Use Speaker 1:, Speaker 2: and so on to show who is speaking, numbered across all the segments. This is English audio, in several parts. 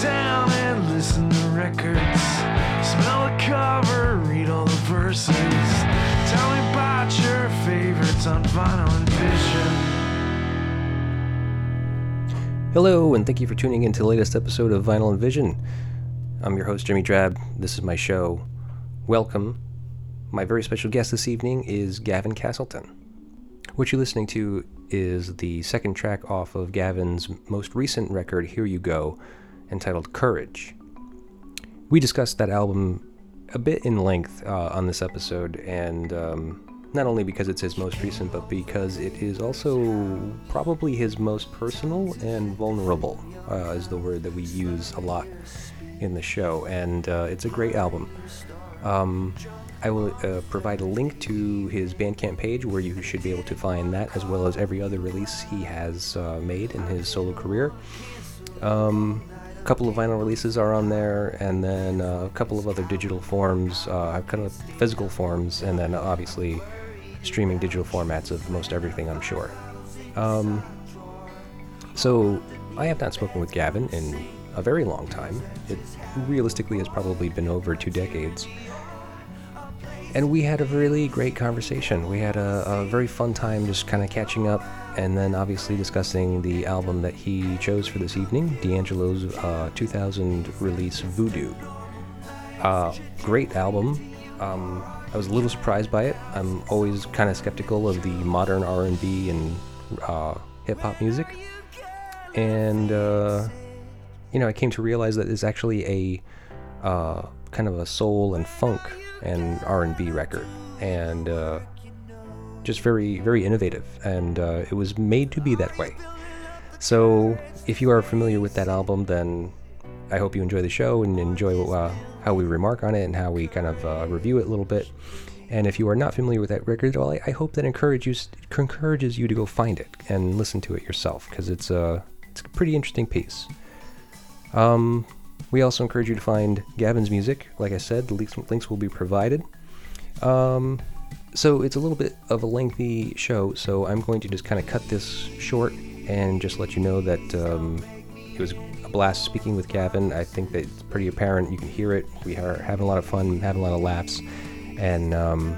Speaker 1: down and listen to records. Smell the cover, read all the verses. Tell me about your favorites on vinyl and vision.
Speaker 2: Hello, and thank you for tuning in to the latest episode of Vinyl and Vision. I'm your host, Jimmy Drab. This is my show. Welcome. My very special guest this evening is Gavin Castleton. What you're listening to is the second track off of Gavin's most recent record, Here You Go, entitled Courage. We discussed that album a bit in length uh, on this episode, and um, not only because it's his most recent, but because it is also probably his most personal and vulnerable, uh, is the word that we use a lot in the show, and uh, it's a great album. Um, I will uh, provide a link to his Bandcamp page where you should be able to find that as well as every other release he has uh, made in his solo career. Um, couple of vinyl releases are on there, and then uh, a couple of other digital forms, uh, kind of physical forms, and then obviously streaming digital formats of most everything, I'm sure. Um, so, I have not spoken with Gavin in a very long time. It realistically has probably been over two decades. And we had a really great conversation. We had a, a very fun time just kind of catching up and then obviously discussing the album that he chose for this evening D'Angelo's uh, 2000 release Voodoo. Uh, great album. Um, I was a little surprised by it. I'm always kind of skeptical of the modern R&B and uh, hip hop music, and uh, you know, I came to realize that it's actually a uh, kind of a soul and funk and R&B record, and uh, just very, very innovative. And uh, it was made to be that way. So, if you are familiar with that album, then I hope you enjoy the show and enjoy uh, how we remark on it and how we kind of uh, review it a little bit. And if you are not familiar with that record, well, I, I hope that encourages encourages you to go find it and listen to it yourself because it's a it's a pretty interesting piece. Um, we also encourage you to find Gavin's music. Like I said, the links, links will be provided. Um, so it's a little bit of a lengthy show, so I'm going to just kind of cut this short and just let you know that um, it was a blast speaking with Gavin. I think that it's pretty apparent. You can hear it. We are having a lot of fun, having a lot of laughs, and um,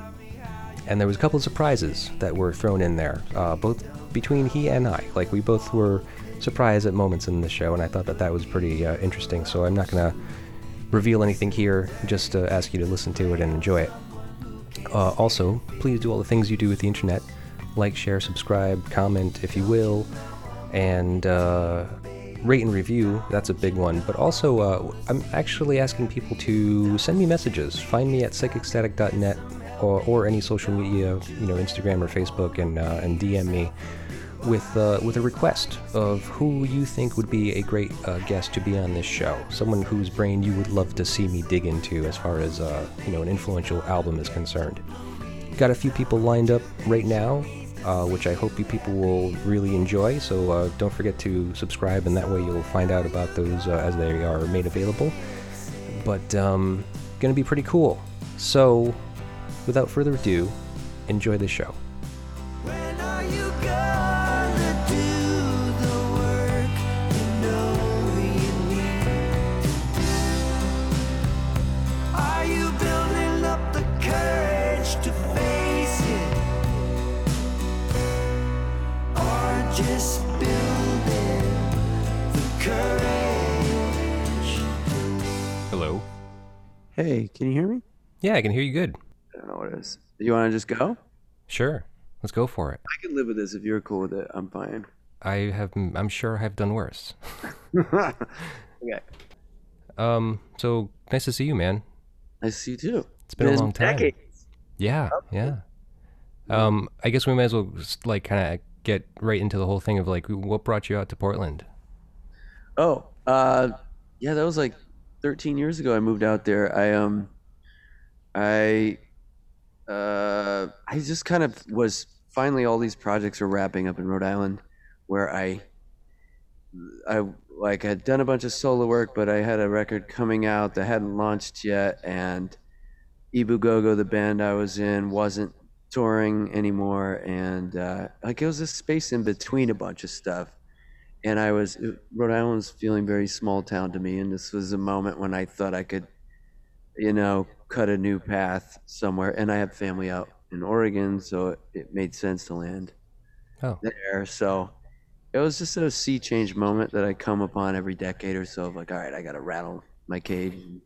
Speaker 2: and there was a couple of surprises that were thrown in there, uh, both between he and I. Like we both were surprised at moments in the show, and I thought that that was pretty uh, interesting. So I'm not gonna reveal anything here. Just to ask you to listen to it and enjoy it. Uh, also, please do all the things you do with the internet like, share, subscribe, comment if you will, and uh, rate and review. That's a big one. But also, uh, I'm actually asking people to send me messages. Find me at psychicstatic.net or, or any social media, you know, Instagram or Facebook, and, uh, and DM me with uh, with a request of who you think would be a great uh, guest to be on this show. Someone whose brain you would love to see me dig into as far as uh, you know an influential album is concerned. Got a few people lined up right now, uh, which I hope you people will really enjoy. So uh, don't forget to subscribe, and that way you'll find out about those uh, as they are made available. But um, gonna be pretty cool. So, without further ado, enjoy the show.
Speaker 1: When are you courage to face it? Or just building the courage?
Speaker 2: Hello.
Speaker 3: Hey, can you hear me?
Speaker 2: Yeah, I can hear you good.
Speaker 3: I don't know what it is. You want to just go?
Speaker 2: Sure, let's go for it.
Speaker 3: I can live with this if you're cool with it. I'm fine.
Speaker 2: I have, I'm sure I've done worse.
Speaker 3: okay.
Speaker 2: Um, so nice to see you, man.
Speaker 3: Nice to see you too.
Speaker 2: It's been a long time.
Speaker 3: Decades.
Speaker 2: Yeah, yeah. Um, I guess we might as well just, like kind of get right into the whole thing of like what brought you out to Portland.
Speaker 3: Oh, uh, yeah, that was like 13 years ago. I moved out there. I um, I, uh, I just kind of was finally all these projects were wrapping up in Rhode Island, where I, I like had done a bunch of solo work, but I had a record coming out that hadn't launched yet, and Ibu Gogo, the band I was in, wasn't touring anymore, and uh, like it was a space in between a bunch of stuff, and I was Rhode Island was feeling very small town to me, and this was a moment when I thought I could, you know, cut a new path somewhere. And I have family out in Oregon, so it, it made sense to land
Speaker 2: Oh.
Speaker 3: there. So it was just a sea change moment that I come upon every decade or so of like, all right, I got to rattle my cage and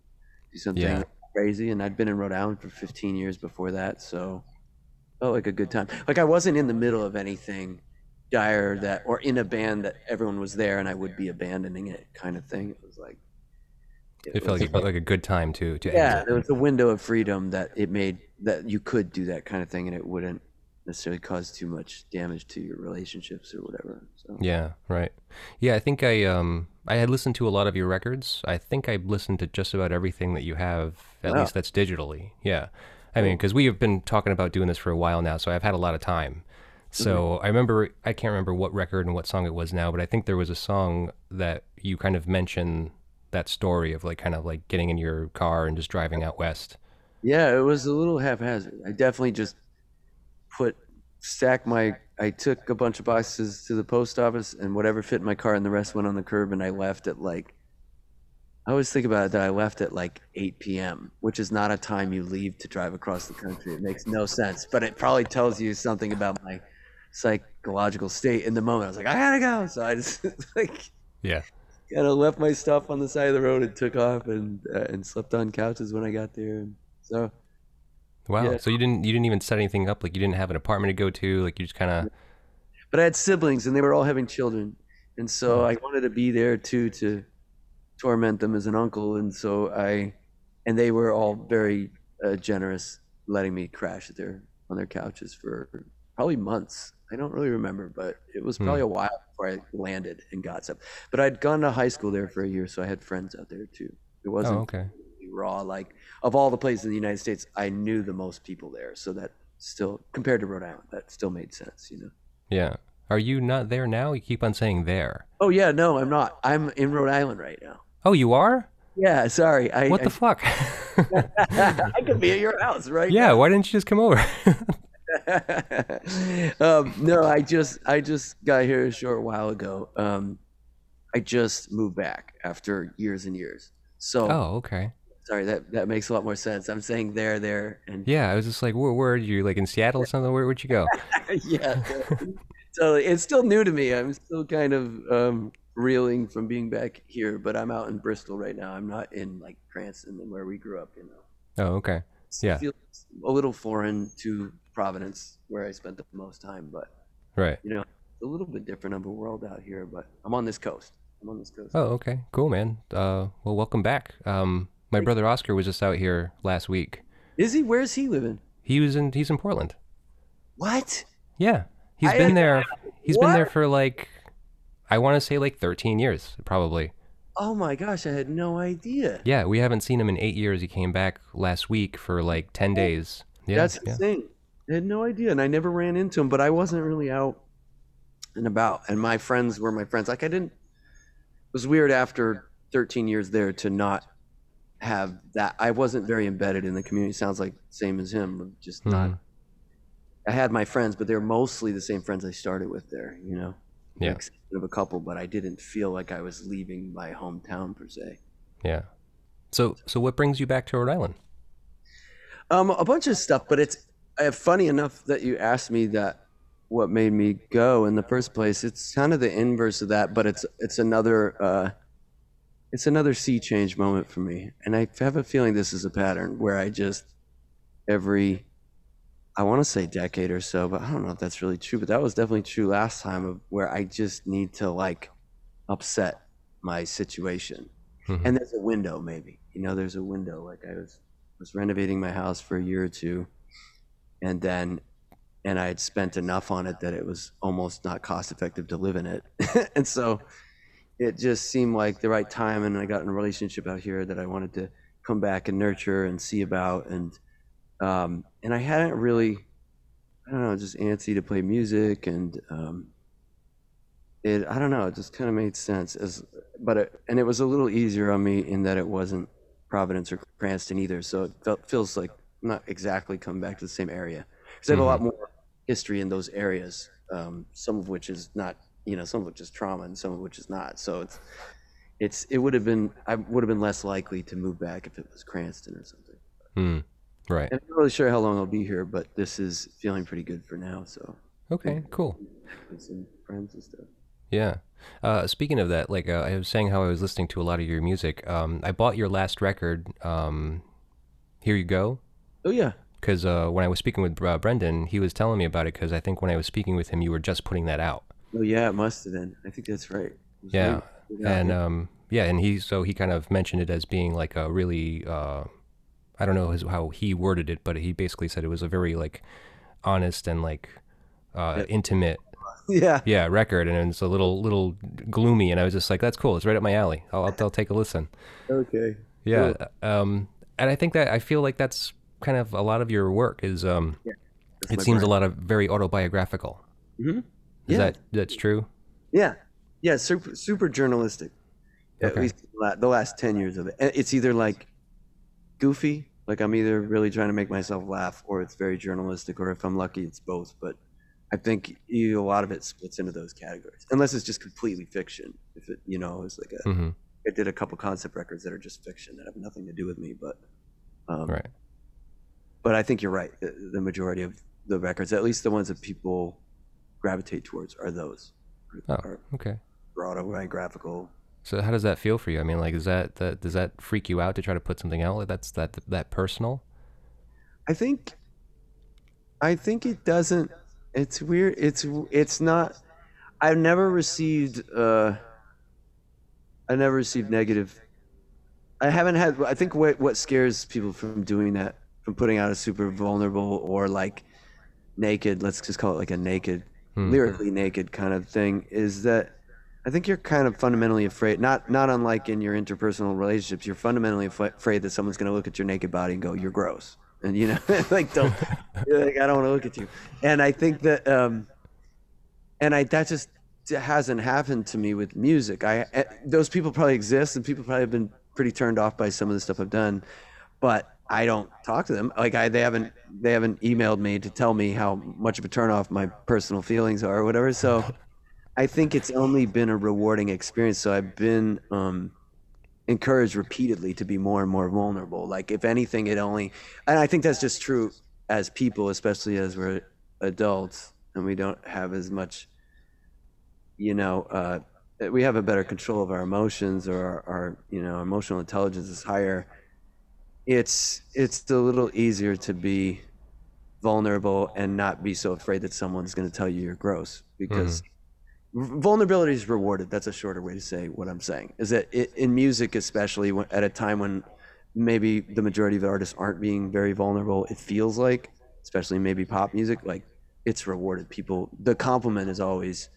Speaker 3: do something
Speaker 2: Yeah.
Speaker 3: Crazy. And I'd been in Rhode Island for 15 years before that, so felt like a good time. Like I wasn't in the middle of anything dire that, or in a band that everyone was there and I would be abandoning it, kind of thing. It was like.
Speaker 2: It felt like, like a good time to to
Speaker 3: yeah,
Speaker 2: exit.
Speaker 3: there was a window of freedom that it made that you could do that kind of thing and it wouldn't necessarily cause too much damage to your relationships or whatever. So
Speaker 2: Yeah, right. Yeah, I think I um I had listened to a lot of your records. I think I listened to just about everything that you have, at
Speaker 3: Wow.
Speaker 2: least that's digitally. Yeah. I mean, because we have been talking about doing this for a while now, so I've had a lot of time. So mm-hmm. I remember, I can't remember what record and what song it was now, but I think there was a song that you kind of mentioned that story of like kind of like getting in your car and just driving out west.
Speaker 3: yeah, it was a little haphazard. I definitely just put stack my I took a bunch of boxes to the post office and whatever fit in my car and the rest went on the curb and I left at like I always think about it that I left at like 8 p.m., which is not a time you leave to drive across the country. It makes no sense, but it probably tells you something about my psychological state in the moment. I was like, I gotta go, so I just like
Speaker 2: Yeah.
Speaker 3: kind of left my stuff on the side of the road and took off and uh, and slept on couches when I got there. And so
Speaker 2: Wow.
Speaker 3: Yeah.
Speaker 2: So you didn't you didn't even set anything up like you didn't have an apartment to go to like you just kind of
Speaker 3: but I had siblings and they were all having children, and so I wanted to be there too to torment them as an uncle, and so I, and they were all very uh, generous, letting me crash at their on their couches for probably months. I don't really remember, but it was probably a while before I landed and got some. But I'd gone to high school there for a year, so I had friends out there too. It wasn't
Speaker 2: Oh, okay.
Speaker 3: raw. Like of all the places in the United States, I knew the most people there, so that still compared to Rhode Island, that still made sense, you know.
Speaker 2: Yeah. Are you not there now? You keep on saying there.
Speaker 3: Oh yeah, no, I'm not. I'm in Rhode Island right now.
Speaker 2: Oh, you are?
Speaker 3: Yeah, sorry. I
Speaker 2: What the fuck?
Speaker 3: I, I could be at your house right
Speaker 2: yeah, why didn't you just come over?
Speaker 3: um, no, I just I just got here a short while ago. Um, I just moved back after years and years. So
Speaker 2: oh, okay.
Speaker 3: Sorry, that that makes a lot more sense. I'm saying there, there, and
Speaker 2: Yeah, I was just like, where, where are you? Like in Seattle or something? Where, where'd you go?
Speaker 3: yeah. So it's still new to me. I'm still kind of um, reeling from being back here, but I'm out in Bristol right now. I'm not in like Cranston where we grew up. You know.
Speaker 2: Oh, okay.
Speaker 3: It
Speaker 2: Yeah.
Speaker 3: feels a little foreign to Providence, where I spent the most time, but
Speaker 2: Right.
Speaker 3: you know, a little bit different of a world out here. But I'm on this coast. I'm on this coast.
Speaker 2: Oh, okay. Cool, man. Uh, well, welcome back. Um, my brother Oscar was just out here last week.
Speaker 3: Is he? Where's he living?
Speaker 2: He was in. He's in Portland.
Speaker 3: What?
Speaker 2: Yeah, he's
Speaker 3: I-
Speaker 2: been there. He's been there for like, I want to say like 13 years, probably.
Speaker 3: Oh my gosh, I had no idea.
Speaker 2: Yeah, we haven't seen him in eight years. He came back last week for like 10 days. Yeah,
Speaker 3: That's
Speaker 2: yeah.
Speaker 3: insane. I had no idea, and I never ran into him. But I wasn't really out and about, and my friends were my friends. Like I didn't. It was weird after 13 years there to not have that. I wasn't very embedded in the community. Sounds like same as him, just not.
Speaker 2: Mhm.
Speaker 3: I had my friends, but they're mostly the same friends I started with there. You know,
Speaker 2: Yeah.
Speaker 3: Of a couple, but I didn't feel like I was leaving my hometown per se.
Speaker 2: Yeah. So, so what brings you back to Rhode Island?
Speaker 3: Um, a bunch of stuff, but it's uh, funny enough that you asked me that. What made me go in the first place? It's kind of the inverse of that, but it's it's another uh, it's another sea change moment for me, and I have a feeling this is a pattern where I just every I want to say decade or so, but I don't know if that's really true. But that was definitely true last time of where I just need to like upset my situation,
Speaker 2: Mhm.
Speaker 3: and there's a window maybe you know there's a window like I was was renovating my house for a year or two, and then and I had spent enough on it that it was almost not cost effective to live in it, and so it just seemed like the right time, and I got in a relationship out here that I wanted to come back and nurture and see about, and um, and I hadn't really, I don't know, just antsy to play music, and um, it I don't know, it just kind of made sense as, but it, and it was a little easier on me in that it wasn't Providence or Cranston either, so it felt, feels like not exactly coming back to the same area. Because I have a lot more history in those areas, um, some of which is not you know, some of which is trauma and some of which is not. So it's it's it would have been I would have been less likely to move back if it was Cranston or something.
Speaker 2: Hmm. Right.
Speaker 3: And I'm not really sure how long I'll be here, but this is feeling pretty good for now. So
Speaker 2: Okay. Cool.
Speaker 3: some friends and stuff.
Speaker 2: Yeah. Uh, speaking of that, like uh, I was saying, how I was listening to a lot of your music. Um, I bought your last record. Um, Here you go.
Speaker 3: Oh yeah,
Speaker 2: Because uh, when I was speaking with uh, Brendan, he was telling me about it. Because I think when I was speaking with him, you were just putting that out.
Speaker 3: Oh yeah, it must have been. I think that's right.
Speaker 2: Yeah.
Speaker 3: right- yeah,
Speaker 2: and
Speaker 3: yeah.
Speaker 2: um, yeah, and he so he kind of mentioned it as being like a really uh, I don't know his, how he worded it, but he basically said it was a very like honest and like uh,
Speaker 3: Yeah.
Speaker 2: intimate
Speaker 3: yeah,
Speaker 2: yeah record, and it's a little little gloomy, and I was just like, that's cool, it's right up my alley. I'll I'll, I'll take a listen.
Speaker 3: okay.
Speaker 2: Yeah, um, and I think that I feel like that's kind of a lot of your work is um,
Speaker 3: That's
Speaker 2: it seems a lot of very autobiographical.
Speaker 3: Mhm.
Speaker 2: Is
Speaker 3: Yeah.
Speaker 2: that that's true?
Speaker 3: Yeah, yeah, super super journalistic. At least the la- the last ten years of it. It's either like goofy, like I'm either really trying to make myself laugh, or it's very journalistic, or if I'm lucky, it's both. But I think you, a lot of it splits into those categories, unless it's just completely fiction. If it, you know, it's like a,
Speaker 2: hmm
Speaker 3: I did a couple concept records that are just fiction that have nothing to do with me, but. Um,
Speaker 2: Right.
Speaker 3: But I think you're right. The, the majority of the records, at least the ones that people gravitate towards, are those.
Speaker 2: Oh,
Speaker 3: Are,
Speaker 2: okay.
Speaker 3: autobiographical.
Speaker 2: So how does that feel for you? I mean, like, is that, that does that freak you out to try to put something out Like, that's that that personal?
Speaker 3: I think I think it doesn't it's weird it's it's not I've never received uh I never received negative I haven't had I think what what scares people from doing that from putting out a super vulnerable or like naked let's just call it like a naked
Speaker 2: Hmm.
Speaker 3: lyrically naked kind of thing is that I think you're kind of fundamentally afraid not not unlike in your interpersonal relationships you're fundamentally af- afraid that someone's going to look at your naked body and go you're gross. And you know like don't like I don't want to look at you. And I think that um and I that just hasn't happened to me with music. I eh, those people probably exist and people probably have been pretty turned off by some of the stuff I've done but I don't talk to them. Like I, they haven't, they haven't emailed me to tell me how much of a turnoff my personal feelings are or whatever. So, I think it's only been a rewarding experience. So I've been um, encouraged repeatedly to be more and more vulnerable. Like if anything, it only, and I think that's just true as people, especially as we're adults and we don't have as much, you know, uh, we have a better control of our emotions or our, our you know, emotional intelligence is higher it's it's a little easier to be vulnerable and not be so afraid that someone's going to tell you you're gross because v- vulnerability is rewarded. That's a shorter way to say what i'm saying is that it, in music especially when, at a time when maybe the majority of the artists aren't being very vulnerable it feels like especially maybe pop music like it's rewarded. People the compliment is always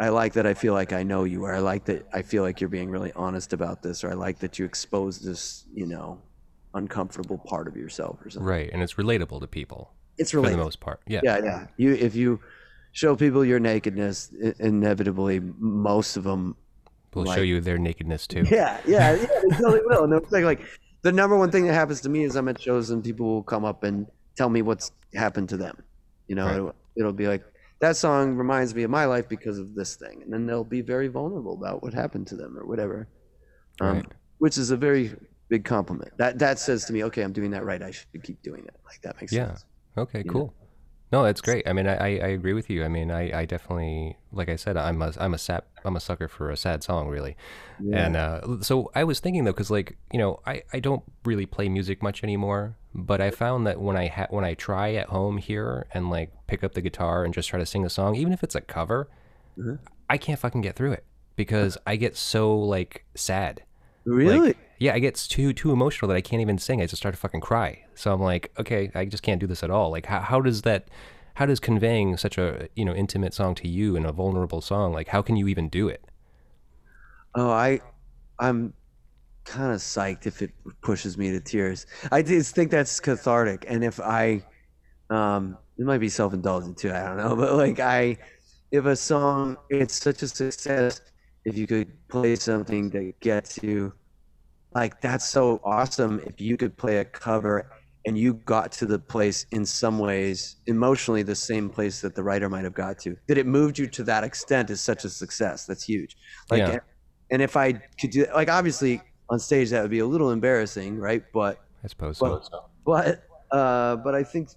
Speaker 3: I like that I feel like I know you, or I like that I feel like you're being really honest about this, or I like that you expose this, you know, uncomfortable part of yourself or something.
Speaker 2: Right, and it's relatable to people
Speaker 3: It's relatable
Speaker 2: for the most part. Yeah.
Speaker 3: Yeah, yeah. You if you show people your nakedness, inevitably most of them.
Speaker 2: We'll show you their nakedness too.
Speaker 3: Yeah, yeah, yeah. They totally will. No, it's like, like the number one thing that happens to me is I'm at shows and people will come up and tell me what's happened to them. You know,
Speaker 2: Right.
Speaker 3: it'll, it'll be like that song reminds me of my life because of this thing, and then they'll be very vulnerable about what happened to them or whatever. Um,
Speaker 2: Right.
Speaker 3: Which is a very big compliment. That that says to me, okay, I'm doing that right. I should keep doing it. Like that makes
Speaker 2: Yeah.
Speaker 3: sense.
Speaker 2: Okay,
Speaker 3: you know?
Speaker 2: cool. No, that's great. I mean, I, I agree with you. I mean, I, I definitely, like I said, I'm a I'm a sap I'm a sucker for a sad song, really. Yeah. And uh, so I was thinking though, because like you know, I, I don't really play music much anymore. But I found that when I ha- when I try at home here and like pick up the guitar and just try to sing a song, even if it's a cover,
Speaker 3: Mhm.
Speaker 2: I can't fucking get through it because I get so like sad.
Speaker 3: Really?
Speaker 2: Like, yeah, I get too too emotional that I can't even sing. I just start to fucking cry. So I'm like, okay, I just can't do this at all. Like, how, how does that, how does conveying such a you know intimate song to you and a vulnerable song, like, how can you even do it?
Speaker 3: Oh, I, I'm kind of psyched if it pushes me to tears. I just think that's cathartic, and if I, um, it might be self-indulgent too. I don't know, but like I, if a song, it's such a success. If you could play something that gets you, like that's so awesome. If you could play a cover and you got to the place in some ways emotionally the same place that the writer might have got to that it moved you to that extent is such a success that's huge like
Speaker 2: Yeah.
Speaker 3: and if i could do like obviously on stage that would be a little embarrassing right but
Speaker 2: I suppose
Speaker 3: but
Speaker 2: so.
Speaker 3: but uh but i think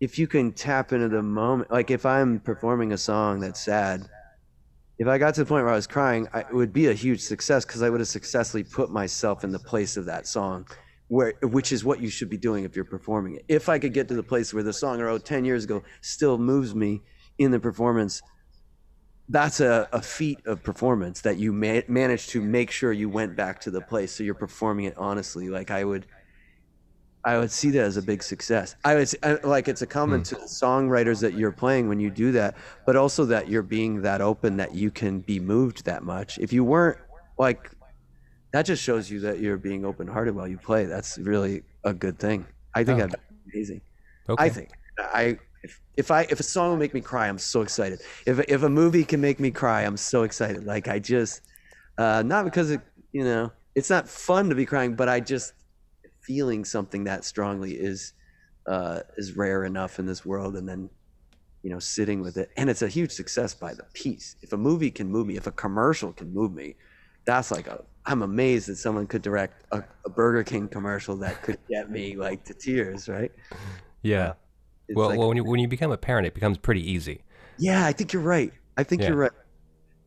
Speaker 3: if you can tap into the moment like if i'm performing a song that's sad if i got to the point where i was crying I, it would be a huge success because i would have successfully put myself in the place of that song where which is what you should be doing if you're performing it. If i could get to the place where the song i wrote 10 years ago still moves me in the performance that's a, a feat of performance that you ma- managed to make sure you went back to the place so you're performing it honestly. Like i would I would see that as a big success. I would s- I- like it's a compliment to the songwriters that you're playing when you do that, but also that you're being that open that you can be moved that much. If you weren't like, that just shows you that you're being open hearted while you play. That's really a good thing. I think
Speaker 2: Oh.
Speaker 3: that'd amazing.
Speaker 2: Okay.
Speaker 3: I think I if, if I if a song will make me cry, I'm so excited. If if a movie can make me cry, I'm so excited. Like I just uh, not because it you know it's not fun to be crying, but I just feeling something that strongly is uh, is rare enough in this world, and then you know sitting with it, and it's a huge success by the piece. If a movie can move me, if a commercial can move me, that's like a I'm amazed that someone could direct a, a Burger King commercial that could get me like to tears, right?
Speaker 2: Yeah.
Speaker 3: It's
Speaker 2: Well,
Speaker 3: like-
Speaker 2: well, when you when you become a parent, it becomes pretty easy.
Speaker 3: Yeah, I think you're right. I think
Speaker 2: Yeah.
Speaker 3: you're right.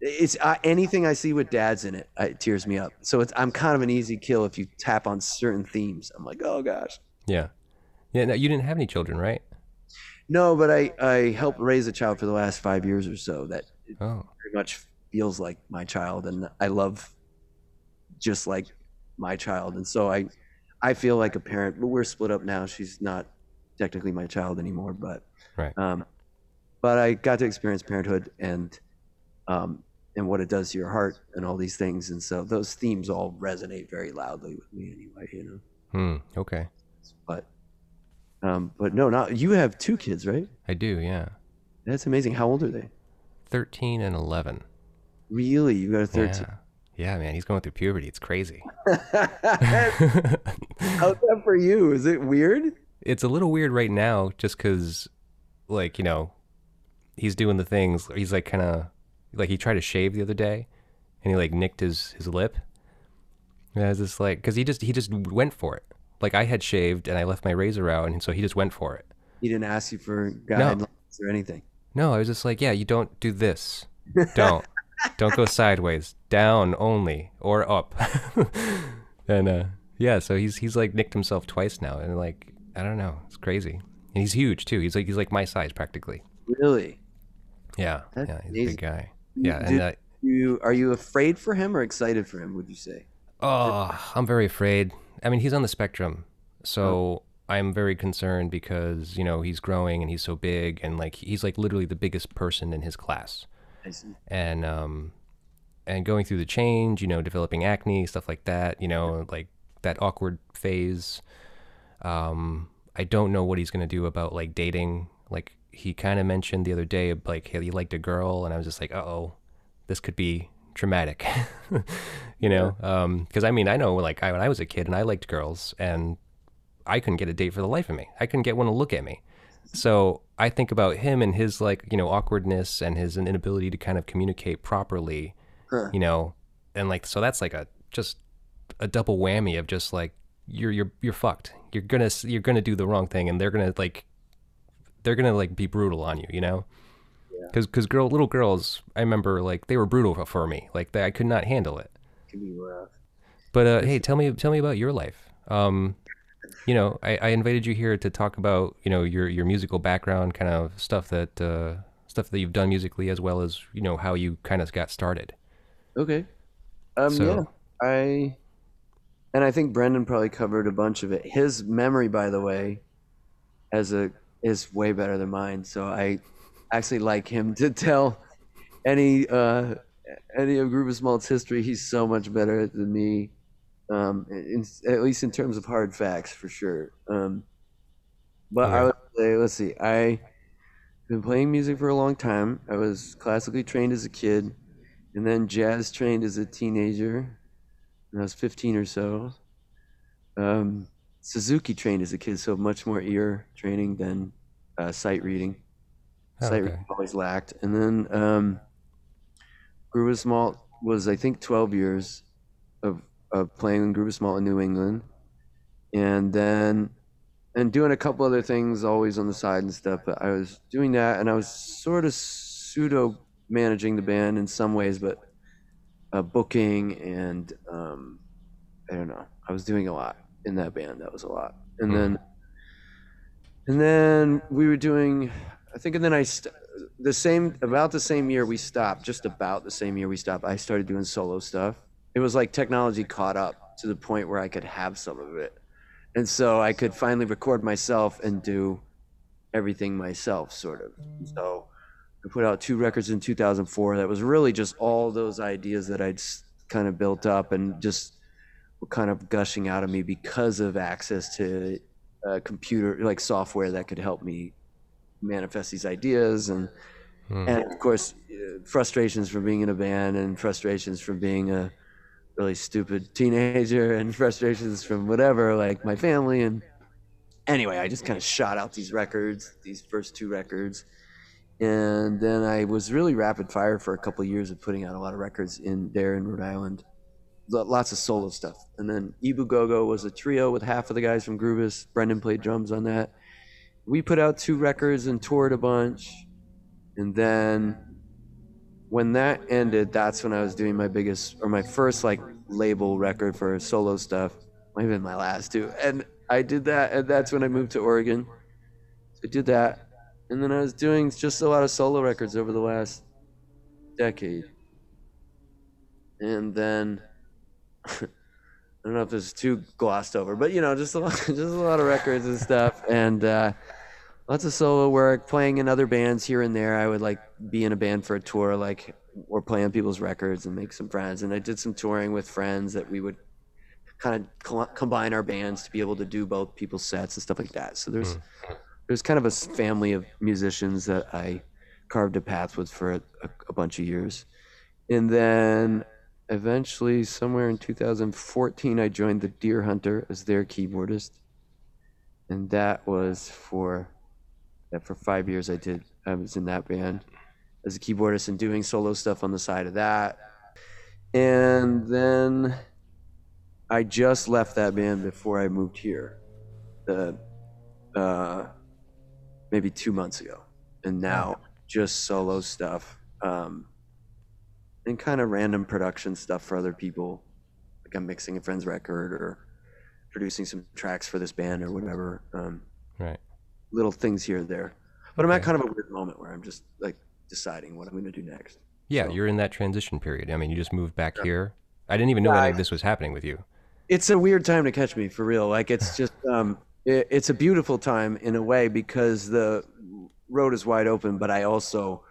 Speaker 3: It's uh, anything I see with dads in it, it tears me up. So it's I'm kind of an easy kill if you tap on certain themes. I'm like, oh gosh.
Speaker 2: Yeah. Yeah. No, you didn't have any children, right?
Speaker 3: No, but I I helped raise a child for the last five years or so that
Speaker 2: Oh.
Speaker 3: very much feels like my child, and I love just like my child, and so I I feel like a parent. But we're split up now. She's not technically my child anymore, but
Speaker 2: Right.
Speaker 3: um, but I got to experience parenthood and um, and what it does to your heart and all these things, and so those themes all resonate very loudly with me anyway. You know,
Speaker 2: Hmm. Okay.
Speaker 3: but um, but no, not you have two kids, right?
Speaker 2: I do. Yeah.
Speaker 3: That's amazing. How old are they?
Speaker 2: Thirteen and eleven.
Speaker 3: Really, you got a thirteen.
Speaker 2: Yeah. Yeah, man. He's going through puberty. It's crazy.
Speaker 3: How's that for you? Is it weird?
Speaker 2: it's a little weird right now just because like you know he's doing the things he's like kind of like he tried to shave the other day and he like nicked his his lip. And i was just like because he just he just went for it. Like i had shaved and i left my razor out and so he just went for it.
Speaker 3: He didn't ask you for guidelines or anything.
Speaker 2: no i was just like yeah you don't do this. Don't. Don't go sideways. Down only. Or up. And uh yeah so he's he's like nicked himself twice now and like i don't know. It's crazy. And he's huge too. He's like he's like my size practically.
Speaker 3: Really?
Speaker 2: Yeah,
Speaker 3: That's
Speaker 2: yeah, he's a big guy. Yeah,
Speaker 3: Did
Speaker 2: and uh,
Speaker 3: you are you afraid for him or excited for him? Would you say?
Speaker 2: oh, I'm very afraid. I mean, he's on the spectrum, so I'm very concerned because you know he's growing and he's so big and like he's like literally the biggest person in his class,
Speaker 3: I see.
Speaker 2: and um, and going through the change, you know, developing acne, stuff like that, you know, like that awkward phase. Um, I don't know what he's gonna do about like dating. Like he kind of mentioned the other day, like hey, he liked a girl, and I was just like, uh oh, this could be traumatic, you know? Because I mean, I know like I, when I was a kid and I liked girls, and I couldn't get a date for the life of me. I couldn't get one to look at me. So I think about him and his like you know awkwardness and his inability to kind of communicate properly,
Speaker 3: Huh.
Speaker 2: you know, and like so that's like a just a double whammy of just like you're you're you're fucked. You're gonna you're gonna do the wrong thing, and they're gonna like they're gonna like be brutal on you, you know. Because because girl little girls, I remember like they were brutal for me. Like they, I could not handle it.
Speaker 3: Can be rough.
Speaker 2: But uh, hey, tell me tell me about your life. Um, you know, I, I invited you here to talk about you know your your musical background, kind of stuff that uh, stuff that you've done musically, as well as you know how you kind of got started.
Speaker 3: Okay. Um.
Speaker 2: So-
Speaker 3: yeah. I. And I think Brendan probably covered a bunch of it. His memory, by the way, as a is way better than mine. So I actually like him to tell any uh any of Group of history. He's so much better than me. Um, in, at least in terms of hard facts, for sure. Um, but I
Speaker 2: Yeah.
Speaker 3: would say, let's see, I've been playing music for a long time. I was classically trained as a kid, and then jazz trained as a teenager when I was 15 or so. Um, Suzuki trained as a kid, so much more ear training than uh, sight reading.
Speaker 2: Oh,
Speaker 3: Sight
Speaker 2: okay.
Speaker 3: reading always lacked. And then um, Gruber Malt was, I think, 12 years of, of playing in Gruber Malt in New England. And then, and doing a couple other things always on the side and stuff. But I was doing that and I was sort of pseudo managing the band in some ways, but uh, booking and um, I don't know. I was doing a lot in that band. That was a lot. And
Speaker 2: Hmm.
Speaker 3: then, and then we were doing, I think, and then I, st- the same, about the same year we stopped, just about the same year we stopped, I started doing solo stuff. It was like technology caught up to the point where I could have some of it. And so I could finally record myself and do everything myself, sort of. So I put out two records in 2004 that was really just all those ideas that I'd kind of built up and just kind of gushing out of me because of access to uh, computer like software that could help me manifest these ideas and
Speaker 2: Hmm.
Speaker 3: and of course uh, frustrations from being in a band and frustrations from being a really stupid teenager and frustrations from whatever like my family and anyway i just kind of shot out these records these first two records and then i was really rapid fire for a couple of years of putting out a lot of records in there in rhode island lots of solo stuff. And then ibu gogo was a trio with half of the guys from groovis brendan played drums on that. We put out two records and toured a bunch. And then when that ended that's when i was doing my biggest or my first like label record for solo stuff. Might have been my last too. And i did that and that's when i moved to oregon. So i did that. And then i was doing just a lot of solo records over the last decade. And then i don't know if this is too glossed over but you know just a lot just a lot of records and stuff and uh lots of solo work, playing in other bands here and there. I would like be in a band for a tour, like or play on people's records and make some friends. And I did some touring with friends that we would kind of combine our bands to be able to do both people's sets and stuff like that. So there's there's kind of a family of musicians that I carved a path with for a, a bunch of years, and then eventually somewhere in 2014 I joined the Dear Hunter as their keyboardist. And that was for that for five years I did I was in that band as a keyboardist and doing solo stuff on the side of that. And then I just left that band before I moved here the uh, maybe two months ago. And now just solo stuff um, and kind of random production stuff for other people like I'm mixing a friend's record or producing some tracks for this band or whatever. Um,
Speaker 2: Right.
Speaker 3: little things here and there. But I'm at kind of a weird moment where I'm just like deciding what I'm going to do next.
Speaker 2: Yeah,
Speaker 3: So-
Speaker 2: you're in that transition period. I mean, you just moved back here. I didn't even know
Speaker 3: Yeah,
Speaker 2: any this was happening with you.
Speaker 3: It's a weird time to catch me for real. Like it's just, um, it, it's a beautiful time in a way because the road is wide open, but I also,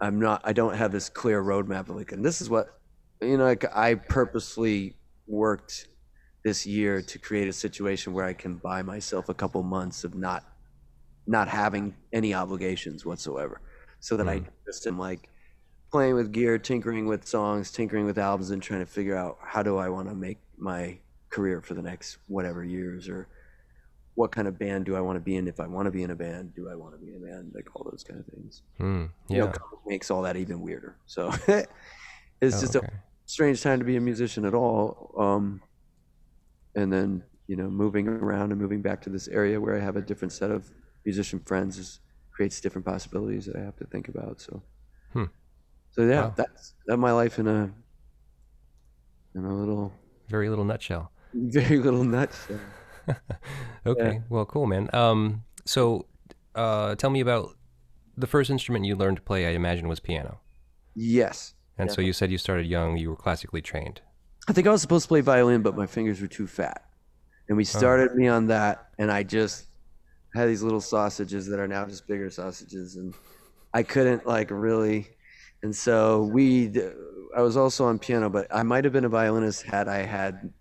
Speaker 3: I'm not, I don't have this clear roadmap of like, and this is what, you know, like I purposely worked this year to create a situation where I can buy myself a couple months of not not having any obligations whatsoever. So that I mm-hmm. just am like playing with gear, tinkering with songs, tinkering with albums and trying to figure out how do I want to make my career for the next whatever years or what kind of band do I want to be in if I want to be in a band, do I want to be in a band, like all those kind of things. You
Speaker 2: Yeah.
Speaker 3: know, makes all that even weirder. So it's
Speaker 2: Oh,
Speaker 3: just
Speaker 2: okay.
Speaker 3: a strange time to be a musician at all. Um, and then you know, moving around and moving back to this area where I have a different set of musician friends is, creates different possibilities that I have to think about. So,
Speaker 2: Hmm.
Speaker 3: so yeah,
Speaker 2: Wow.
Speaker 3: that's that my life in a in a little
Speaker 2: Very little nutshell.
Speaker 3: very little nutshell.
Speaker 2: Okay. Well, cool, man. Um, so, uh, tell me about the first instrument you learned to play. I imagine was piano.
Speaker 3: Yes,
Speaker 2: And so you said you started young. You were classically trained.
Speaker 3: I think I was supposed to play violin, but my fingers were too fat. And we started me on that, and I just had these little sausages that are now just bigger sausages, and I couldn't like really. And so we, I was also on piano, but I might have been a violinist had I had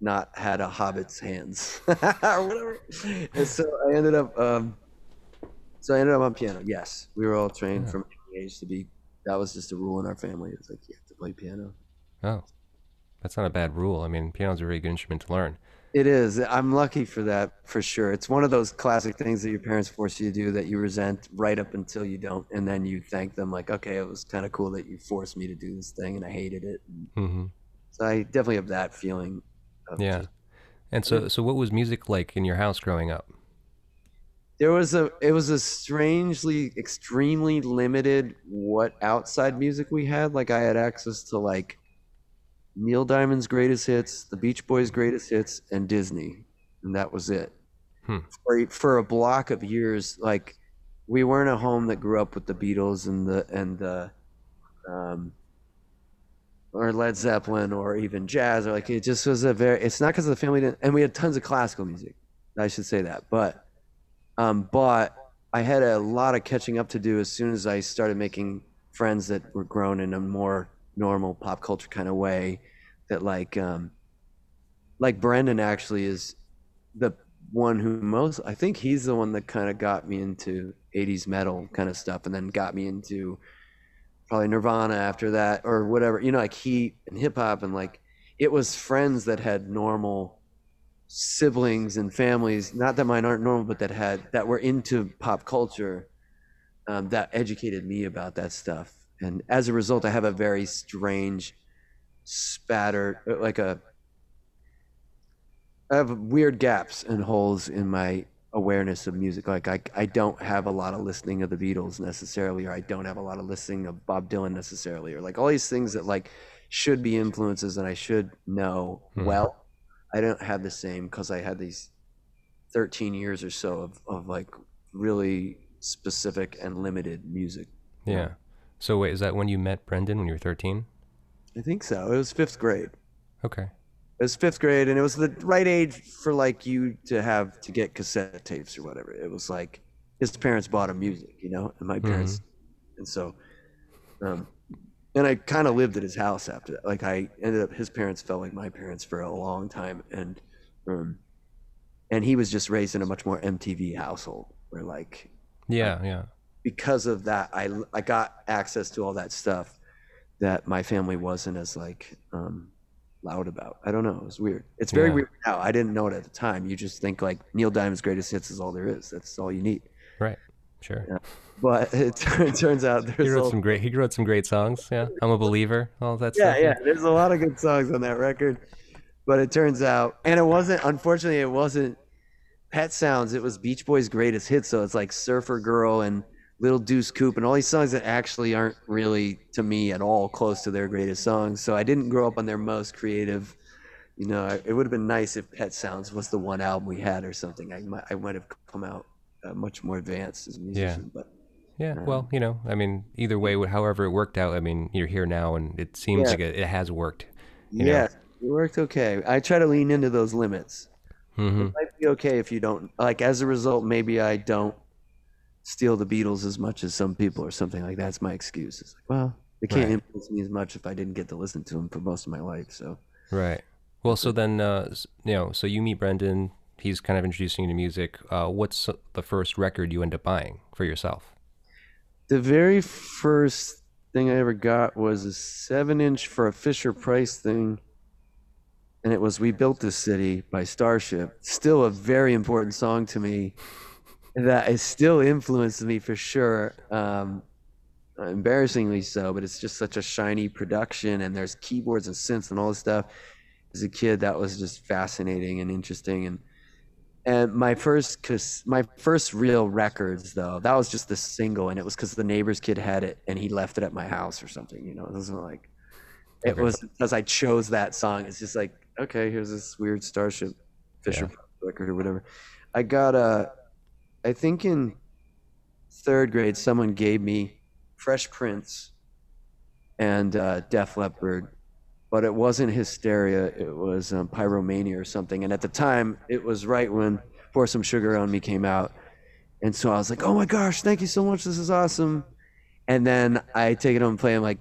Speaker 3: not had a hobbit's hands or whatever. And so I ended up, um, so I ended up on piano. Yes, we were all trained from age to be. That was just a rule in our family. It's like you have to play piano.
Speaker 2: Oh, that's not a bad rule. I mean, piano's a very good instrument to learn.
Speaker 3: It is. I'm lucky for that for sure. It's one of those classic things that your parents force you to do that you resent right up until you don't, and then you thank them like, okay, it was kind of cool that you forced me to do this thing, and I hated it.
Speaker 2: hmm
Speaker 3: So I definitely have that feeling.
Speaker 2: Yeah.
Speaker 3: just-
Speaker 2: And so, so what was music like in your house growing up?
Speaker 3: there was a. It was a strangely, extremely limited what outside music we had. Like I had access to like Neil Diamond's greatest hits, the Beach Boys' greatest hits, and Disney, and that was it.
Speaker 2: Hmm.
Speaker 3: For for a block of years, like we weren't a home that grew up with the Beatles and the and the, um, or Led Zeppelin or even jazz or like it just was a very. It's not because the family didn't, and we had tons of classical music. I should say that, but, um, but I had a lot of catching up to do as soon as I started making friends that were grown in a more normal pop culture kind of way that like um like Brendan actually is the one who most I think he's the one that kind of got me into 80s metal kind of stuff and then got me into probably Nirvana after that or whatever you know like he and hip hop and like it was friends that had normal siblings and families not that mine aren't normal but that had that were into pop culture um, that educated me about that stuff. And as a result i have a very strange spatter uh, like a i have weird gaps and holes in my awareness of music like I, I don't have a lot of listening of the beatles necessarily or i don't have a lot of listening of bob dylan necessarily or like all these things that like should be influences and i should know
Speaker 2: Mhm.
Speaker 3: well i don't have the same because i had these 13 years or so of, of like really specific and limited music
Speaker 2: Yeah. So wait, is that when you met Brendan when you were 13?
Speaker 3: i think so it was fifth grade
Speaker 2: Okay.
Speaker 3: It was fifth grade, and it was the right age for like you to have to get cassette tapes or whatever. It was like his parents bought him music, you know, and my parents, and so, um, and I kind of lived at his house after that. Like I ended up, his parents felt like my parents for a long time, and, um, and he was just raised in a much more MTV household where like
Speaker 2: Yeah, yeah.
Speaker 3: because of that, I I got access to all that stuff that my family wasn't as like um, loud about. I don't know. It was weird. It's very
Speaker 2: Yeah.
Speaker 3: weird now. I didn't know it at the time. You just think like Neil Diamond's greatest hits is all there is. That's all you need.
Speaker 2: Right. Sure.
Speaker 3: Yeah. But it, tur- it turns out there's He
Speaker 2: wrote
Speaker 3: a,
Speaker 2: some great. He wrote some great songs. Yeah. I'm a believer. All that
Speaker 3: yeah,
Speaker 2: stuff.
Speaker 3: yeah. There's a lot of good songs on that record. But it turns out, and it wasn't. Unfortunately, it wasn't Pet Sounds. It was Beach Boys' greatest hits. So it's like Surfer Girl and Little Deuce Coupe and all these songs that actually aren't really to me at all close to their greatest songs. So I didn't grow up on their most creative. You know, it would have been nice if Pet Sounds was the one album we had or something. I might, I might have come out uh, much more advanced as a musician. But
Speaker 2: Yeah, well, you know, I mean, either way, however it worked out, I mean, you're here now, and it seems
Speaker 3: Yeah.
Speaker 2: like it, it has worked. You know?
Speaker 3: yeah, it worked okay. I try to lean into those limits.
Speaker 2: hmm
Speaker 3: It might be okay if you don't like. As a result, maybe I don't steal the Beatles as much as some people or something like that's my excuse. It's like, well, they can't
Speaker 2: Right.
Speaker 3: influence me as much if I didn't get to listen to them for most of my life. So
Speaker 2: Right. Well, so then, uh, you know, so you meet Brendan. He's kind of introducing you to music. Uh, what's the first record you end up buying for yourself?
Speaker 3: the very first thing I ever got was a seven inch for a Fisher Price thing. And it was We Built This City by Starship. Still a very important song to me that has still influenced me for sure. Um, embarrassingly so, but it's just such a shiny production and there's keyboards and synths and all this stuff. As a kid, that was just fascinating and interesting. And and my first, cause my first real records though, that was just the single, and it was because the neighbor's kid had it, and he left it at my house or something. You know, it wasn't like it
Speaker 2: Okay.
Speaker 3: was because I chose that song. It's just like, okay, here's this weird Starship Fisher record or whatever. I got a, I think in third grade, someone gave me Fresh Prince and uh, Def Leppard, but it wasn't Hysteria. It was um, Pyromania or something. And at the time, it was right when Pour Some Sugar on Me came out. And so I was like, oh my gosh, thank you so much. This is awesome. And then I take it home and play. I'm like,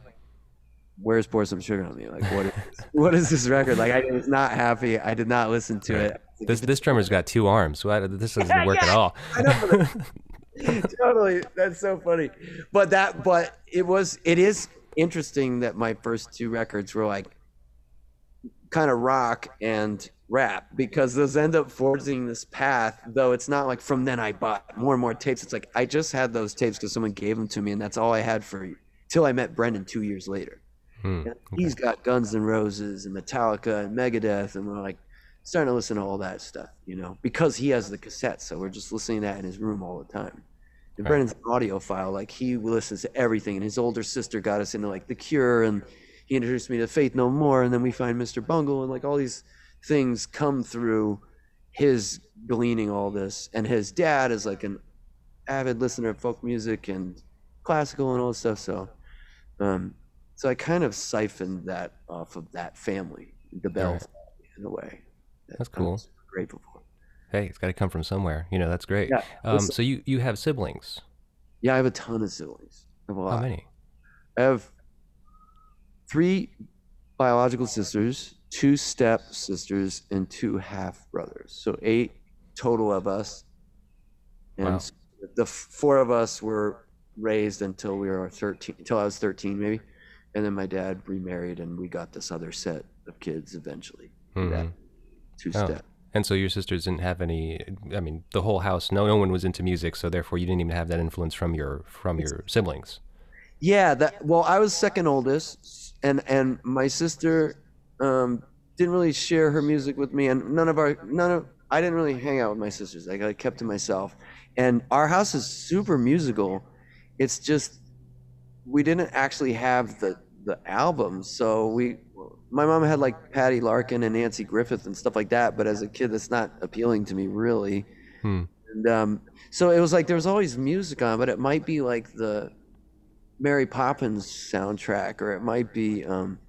Speaker 3: where's Pour Some Sugar on Me? Like, what is, what is this record? Like, I was not happy. I did not listen to it.
Speaker 2: This this drummer's got two arms. So I, this doesn't work at all.
Speaker 3: totally that's so funny but that but it was it is interesting that my first two records were like kind of rock and rap because those end up forging this path. Though it's not like from then I bought more and more tapes. It's like I just had those tapes because someone gave them to me, and that's all I had for till I met Brendan two years later.
Speaker 2: Hmm.
Speaker 3: And He's got Guns N' Roses and Metallica and Megadeth, and we're like starting to listen to all that stuff, you know, because he has the cassette. So we're just listening to that in his room all the time. And
Speaker 2: Right.
Speaker 3: Brendan's an audiophile, like he listens to everything. And his older sister got us into like The Cure, and he introduced me to Faith No More, and then we find Mr. Bungle, and like all these things come through his gleaning all this. And his dad is like an avid listener of folk music and classical and all this stuff. So, um, so I kind of siphoned that off of that family, the Bell
Speaker 2: Right.
Speaker 3: family, in a way. That
Speaker 2: That's cool.
Speaker 3: grateful for.
Speaker 2: Hey, it's got to come from somewhere. You know, that's great.
Speaker 3: Yeah,
Speaker 2: Um, so you you have siblings?
Speaker 3: Yeah, I have a ton of siblings. I have a
Speaker 2: How many?
Speaker 3: I have three biological sisters, two step sisters, and two half brothers. So eight total of us. And
Speaker 2: Wow.
Speaker 3: the four of us were raised until we were 13, until I was 13 maybe. And then my dad remarried and we got this other set of kids eventually. through Two
Speaker 2: Oh.
Speaker 3: step.
Speaker 2: And so your sisters didn't have any. I mean, the whole house. No, no one was into music, so therefore you didn't even have that influence from your from your siblings.
Speaker 3: Yeah, that well, I was second oldest, and and my sister um, didn't really share her music with me, and none of our none of I didn't really hang out with my sisters. Like I kept to myself, and our house is super musical. It's just we didn't actually have the the albums, so we. My mom had like Patty Larkin and Nanci Griffith and stuff like that, but as a kid, that's not appealing to me really.
Speaker 2: Hmm.
Speaker 3: And um, so it was like there was always music on, but it might be like the Mary Poppins soundtrack, or it might be, um,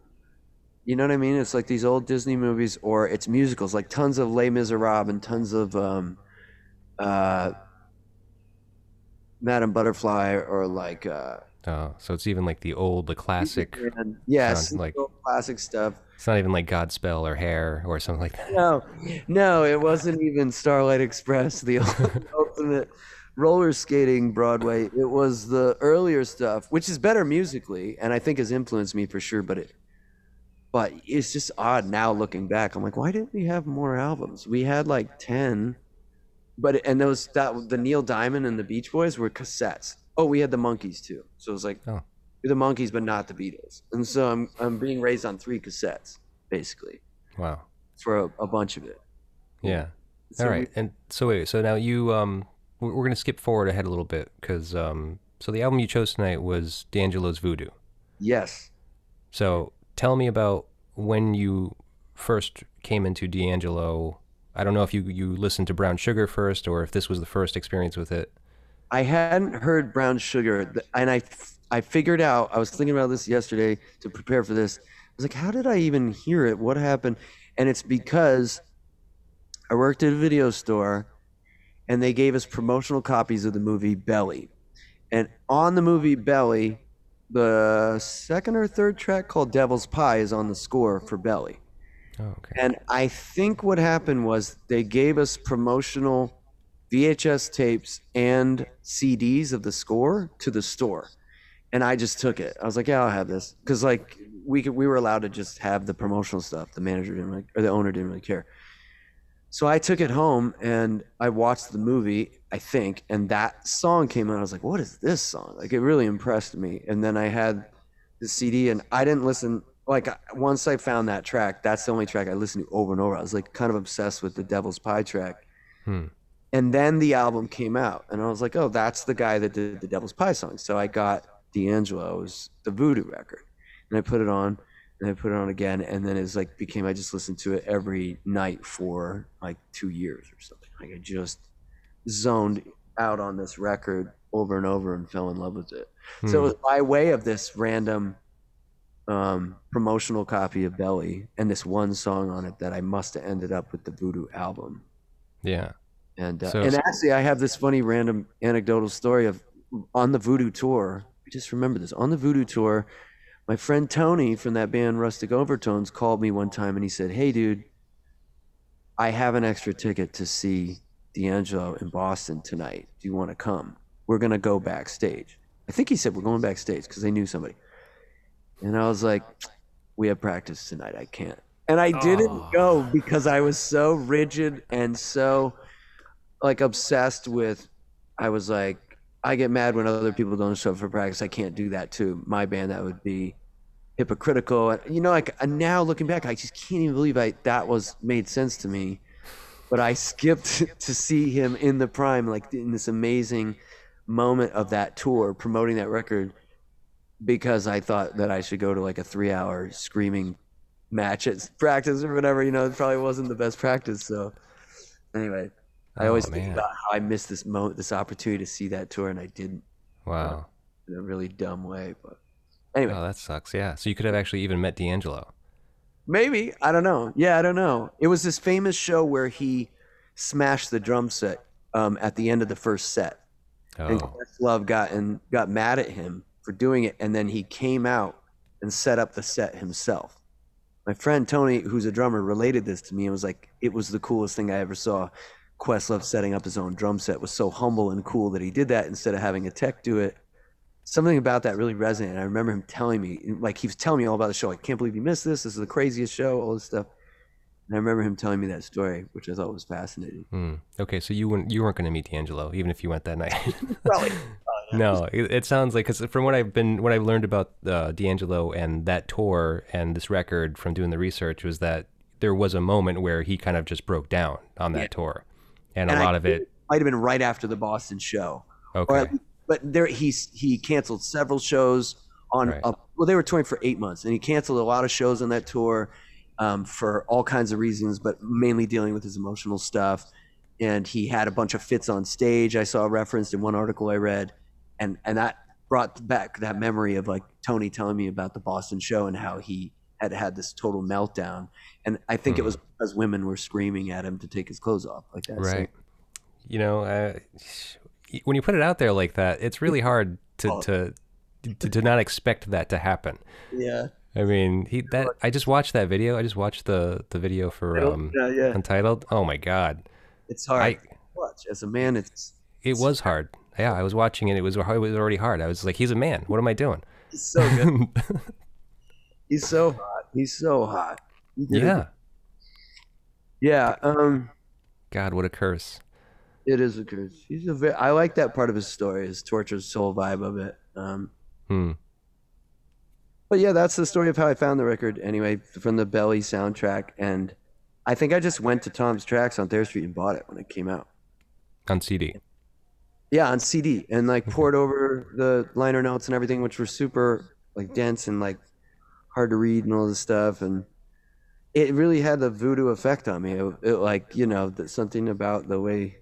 Speaker 3: you know what I mean? It's like these old Disney movies, or it's musicals, like tons of Les Miserables and tons of um, uh, Madame Butterfly, or like uh,
Speaker 2: Oh, so it's even like the old, the classic.
Speaker 3: yes,
Speaker 2: sound like-
Speaker 3: classic stuff.
Speaker 2: It's not even like Godspell or Hair or something like that.
Speaker 3: No, no, it wasn't even Starlight Express, the ultimate roller skating Broadway. It was the earlier stuff, which is better musically, and I think has influenced me for sure. But it, but it's just odd now looking back. I'm like, why didn't we have more albums? We had like ten, but and those that the Neil Diamond and the Beach Boys were cassettes. Oh, we had the Monkees too. So it was like
Speaker 2: Oh.
Speaker 3: the Monkees, but not the Beatles. And so I'm I'm being raised on three cassettes basically
Speaker 2: Wow.
Speaker 3: for a, a bunch of it.
Speaker 2: Yeah.
Speaker 3: So
Speaker 2: All
Speaker 3: we-
Speaker 2: And so wait. So now you um, we're, we're gonna skip forward ahead a little bit because um, so the album you chose tonight was D'Angelo's Voodoo.
Speaker 3: yes.
Speaker 2: So tell me about when you first came into D'Angelo. I don't know if you you listened to Brown Sugar first or if this was the first experience with it.
Speaker 3: I hadn't heard Brown Sugar, and I I figured out. I was thinking about this yesterday to prepare for this. I was like, how did I even hear it? What happened? And it's because I worked at a video store, and they gave us promotional copies of the movie Belly, and on the movie Belly, the second or third track called Devil's Pie is on the score for Belly.
Speaker 2: Oh, okay.
Speaker 3: And I think what happened was they gave us promotional VHS tapes and CDs of the score to the store. And I just took it. I was like, yeah, I'll have this. Because, like, we, could, we were allowed to just have the promotional stuff. The manager didn't really, or the owner didn't really care. So I took it home and I watched the movie, I think, and that song came out. I was like, what is this song? Like, it really impressed me. And then I had the CD and I didn't listen. Like, once I found that track, that's the only track I listened to over and over. I was like kind of obsessed with the Devil's Pie track.
Speaker 2: Hmm.
Speaker 3: And then the album came out, and I was like, oh, that's the guy that did the Devil's Pie song. So I got D'Angelo's The Voodoo record, and I put it on, and I put it on again, and then it's like became I just listened to it every night for like two years or something. Like I just zoned out on this record over and over and fell in love with it. So it
Speaker 2: Hmm.
Speaker 3: was by way of this random um, promotional copy of Belly and this one song on it that I must have ended up with the Voodoo album.
Speaker 2: yeah.
Speaker 3: And uh,
Speaker 2: So-
Speaker 3: and actually, I have this funny random anecdotal story of on the Voodoo tour. I just remember this on the Voodoo tour. My friend Tony from that band Rustic Overtones called me one time and he said, "Hey, dude, I have an extra ticket to see D'Angelo in Boston tonight. Do you want to come? We're gonna go backstage." I think he said we're going backstage because they knew somebody. And I was like, "We have practice tonight. I can't." and I didn't
Speaker 2: Oh.
Speaker 3: go because I was so rigid and so like obsessed with. I was like, I get mad when other people don't show up for practice. I can't do that to my band. That would be hypocritical. And, You know, like now looking back, I just can't even believe I that was made sense to me. But I skipped to see him in the prime, like in this amazing moment of that tour, promoting that record, because I thought that I should go to like a three-hour screaming match at practice or whatever. You know, it probably wasn't the best practice. So anyway, I
Speaker 2: Oh,
Speaker 3: always think about how I missed this moment, this opportunity to see that tour, and I didn't
Speaker 2: Wow.
Speaker 3: in a really dumb way. But anyway,
Speaker 2: Oh, that sucks. Yeah. So you could have actually even met D'Angelo.
Speaker 3: maybe I don't know. Yeah, I don't know. It was this famous show where he smashed the drum set um, at the end of the first set, and
Speaker 2: Oh.
Speaker 3: Questlove got and got mad at him for doing it, and then he came out and set up the set himself. My friend Tony, who's a drummer, related this to me and was like, "It was the coolest thing I ever saw." Questlove setting up his own drum set was so humble and cool that he did that instead of having a tech do it. Something about that really resonated. I remember him telling me, like he was telling me all about the show. I can't believe you missed this. This is the craziest show. All this stuff. And I remember him telling me that story, which I thought was fascinating.
Speaker 2: Hmm. Okay. So you weren't you weren't going to meet D'Angelo even if you went that night.
Speaker 3: Probably.
Speaker 2: no, it, it sounds like because from what I've been what I've learned about uh, D'Angelo and that tour and this record from doing the research was that there was a moment where he kind of just broke down on that
Speaker 3: Yeah.
Speaker 2: tour, and,
Speaker 3: And
Speaker 2: a
Speaker 3: I
Speaker 2: lot of it.
Speaker 3: might have been right after the Boston show.
Speaker 2: Okay.
Speaker 3: but there he he canceled several shows on
Speaker 2: Right.
Speaker 3: a, well they were touring for eight months and he canceled a lot of shows on that tour um, for all kinds of reasons but mainly dealing with his emotional stuff and he had a bunch of fits on stage I saw referenced in one article I read and and that brought back that memory of like Tony telling me about the Boston show and how he had had this total meltdown and I think it
Speaker 2: Hmm.
Speaker 3: was because women were screaming at him to take his clothes off like that So-
Speaker 2: Right. You know, uh, when you put it out there like that, it's really hard to
Speaker 3: Oh.
Speaker 2: to, to to not expect that to happen.
Speaker 3: yeah
Speaker 2: I mean, he that I just watched that video. I just watched the the video for um
Speaker 3: yeah yeah
Speaker 2: Untitled. Oh my god.
Speaker 3: It's hard
Speaker 2: I-
Speaker 3: watch as a man. It's
Speaker 2: It was hard. Yeah, I was watching it. It was it was already hard. I was like, he's a man. What am I doing?
Speaker 3: he's so good. he's so hot. He's so hot. He
Speaker 2: yeah.
Speaker 3: yeah. Um,
Speaker 2: God, what a curse.
Speaker 3: it is a curse. He's a very. I like that part of his story, his tortured soul vibe of it. Um,
Speaker 2: Hmm.
Speaker 3: but yeah, that's the story of how I found the record. Anyway, from the Belly soundtrack, and I think I just went to Tom's Tracks on Thayer Street and bought it when it came out.
Speaker 2: On CD.
Speaker 3: Yeah, on CD and like poured over the liner notes and everything, which were super like dense and like hard to read and all this stuff. And it really had the voodoo effect on me. It, it like you know that something about the way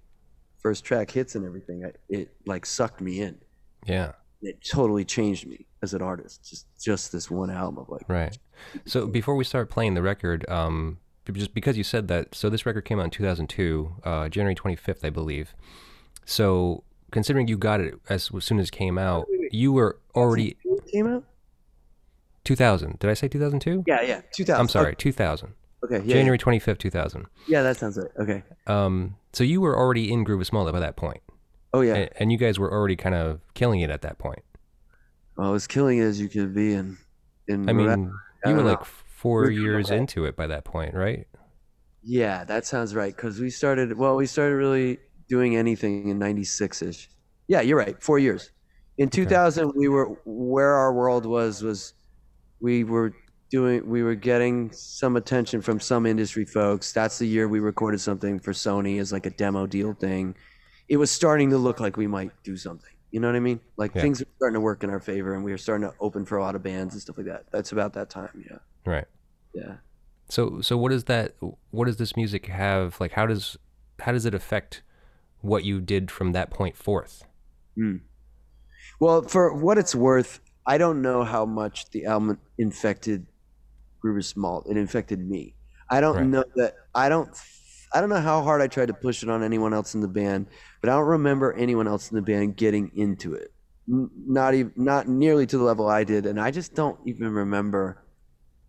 Speaker 3: first track hits and everything. I, it like sucked me in.
Speaker 2: Yeah.
Speaker 3: It totally changed me as an artist. Just just this one album of like
Speaker 2: Right. So before we start playing the record, um, just because you said that, so this record came out in 2002, uh, January 25th, I believe. So considering you got it as, as soon as it came out, you were already
Speaker 3: It came out.
Speaker 2: 2000. Did I say 2002?
Speaker 3: Yeah, yeah, two thousand.
Speaker 2: I'm sorry, 2000.
Speaker 3: Okay, yeah,
Speaker 2: January 25th, 2000.
Speaker 3: Yeah, that sounds right. Okay.
Speaker 2: Um, so you were already in Gruvis Malt by that point,
Speaker 3: Oh yeah.
Speaker 2: and, and you guys were already kind of killing it at that point.
Speaker 3: Well, as killing it as you could be in in
Speaker 2: I mean,
Speaker 3: I
Speaker 2: you were
Speaker 3: don't
Speaker 2: like 4
Speaker 3: We're-
Speaker 2: years
Speaker 3: okay.
Speaker 2: into it by that point, right?
Speaker 3: Yeah, that sounds right. Because we started, well, we started really doing anything in 96 ish. Yeah, you're right. Four years. In 2000, we were, where our world was, was we were doing, we were getting some attention from some industry folks. That's the year we recorded something for Sony as like a demo deal thing. It was starting to look like we might do something. You know what I mean? Like
Speaker 2: Yeah.
Speaker 3: things were starting to work in our favor and we were starting to open for a lot of bands and stuff like that. That's about that time. Yeah.
Speaker 2: Right.
Speaker 3: Yeah.
Speaker 2: So so what does that what does this music have like how does how does it affect what you did from that point forth? Hmm.
Speaker 3: Well, for what it's worth, I don't know how much the album infected Gruvis Malt. It infected me. I don't
Speaker 2: Right.
Speaker 3: know that. I don't. I don't know how hard I tried to push it on anyone else in the band, but I don't remember anyone else in the band getting into it. Not even, not nearly to the level I did, and I just don't even remember.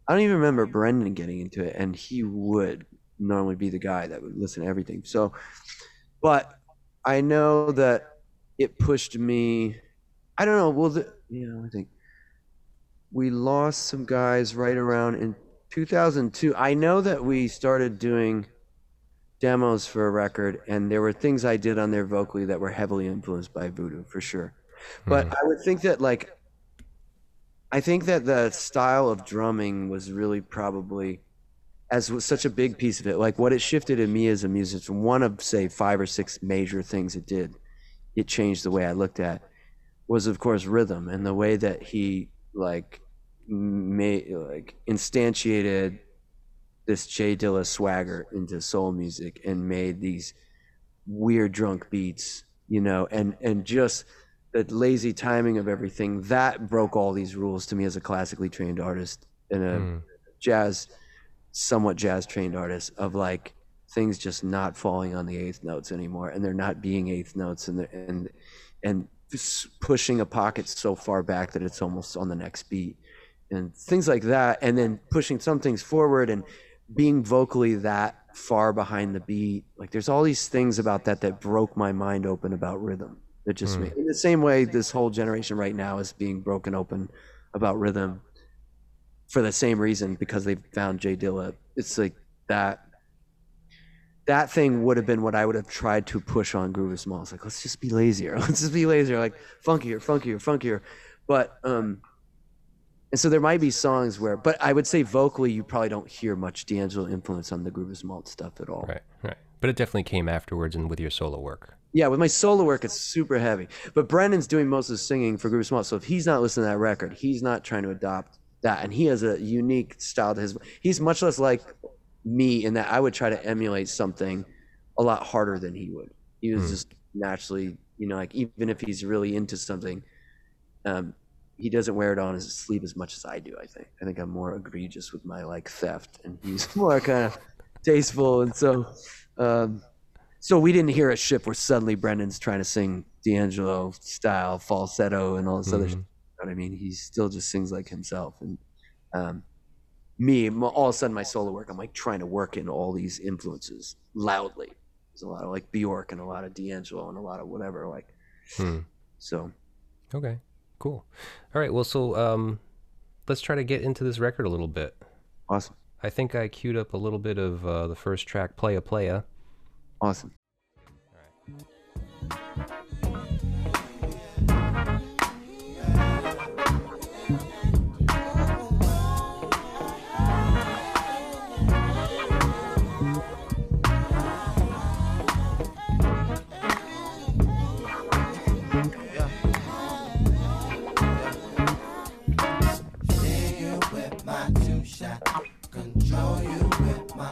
Speaker 3: I don't even remember Brendan getting into it, and he would normally be the guy that would listen to everything. So, but I know that it pushed me. I don't know. Well, the, you know, I think we lost some guys right around in 2002. I know that we started doing demos for a record, and there were things I did on there vocally that were heavily influenced by Voodoo for sure. But hmm. I would think that like, I think that the style of drumming was really probably as was such a big piece of it. Like what it shifted in me as a musician. One of say five or six major things it did. It changed the way I looked at was of course rhythm and the way that he like made like instantiated this Jay Dilla swagger into soul music and made these weird drunk beats, you know, and and just the lazy timing of everything that broke all these rules to me as a classically trained artist and a
Speaker 2: Mm.
Speaker 3: jazz, somewhat jazz trained artist of like things just not falling on the eighth notes anymore, and they're not being eighth notes, and they're- and and pushing a pocket so far back that it's almost on the next beat, and things like that, and then pushing some things forward and being vocally that far behind the beat. Like there's all these things about that that broke my mind open about rhythm. That just
Speaker 2: Hmm.
Speaker 3: made, in the same way this whole generation right now is being broken open about rhythm for the same reason because they found Jay Dilla. It's like that. That thing would have been what I would have tried to push on Gruvis Malt. It's like let's just be lazier. Let's just be lazier. Like funkier, funkier, funkier. But um, and so there might be songs where, but I would say vocally, you probably don't hear much D'Angelo influence on the Groove is Malt stuff at all.
Speaker 2: Right, right. But it definitely came afterwards and with your solo work.
Speaker 3: Yeah, with my solo work, it's super heavy. But Brendan's doing most of the singing for Gruvis Malt. So if he's not listening to that record, he's not trying to adopt that. And he has a unique style to his. He's much less like me in that I would try to emulate something a lot harder than he would. He was
Speaker 2: Hmm.
Speaker 3: just naturally, you know, like even if he's really into something, um, he doesn't wear it on his sleeve as much as I do. I think. I think I'm more egregious with my like theft, and he's more kind of tasteful. And so, um, so we didn't hear a ship where suddenly Brendan's trying to sing D'Angelo style falsetto and all this other.
Speaker 2: Mhm.
Speaker 3: Shit. You know what I mean? He still just sings like himself. And um, me, all of a sudden, my solo work, I'm like trying to work in all these influences loudly. There's a lot of like Bjork and a lot of D'Angelo and a lot of whatever. Like,
Speaker 2: Hmm.
Speaker 3: so
Speaker 2: Okay, cool. All right, well, so um, let's try to get into this record a little bit.
Speaker 3: awesome,
Speaker 2: I think I queued up a little bit of uh, the first track, Playa Playa.
Speaker 3: awesome.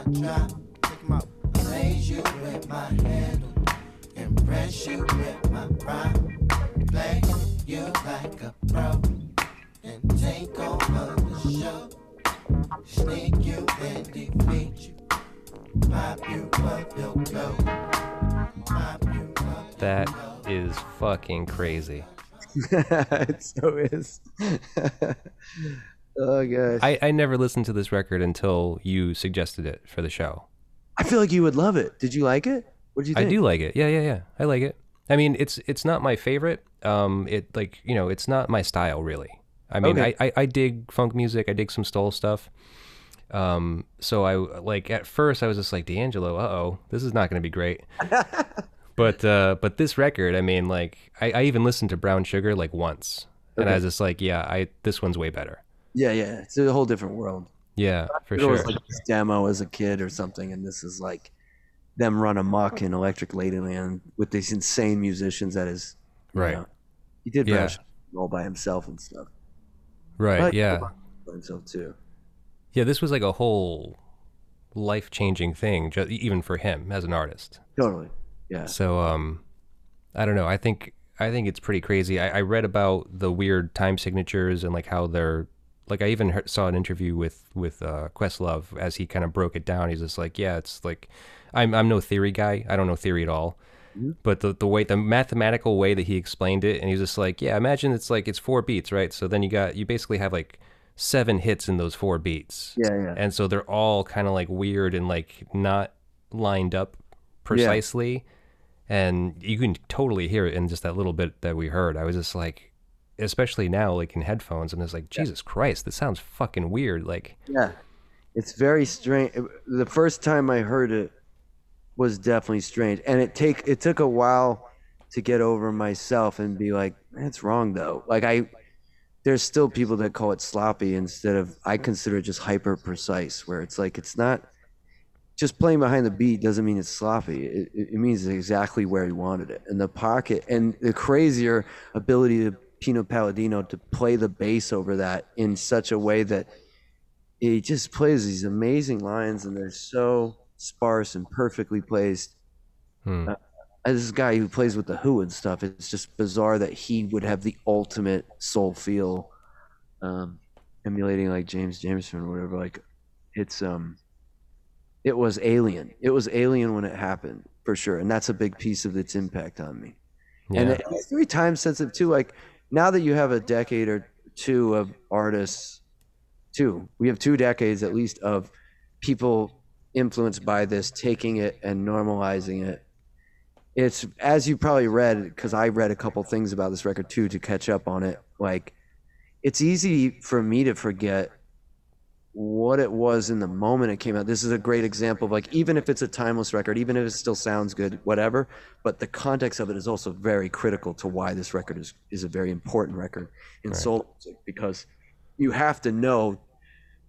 Speaker 4: With my drop. Take 'em out. Raise you with my handle. Impress you with my prime. Play you like a pro. And take over the show. Sneak you and defeat you. Pop you up your glow. Pop you up
Speaker 2: That is fucking crazy.
Speaker 3: it so is. oh gosh, I,
Speaker 2: I, never listened to this record until you suggested it for the show.
Speaker 3: I feel like you would love it. Did you like it? What did you
Speaker 2: I do like it. Yeah, yeah, yeah. I like it. I mean, it's it's not my favorite. Um, it like you know, it's not my style really. I mean,
Speaker 3: Okay.
Speaker 2: I, I I dig funk music. I dig some Stoll stuff. Um, so I like at first I was just like D'Angelo. Uh oh, this is not going to be great. but uh, but this record, I mean, like I, I even listened to Brown Sugar like once, and I was just like, yeah, I this one's way better.
Speaker 3: Yeah, yeah. It's a whole different world.
Speaker 2: Yeah, for sure.
Speaker 3: was like this demo as a kid or something, and this is like them run amok in Electric Ladyland with these insane musicians That is you
Speaker 2: Right.
Speaker 3: know. He did
Speaker 2: Yeah.
Speaker 3: All by himself and stuff.
Speaker 2: right.
Speaker 3: But-
Speaker 2: Yeah.
Speaker 3: By himself too.
Speaker 2: Yeah. This was like a whole life changing thing, just, even for him as an artist.
Speaker 3: Totally. Yeah.
Speaker 2: So um, I don't know. I think I think it's pretty crazy. I, I read about the weird time signatures and like how they're like. I even heard, saw an interview with with uh, Questlove as he kind of broke it down. He's just like, yeah, it's like I'm I'm no theory guy. I don't know theory at all. But the the way the mathematical way that he explained it, and he's just like, yeah, imagine it's like it's four beats, right? So then you got you basically have like seven hits in those four beats
Speaker 3: Yeah, yeah.
Speaker 2: and so they're all kind of like weird and like not lined up precisely Yeah. and you can totally hear it in just that little bit that we heard i was just like especially now like in headphones and it's like jesus christ this sounds fucking weird like
Speaker 3: Yeah. it's very strange. The first time I heard it was definitely strange, and it take it took a while to get over myself and be like, that's wrong though. Like I, there's still people that call it sloppy instead of I consider it just hyper precise, where it's like it's not just playing behind the beat doesn't mean it's sloppy. It, it it means exactly where he wanted it in the pocket, and the crazier ability to Pino Palladino to play the bass over that in such a way that he just plays these amazing lines, and they're so sparse and perfectly placed.
Speaker 2: Hmm.
Speaker 3: Uh, as this guy who plays with the Who and stuff, it's just bizarre that he would have the ultimate soul feel, um, emulating like James Jamerson or whatever. Like, it's um, it was alien. It was alien when it happened for sure, and that's a big piece of its impact on me.
Speaker 2: Yeah.
Speaker 3: And it- it's very time sensitive too. Like now that you have a decade or two of artists, two, we have two decades at least of people influenced by this, taking it and normalizing it. It's as you probably read because I read a couple things about this record too to catch up on it. Like it's easy for me to forget what it was in the moment it came out. This is a great example of like even if it's a timeless record, even if it still sounds good, whatever, but the context of it is also very critical to why this record is is a very important record in
Speaker 2: Right.
Speaker 3: soul music because you have to know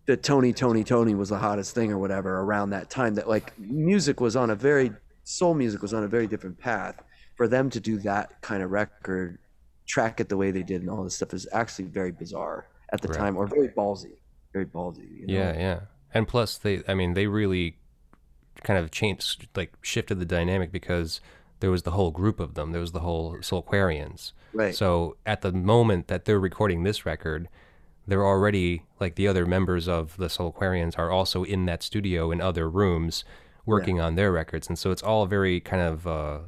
Speaker 3: that Tony Tony Tony was the hottest thing or whatever around that time that like music was on a very soul music was on a very different path for them to do that kind of record track it the way they did and all this stuff is actually very bizarre at the
Speaker 2: Right.
Speaker 3: time or very ballsy very ballsy you know?
Speaker 2: Yeah, yeah. And plus they I mean, they really kind of changed like shifted the dynamic because there was the whole group of them. There was the whole Soulquarians.
Speaker 3: right
Speaker 2: So at the moment that they're recording this record, they're already like the other members of the Soulquarians are also in that studio in other rooms working on their records. And so it's all very kind of uh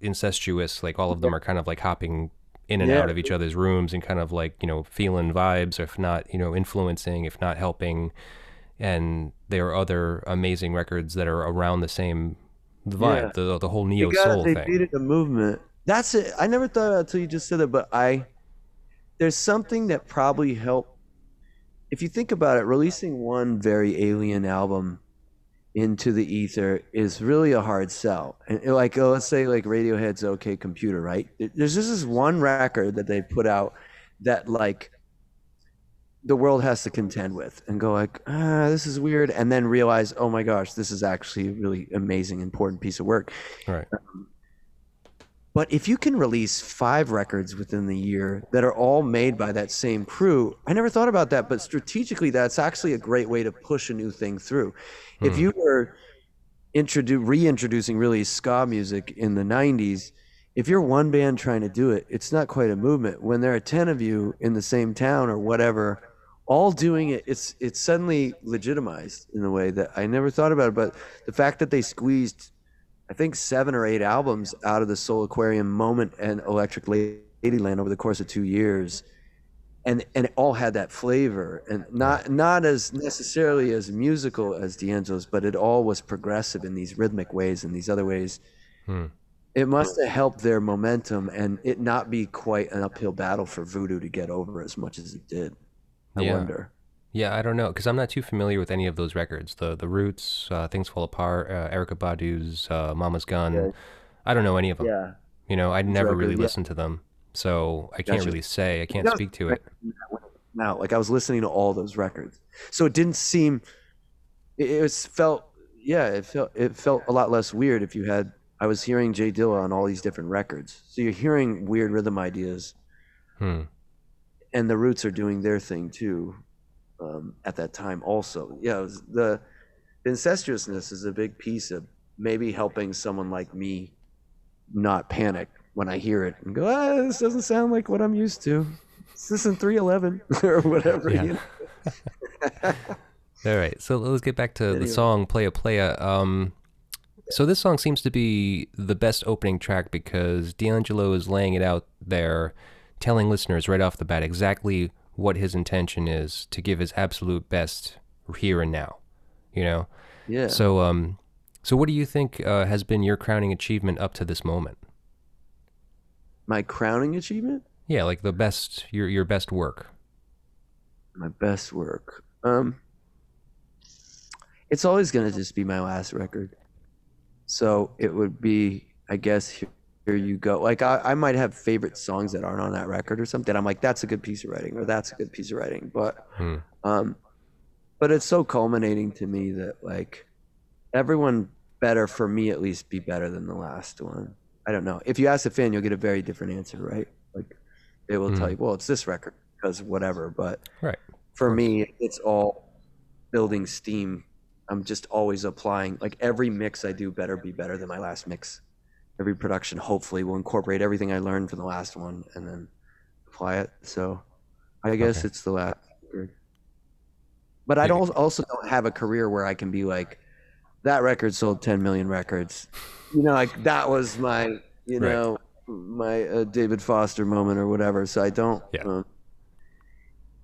Speaker 2: incestuous, like all of them are kind of like hopping in and
Speaker 3: Yeah.
Speaker 2: out of each other's rooms and kind of like, you know, feeling vibes, if not, you know, influencing, if not helping. And there are other amazing records that are around the same vibe,
Speaker 3: Yeah.
Speaker 2: the the whole neo
Speaker 3: Because
Speaker 2: soul
Speaker 3: they
Speaker 2: thing.
Speaker 3: beat it a movement. That's it. I never thought of that until you just said it, but I there's something that probably helped. If you think about it, releasing one very alien album into the ether is really a hard sell. And like, oh, let's say like Radiohead's OK Computer, right? There's just this one record that they put out that like the world has to contend with and go like, ah, this is weird, and then realize, oh my gosh, this is actually a really amazing, important piece of work.
Speaker 2: Right.
Speaker 3: But if you can release five records within the year that are all made by that same crew, I never thought about that, but strategically, that's actually a great way to push a new thing through. If
Speaker 2: Hmm.
Speaker 3: you were introdu- reintroducing really ska music in the 90s, if you're one band trying to do it, it's not quite a movement. When there are 10 of you in the same town or whatever, all doing it, it's it's suddenly legitimized in a way that I never thought about it. But the fact that they squeezed I think seven or eight albums out of the Soulquarian moment and Electric Ladyland over the course of two years, and and it all had that flavor, and not not as necessarily as musical as D'Angelo's, but it all was progressive in these rhythmic ways and these other ways.
Speaker 2: Hmm.
Speaker 3: It must have helped their momentum and it not be quite an uphill battle for Voodoo to get over as much as it did. I
Speaker 2: Yeah.
Speaker 3: wonder.
Speaker 2: Yeah, I don't know because I'm not too familiar with any of those records. The the Roots, uh, Things Fall Apart, uh, Erykah Badu's uh, Mama's Gun.
Speaker 3: Yeah.
Speaker 2: I don't know any of them.
Speaker 3: Yeah.
Speaker 2: You know, I'd never really
Speaker 3: yeah.
Speaker 2: listened to them, so I can't
Speaker 3: Gotcha.
Speaker 2: really say. I can't speak to it.
Speaker 3: now. Like I was listening to all those records, so it didn't seem. It, it was felt, yeah, it felt it felt a lot less weird if you had. I was hearing Jay Dilla on all these different records, so you're hearing weird rhythm ideas,
Speaker 2: Hmm.
Speaker 3: and the Roots are doing their thing too, um, at that time also. Yeah, was the, the incestuousness is a big piece of maybe helping someone like me not panic when I hear it and go, ah, this doesn't sound like what I'm used to. This isn't 311 or whatever.
Speaker 2: Yeah.
Speaker 3: You know?
Speaker 2: All right, so let's get back to the
Speaker 3: Anyway.
Speaker 2: song "Playa Playa." Um, so this song seems to be the best opening track because D'Angelo is laying it out there, telling listeners right off the bat exactly what his intention is to give his absolute best here and now. You know.
Speaker 3: Yeah.
Speaker 2: So, um, so what do you think uh, has been your crowning achievement up to this moment?
Speaker 3: my crowning achievement,
Speaker 2: Yeah, like the best, your your best work.
Speaker 3: my best work. Um, it's always gonna just be my last record. So it would be, I guess, you go. Like I, I might have favorite songs that aren't on that record or something. I'm like, that's a good piece of writing, or that's a good piece of writing. But,
Speaker 2: Hmm.
Speaker 3: um, but it's so culminating to me that like everyone better for me at least be better than the last one. I don't know. If you ask a fan, you'll get a very different answer, right? Like they will tell
Speaker 2: Mhm.
Speaker 3: you, well, it's this record because whatever. But
Speaker 2: Right.
Speaker 3: for me, it's all building steam. I'm just always applying. Like every mix I do better be better than my last mix. Every production hopefully will incorporate everything I learned from the last one and then apply it. So I guess
Speaker 2: Okay.
Speaker 3: it's the last record. But I don't also don't have a career where I can be like, that record sold 10 million records. You know, like that was my, you
Speaker 2: Right.
Speaker 3: know, my uh, David Foster moment or whatever. So I don't.
Speaker 2: Yeah.
Speaker 3: um,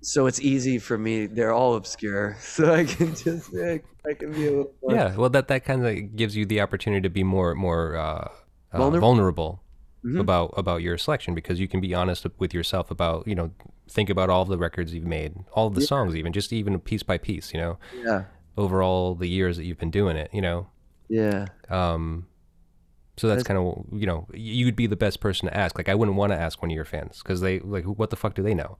Speaker 3: so it's easy for me. They're all obscure, so I can just I, I can be a little. more-
Speaker 2: Yeah, well, that that kind of gives you the opportunity to be more more uh, uh,
Speaker 3: Vulnerable?
Speaker 2: vulnerable
Speaker 3: Mhm.
Speaker 2: about about your selection because you can be honest with yourself about you know think about all the records you've made, all the
Speaker 3: Yeah.
Speaker 2: songs, even just even piece by piece, you know,
Speaker 3: Yeah.
Speaker 2: over all the years that you've been doing it, you know.
Speaker 3: Yeah.
Speaker 2: Um, so that's
Speaker 3: That's-
Speaker 2: kind of you know you'd be the best person to ask. Like I wouldn't want to ask one of your fans because they like what the fuck do they know?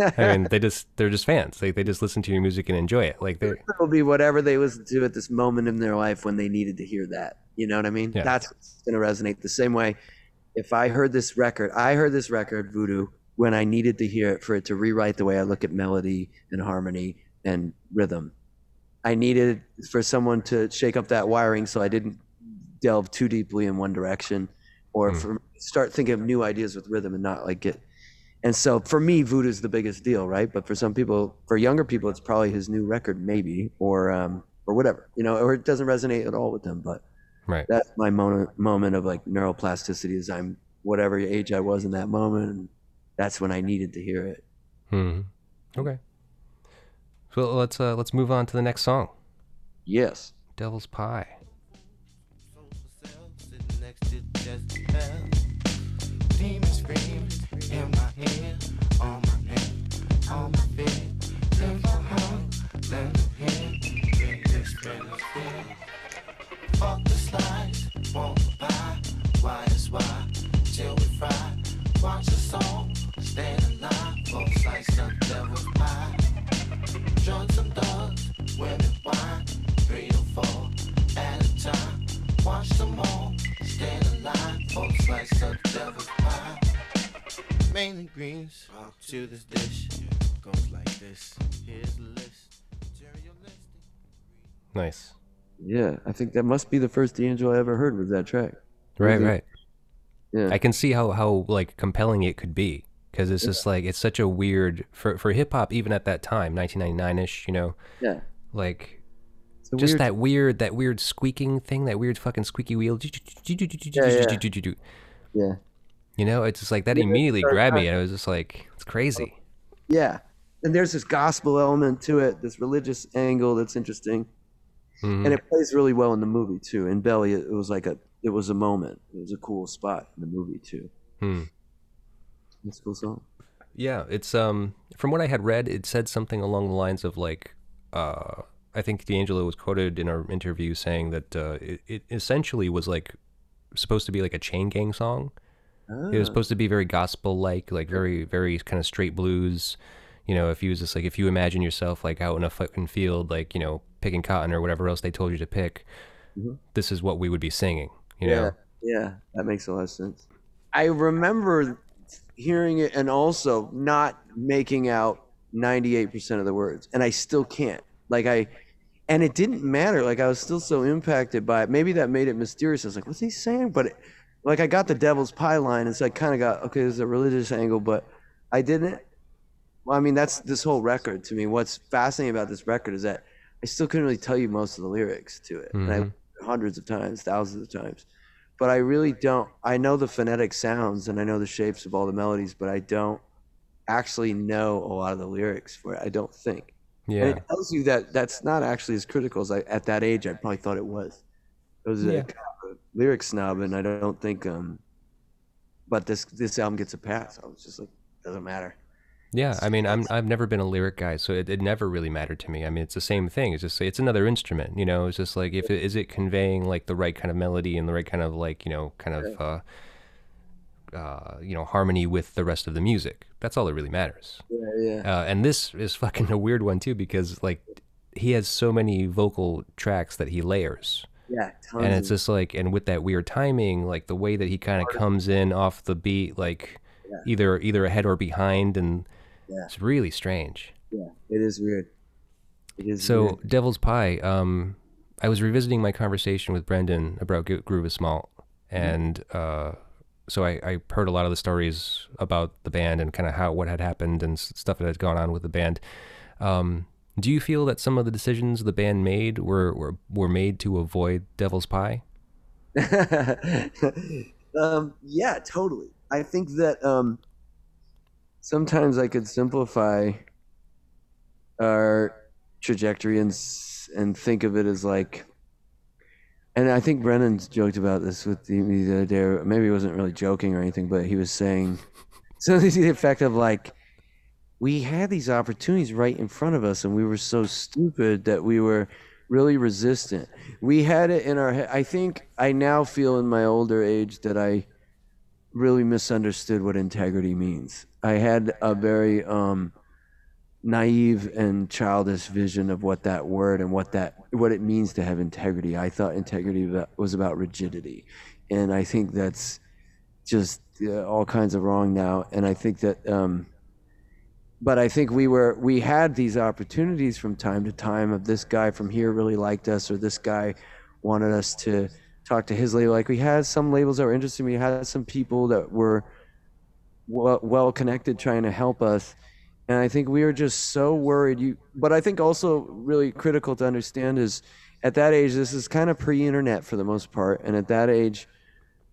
Speaker 2: I mean, they just they're just fans. They they just listen to your music and enjoy it. Like they
Speaker 3: It'll be whatever they listen to at this moment in their life when they needed to hear that. You know what I mean?
Speaker 2: Yeah.
Speaker 3: That's going to resonate the same way. If I heard this record, I heard this record, Voodoo, when I needed to hear it for it to rewrite the way I look at melody and harmony and rhythm. I needed for someone to shake up that wiring so I didn't delve too deeply in one direction or
Speaker 2: Hmm.
Speaker 3: for start thinking of new ideas with rhythm and not like get and so for me voodoo's the biggest deal right but for some people for younger people it's probably his new record maybe or um or whatever you know or it doesn't resonate at all with them but
Speaker 2: right.
Speaker 3: that's my moment moment of like neuroplasticity is i'm whatever age i was in that moment and that's when i needed to hear it
Speaker 2: hmm Okay. So let's uh let's move on to the next song,
Speaker 3: yes
Speaker 2: Devil's Pie.
Speaker 4: Jezebel. Slice of devil's pie. Mainly greens, to this dish. Goes like this. Here's the list.
Speaker 2: Nice.
Speaker 3: yeah i think that must be the first d'angelo i ever heard was that track
Speaker 2: Right, right.
Speaker 3: yeah
Speaker 2: I can see how how like compelling it could be because it's just like it's such a weird for for hip hop even at that time, 1999ish. You know,
Speaker 3: yeah
Speaker 2: like
Speaker 3: It's a
Speaker 2: just
Speaker 3: weird-
Speaker 2: that weird that weird squeaking thing, that weird fucking squeaky wheel.
Speaker 3: yeah yeah.
Speaker 2: You know, it's just like that
Speaker 3: Yeah,
Speaker 2: immediately grabbed me, and it was just like it's crazy.
Speaker 3: Yeah. And there's this gospel element to it, this religious angle that's interesting.
Speaker 2: Mhm.
Speaker 3: And it plays really well in the movie too. In Belly it was like a it was a moment. It was a cool spot in the movie too.
Speaker 2: Hmm.
Speaker 3: It's a cool song.
Speaker 2: Yeah, it's um from what I had read, it said something along the lines of like uh I think D'Angelo was quoted in our interview saying that uh, it, it essentially was like supposed to be like a chain gang song. It was
Speaker 3: Ah.
Speaker 2: supposed to be very gospel like, like very, very kind of straight blues. You know, if you was just like if you imagine yourself like out in a fucking field, like, you know, picking cotton or whatever else they told you to pick,
Speaker 3: Mhm.
Speaker 2: this is what we would be singing. You
Speaker 3: yeah.
Speaker 2: know?
Speaker 3: Yeah, that makes a lot of sense. I remember hearing it and also not making out 98% of the words. And I still can't. Like I and it didn't matter. Like I was still so impacted by it. Maybe that made it mysterious. I was like, what's he saying? But it, like I got the devil's pie line, and so I kind of got okay. There's a religious angle, but I didn't. Well, I mean, that's this whole record to me. What's fascinating about this record is that I still couldn't really tell you most of the lyrics to it, and
Speaker 2: Mhm.
Speaker 3: I hundreds of times, thousands of times. But I really don't. I know the phonetic sounds and I know the shapes of all the melodies, but I don't actually know a lot of the lyrics for it. I don't think.
Speaker 2: Yeah.
Speaker 3: And it tells you that that's not actually as critical as I, at that age I probably thought it was. It was a,
Speaker 2: Yeah.
Speaker 3: kind of a lyric snob, and I don't think. um But this this album gets a pass. I was just like, doesn't matter.
Speaker 2: Yeah, I mean, I'm I've never been a lyric guy, so it, it never really mattered to me. I mean, it's the same thing. It's just it's another instrument, you know. It's just like if it, is it conveying like the right kind of melody and the right kind of like you know kind of uh, uh, you know harmony with the rest of the music. That's all that really matters.
Speaker 3: Yeah, yeah.
Speaker 2: Uh, and this is fucking a weird one too because like he has so many vocal tracks that he layers.
Speaker 3: Yeah, tons
Speaker 2: and it's just like and with that weird timing like the way that he kind of comes in off the beat like
Speaker 3: Yeah.
Speaker 2: either either ahead or behind and
Speaker 3: Yeah.
Speaker 2: it's really strange
Speaker 3: yeah, it is weird. It is
Speaker 2: so
Speaker 3: weird.
Speaker 2: devil's pie um i was revisiting my conversation with brendan about Gruvis Malt and uh so I, I heard a lot of the stories about the band and kind of how what had happened and stuff that had gone on with the band um do you feel that some of the decisions the band made were were, were made to avoid devil's pie
Speaker 3: um, yeah, totally. I think that um, sometimes I could simplify our trajectory and and think of it as like, and I think Brendan's joked about this with me the other day. Maybe he wasn't really joking or anything, but he was saying something to the effect of like, we had these opportunities right in front of us, and we were so stupid that we were really resistant. We had it in our head. I think I now feel in my older age that I really misunderstood what integrity means. I had a very um, naive and childish vision of what that word and what that what it means to have integrity. I thought integrity was about rigidity, and I think that's just uh, all kinds of wrong now. And I think that. Um, but I think we were we had these opportunities from time to time of this guy from here really liked us or this guy wanted us to talk to his label. Like we had some labels that were interesting. We had some people that were well, well connected trying to help us. And I think we are just so worried. You, but I think also really critical to understand is at that age, this is kind of pre-internet for the most part, and at that age,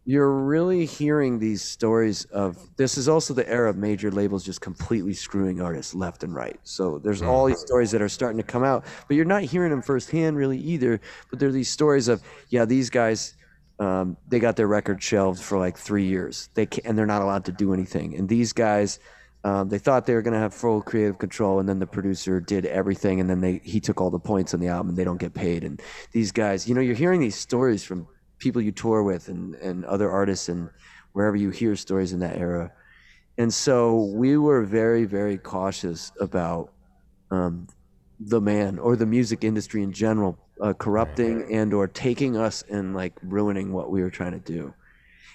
Speaker 3: you're really hearing these stories of this is also the era of major labels just completely screwing artists left and right. So there's all these stories that are starting to come out, but you're not hearing them firsthand really either. But there are these stories of yeah, these guys um, they got their record shelved for like three years. They and they're not allowed to do anything. And these guys, um, they thought they were going to have full creative control, and then the producer did everything, and then they he took all the points on the album, and they don't get paid. And these guys, you know, you're hearing these stories from people you tour with and and other artists and wherever you hear stories in that era. And so we were very very cautious about um, the man or the music industry in general uh, corrupting and or taking us and like ruining what we were trying to do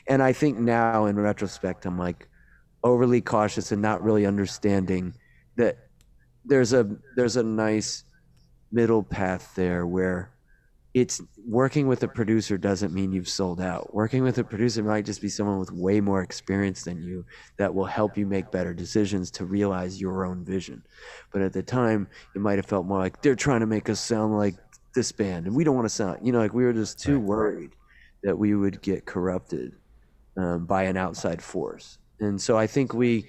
Speaker 3: and i think now in retrospect i'm like overly cautious and not really understanding that there's a there's a nice middle path there where it's working with a producer doesn't mean you've sold out. Working with a producer might just be someone with way more experience than you that will help you make better decisions to realize your own vision. But at the time, it might have felt more like they're trying to make us sound like this band, and we don't want to sound, you know, like we were just too worried that we would get corrupted um, by an outside force. And so I think we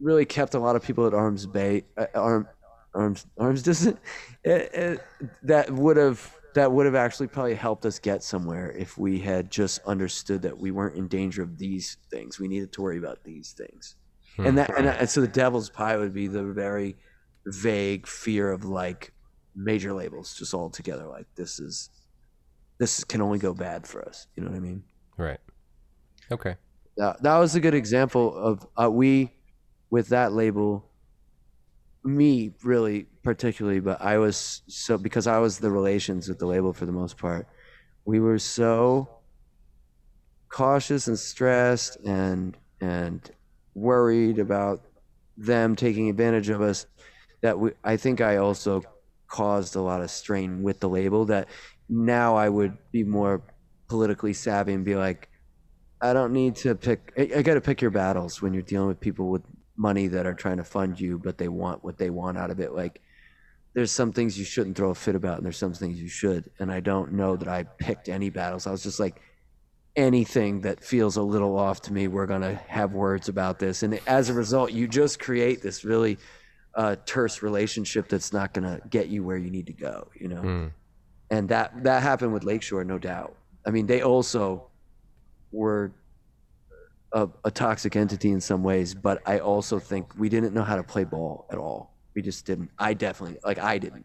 Speaker 3: really kept a lot of people at arm's bay, uh, arm, arms, arms distance. It, it, that would have that would have actually probably helped us get somewhere if we had just understood that we weren't in danger of these things. We needed to worry about these things, hmm. and that and, that- and so the devil's pie would be the very vague fear of like major labels just all together. Like this is this can only go bad for us. You know what I mean?
Speaker 2: right okay
Speaker 3: that, that was a good example of uh, we with that label me really particularly but i was so because i was the relations with the label for the most part we were so cautious and stressed and and worried about them taking advantage of us that we, i think i also caused a lot of strain with the label that now i would be more politically savvy and be like I don't need to pick. I, I got to pick your battles when you're dealing with people with money that are trying to fund you, but they want what they want out of it. Like, there's some things you shouldn't throw a fit about, and there's some things you should. And I don't know that I picked any battles. I was just like, anything that feels a little off to me, we're gonna have words about this. And as a result, you just create this really uh, terse relationship that's not gonna get you where you need to go. You know
Speaker 2: Mm.
Speaker 3: and that that happened with Lakeshore, no doubt. I mean, they also were a, a toxic entity in some ways, but I also think we didn't know how to play ball at all. We just didn't. I definitely like I didn't.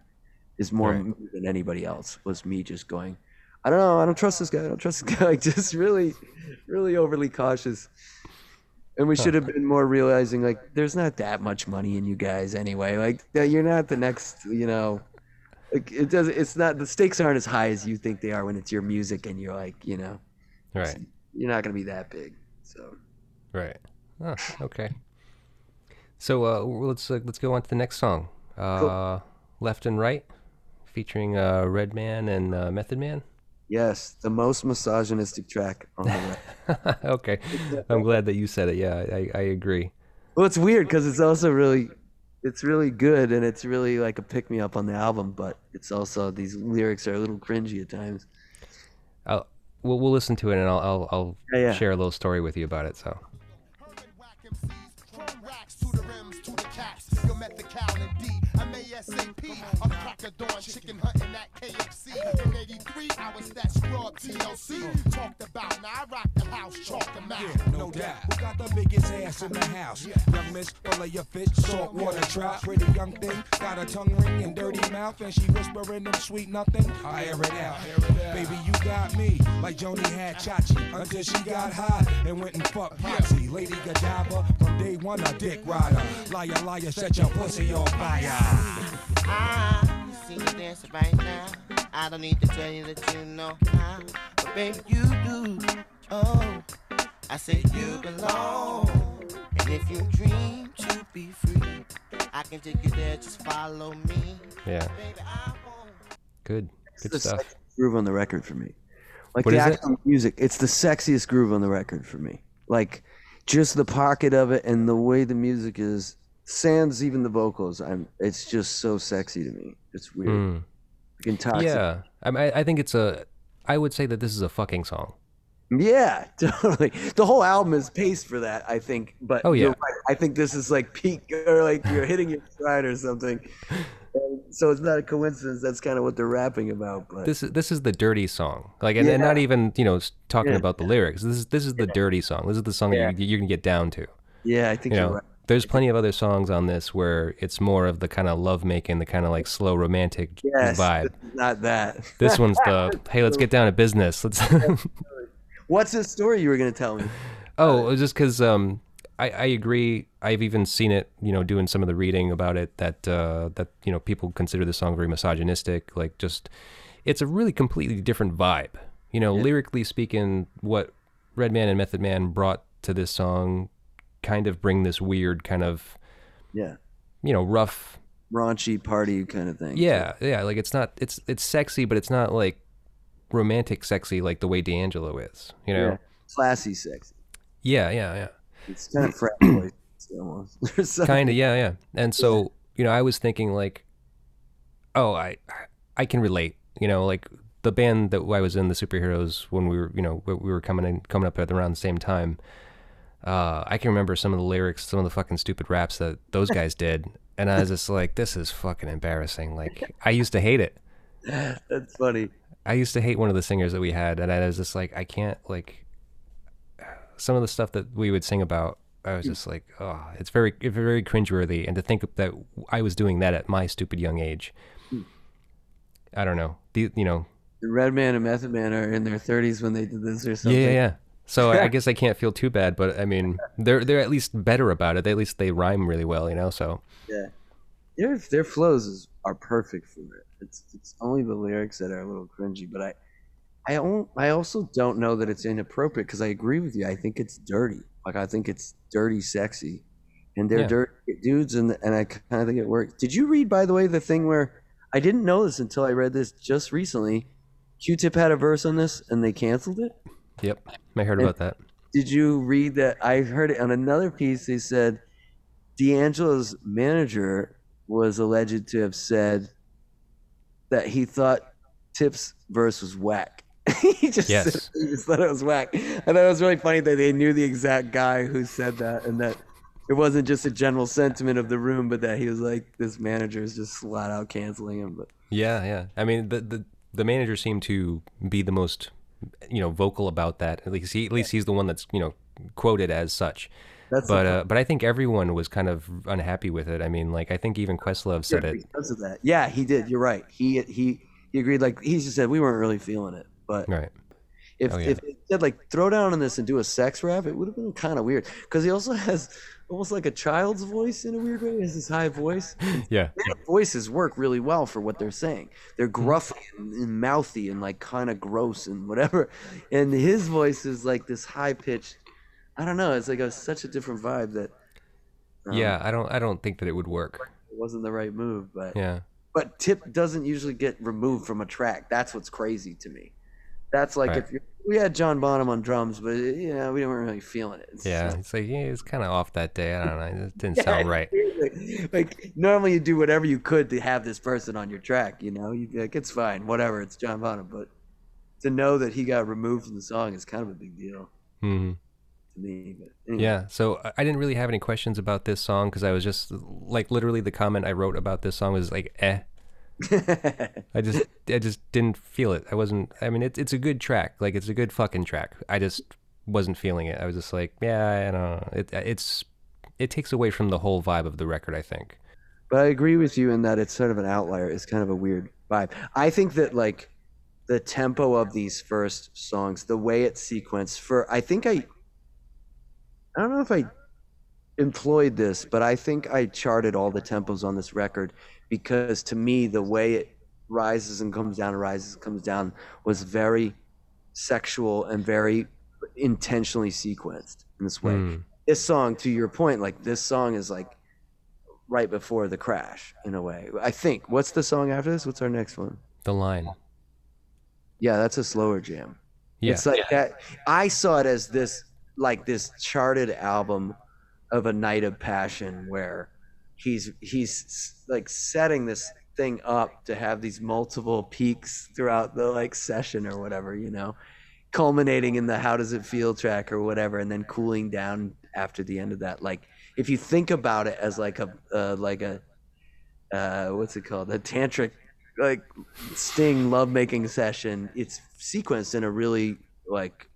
Speaker 3: Is more
Speaker 2: Right.
Speaker 3: than anybody else was me just going. I don't know. I don't trust this guy. I don't trust this guy. Like just really, really overly cautious. And we should have been more realizing like there's not that much money in you guys anyway. Like you're not the next, you know. Like it does. It's not the stakes aren't as high as you think they are when it's your music and you're like, you know,
Speaker 2: Right.
Speaker 3: You're not gonna be that big. So
Speaker 2: Right. Oh, okay. So uh, let's uh, let's go on to the next song. Uh, Left and Right, featuring uh, Redman and uh, Method Man.
Speaker 3: yes, the most misogynistic track on the record.
Speaker 2: okay, I'm glad that you said it. Yeah, I, I agree.
Speaker 3: Well, it's weird because it's also really, it's really good and it's really like a pick me up on the album, but it's also these lyrics are a little cringy at times.
Speaker 2: I'll, we'll we'll listen to it and I'll I'll, I'll
Speaker 3: Yeah, yeah.
Speaker 2: share a little story with you about it. So
Speaker 5: Herman whack MCs, chrome racks to the rims, to the cats. Yo, met the cow and D. I'm ASAP. A crack of dawn, chicken hunting at KFC. In 83, I was that scrub TLC. Talked about, now I rock the house, chalk them out.
Speaker 6: Yeah, no doubt. we got the biggest ass in the house? Young miss, full of your fish, salt water trout. Pretty young thing, got a tongue ring and dirty mouth, and she whispering them sweet nothing. I air it out. Baby, you got me, like Joni had Chachi, until she got hot and went and fucked Potsy. Lady Godiva, from day one, a dick rider. Liar, liar, set your pussy on fire.
Speaker 7: I see you dancing right now. I don't need to tell you that you know how, but baby you do. Oh, I say you belong, and if you dream to be free, I can take you there. Just follow me,
Speaker 2: yeah,
Speaker 7: baby.
Speaker 2: Good good
Speaker 3: the
Speaker 2: stuff.
Speaker 3: groove on the record for me. Like
Speaker 2: What
Speaker 3: the
Speaker 2: is it?
Speaker 3: actual music, it's the sexiest groove on the record for me. Like just the pocket of it and the way the music is, sans even the vocals. I'm. It's just so sexy to me. It's weird.
Speaker 2: Mm.
Speaker 3: Like intoxic-
Speaker 2: Yeah, I, mean, I think it's a. I would say that this is a fucking song.
Speaker 3: Yeah, totally. The whole album is paced for that, I think. But
Speaker 2: Oh, yeah.
Speaker 3: right. I think this is like peak or like you're hitting your stride or something. And so it's not a coincidence. That's kind of what they're rapping about. But
Speaker 2: This is this is the dirty song, like, and, and not even you know talking
Speaker 3: Yeah.
Speaker 2: about the lyrics. This is this is the dirty song. This is the song
Speaker 3: Yeah.
Speaker 2: that you, you can get down to.
Speaker 3: yeah, I think
Speaker 2: You
Speaker 3: you're
Speaker 2: know,
Speaker 3: right.
Speaker 2: There's plenty of other songs on this where it's more of the kind of love making, the kind of like slow romantic
Speaker 3: Yes,
Speaker 2: vibe.
Speaker 3: not that.
Speaker 2: This one's the hey, let's get down to business. Let's.
Speaker 3: What's the story you were gonna tell me?
Speaker 2: oh, just because um, I I agree. I've even seen it. You know, doing some of the reading about it that uh, that you know people consider the song very misogynistic. Like just, it's a really completely different vibe. You know, lyrically speaking, what Redman and Method Man brought to this song kind of bring this weird kind of
Speaker 3: Yeah,
Speaker 2: you know rough
Speaker 3: raunchy party kind of thing.
Speaker 2: Yeah, yeah. Like it's not it's it's sexy, but it's not like romantic sexy like the way D'Angelo is. You know?
Speaker 3: Yeah. classy, sexy.
Speaker 2: Yeah, yeah, yeah.
Speaker 3: It's kind of frat boy almost.
Speaker 2: Kind of, yeah, yeah. And so you know, I was thinking like, oh, I I can relate. You know, like the band that I was in, the superheroes, when we were you know we we were coming in coming up at around the same time. Uh, I can remember some of the lyrics, some of the fucking stupid raps that those guys did, and I was just like, "This is fucking embarrassing." Like, I used to hate it.
Speaker 3: That's funny.
Speaker 2: I used to hate one of the singers that we had, and I was just like, I can't like some of the stuff that we would sing about. I was just like, oh, it's very, it's very cringeworthy, and to think that I was doing that at my stupid young age. I don't know. The, you know,
Speaker 3: The Redman and Method Man are in their 30s when they did this or something.
Speaker 2: yeah, yeah. So I guess I can't feel too bad, but I mean, they're they're at least better about it. At least they rhyme really well, you know. So
Speaker 3: Yeah. Their their flows is, are perfect for it. It's it's only the lyrics that are a little cringy, but I I don't, I also don't know that it's inappropriate because I agree with you. I think it's dirty. Like I think it's dirty sexy. And they're
Speaker 2: Yeah.
Speaker 3: dirty dudes and and I kind of think it works. Did you read by the way the thing where I didn't know this until I read this just recently. Q-Tip had a verse on this and they canceled it?
Speaker 2: Yep, I heard about that.
Speaker 3: Did you read that? I heard it on another piece. They said D'Angelo's manager was alleged to have said that he thought Tip's verse was whack. he just
Speaker 2: Yes.
Speaker 3: said, he just thought it was whack. I thought it was really funny that they knew the exact guy who said that, and that it wasn't just a general sentiment of the room, but that he was like, this manager is just flat out canceling him. But
Speaker 2: Yeah, yeah. I mean, the the the manager seemed to be the most, you know, vocal about that. At least he at least he's the one that's you know quoted as such.
Speaker 3: That's
Speaker 2: But uh, but I think everyone was kind of unhappy with it. I mean, like I think even Questlove said it.
Speaker 3: because of that. Yeah, he did. You're right. He he he agreed. Like he just said, we weren't really feeling it. But
Speaker 2: Right.
Speaker 3: if
Speaker 2: Oh, yeah.
Speaker 3: if it said like throw down on this and do a sex rap, it would have been kind of weird. Because he also has almost like a child's voice in a weird way. Has this high voice.
Speaker 2: Yeah.
Speaker 3: Their voices work really well for what they're saying. They're gruffy and, and mouthy and like kind of gross and whatever. And his voice is like this high pitched. I don't know. It's like a, such a different vibe that um,
Speaker 2: Yeah. I don't I don't think that it would work.
Speaker 3: it wasn't the right move. But
Speaker 2: Yeah.
Speaker 3: but tip doesn't usually get removed from a track. That's what's crazy to me. That's like
Speaker 2: Right.
Speaker 3: if we had John Bonham on drums, but you know we weren't really feeling it. It's
Speaker 2: Yeah. It's like yeah, it's kind of off that day. I don't know. It didn't
Speaker 3: like-
Speaker 2: sound right.
Speaker 3: Like normally you do whatever you could to have this person on your track. You know, you like it's fine, whatever. It's John Bonham, but to know that he got removed from the song is kind of a big deal
Speaker 2: hmm
Speaker 3: to me. But anyway.
Speaker 2: Yeah. So I- I didn't really have any questions about this song because I was just like literally the comment I wrote about this song was like eh. I just I just didn't feel it. I wasn't. I mean, it's it's a good track. Like it's a good fucking track. I just wasn't feeling it. I was just like, yeah, I don't know. It it's it takes away from the whole vibe of the record. I think.
Speaker 3: But I agree with you in that it's sort of an outlier. It's kind of a weird vibe. I think that like the tempo of these first songs, the way it's sequenced for I think I I don't know if I employed this, but I think I charted all the tempos on this record because to me the way it rises and comes down, and rises and comes down was very sexual and very intentionally sequenced in this way
Speaker 2: Hmm.
Speaker 3: this song to your point like this song is like right before the crash in a way i think what's the song after this what's our next one
Speaker 2: The line.
Speaker 3: yeah that's a slower jam
Speaker 2: Yeah.
Speaker 3: it's like that i saw it as this like this charted album of a night of passion where he's he's like setting this thing up to have these multiple peaks throughout the like session or whatever you know culminating in the how does it feel track or whatever and then cooling down after the end of that. Like if you think about it as like a uh, like a uh, what's it called? A tantric like sting love making session it's sequenced in a really like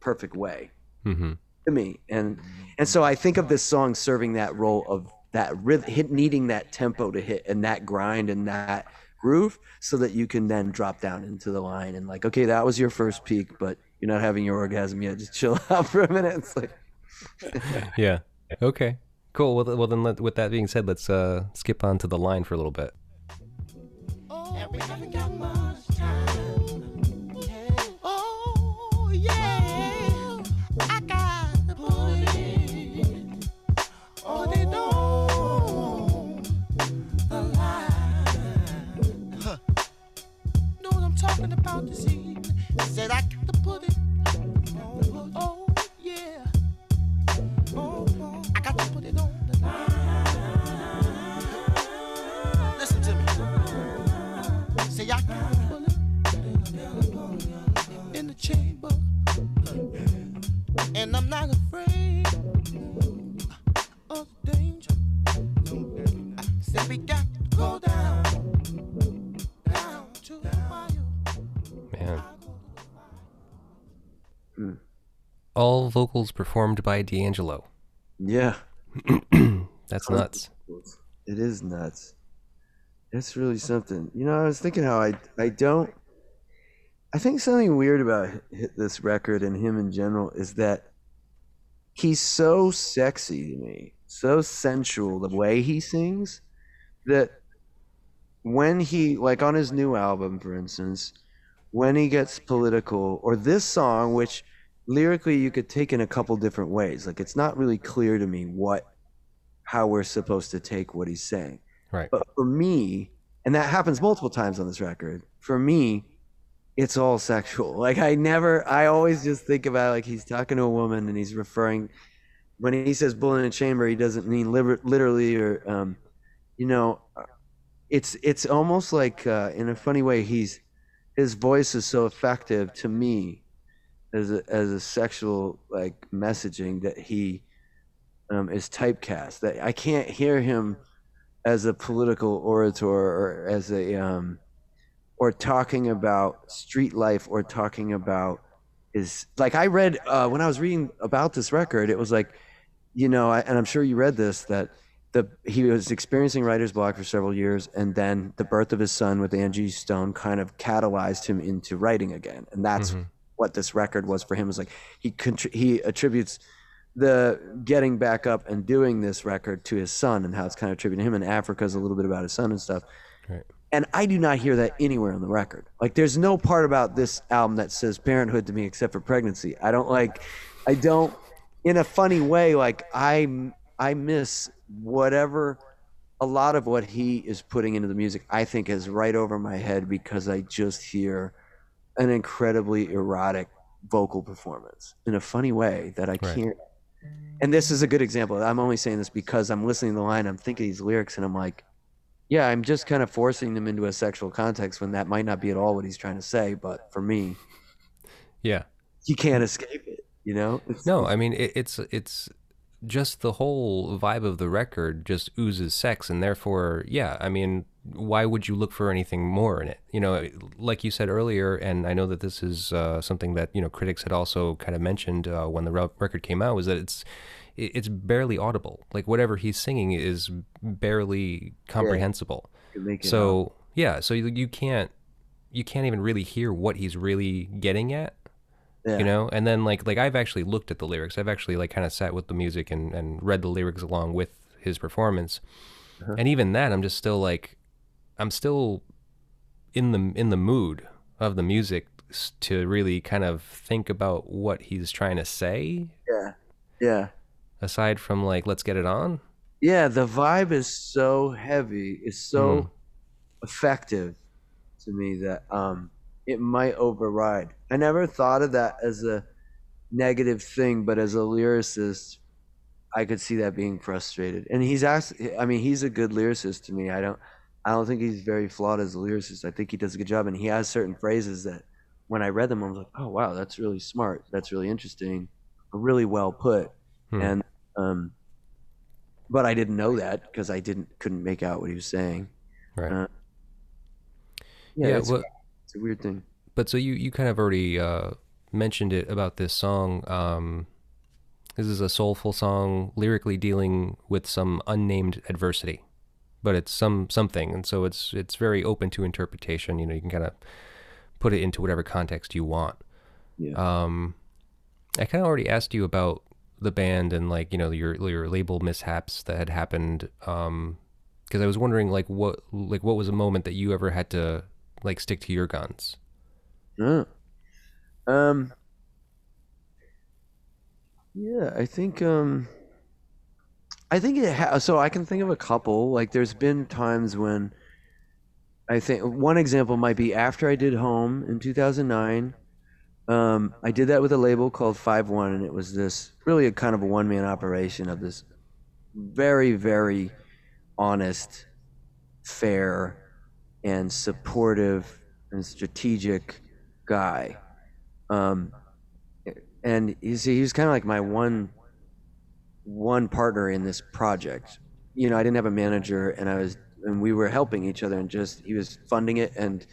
Speaker 3: perfect way.
Speaker 2: Hmm
Speaker 3: to me and and so i think of this song serving that role of that rhythm hit needing that tempo to hit and that grind and that groove so that you can then drop down into the line and like okay that was your first peak but you're not having your orgasm yet just chill out for a minute it's like
Speaker 2: Yeah. Okay. Cool. Well, well then, let, with that being said, let's uh, skip on to the line for a little bit.
Speaker 7: And about this evening? Said I got to put it on. Oh, yeah. Oh, oh. I got to put it on the line. Listen to me. Say I got a bullet in the chamber, and I'm not
Speaker 2: All vocals performed by D'Angelo.
Speaker 3: yeah
Speaker 2: That's nuts.
Speaker 3: It is nuts. It's really something. You know, I was thinking how I I don't. I think something weird about this record and him in general is that he's so sexy to me, so sensual the way he sings that when he like on his new album, for instance, when he gets political, or this song, which lyrically you could take in a couple different ways. Like it's not really clear to me what how we're supposed to take what he's saying.
Speaker 2: Right.
Speaker 3: But for me, and that happens multiple times on this record, for me, it's all sexual. Like I never I always just think about like he's talking to a woman and he's referring when he says bull in a chamber, he doesn't mean liber- literally or um you know it's it's almost like uh, in a funny way he's his voice is so effective to me as a, as a sexual like messaging that he um, is typecast that I can't hear him as a political orator or as a um, or talking about street life or talking about is like I read uh, when I was reading about this record. It was like, you know, I, and I'm sure you read this that the he was experiencing writer's block for several years, and then the birth of his son with Angie Stone kind of catalyzed him into writing again, and that's what this record was for him. Was like he contri- he attributes the getting back up and doing this record to his son and how it's kind of attributed to him and Africa's a little bit about his son and stuff.
Speaker 2: Right.
Speaker 3: And I do not hear that anywhere on the record. Like there's no part about this album that says parenthood to me except for pregnancy. I don't like I don't in a funny way like I I miss whatever a lot of what he is putting into the music I think is right over my head because I just hear an incredibly erotic vocal performance in a funny way that I can't and this is a good example. I'm only saying this because I'm listening to the line, I'm thinking these lyrics, and I'm like, yeah, I'm just kind of forcing them into a sexual context when that might not be at all what he's trying to say. But for me,
Speaker 2: Yeah.
Speaker 3: you can't escape it. You know? It's,
Speaker 2: No, I mean it, it's it's just the whole vibe of the record just oozes sex, and therefore, yeah. I mean, why would you look for anything more in it? You know, like you said earlier, and I know that this is uh, something that you know critics had also kind of mentioned uh, when the re- record came out, was that it's it's barely audible. Like whatever he's singing is barely comprehensible.
Speaker 3: make it up.
Speaker 2: So yeah, so you, you can't you can't even really hear what he's really getting at
Speaker 3: yeah.
Speaker 2: you know and then like like i've actually looked at the lyrics i've actually like kind of sat with the music and and read the lyrics along with his performance
Speaker 3: Uh-huh.
Speaker 2: and even that i'm just still like i'm still in the in the mood of the music to really kind of think about what he's trying to say
Speaker 3: yeah, yeah,
Speaker 2: aside from like let's get it on
Speaker 3: yeah. The vibe is so heavy, it's so
Speaker 2: Mhm.
Speaker 3: effective to me that um, it might override. I never thought of that as a negative thing, but as a lyricist, I could see that being frustrated. And he's asked. I mean, he's a good lyricist to me. I don't. I don't think he's very flawed as a lyricist. I think he does a good job, and he has certain phrases that, when I read them, I was like, "Oh wow, that's really smart. That's really interesting. Really well put."
Speaker 2: Hmm.
Speaker 3: And um, but I didn't know that because I didn't couldn't make out what he was saying.
Speaker 2: right
Speaker 3: Uh, Yeah,
Speaker 2: yeah
Speaker 3: it's,
Speaker 2: well,
Speaker 3: it's a weird thing.
Speaker 2: but so you you kind of already uh mentioned it about this song um this is a soulful song lyrically dealing with some unnamed adversity but it's some something and so it's it's very open to interpretation you know you can kind of put it into whatever context you want
Speaker 3: Yeah.
Speaker 2: um i kind of already asked you about the band and like you know your your label mishaps that had happened um because i was wondering like what like what was a moment that you ever had to like stick to your guns
Speaker 3: Uh, um. Yeah, I think um. I think it ha- so I can think of a couple. Like there's been times when I think one example might be after I did Home in 2009. Um, I did that with a label called Five One, and it was this really a kind of a one man operation of this very very honest, fair, and supportive and strategic guy. Um, and he was kind of like my one one partner in this project. You know, I didn't have a manager, and I was and we were helping each other, and just he was funding it and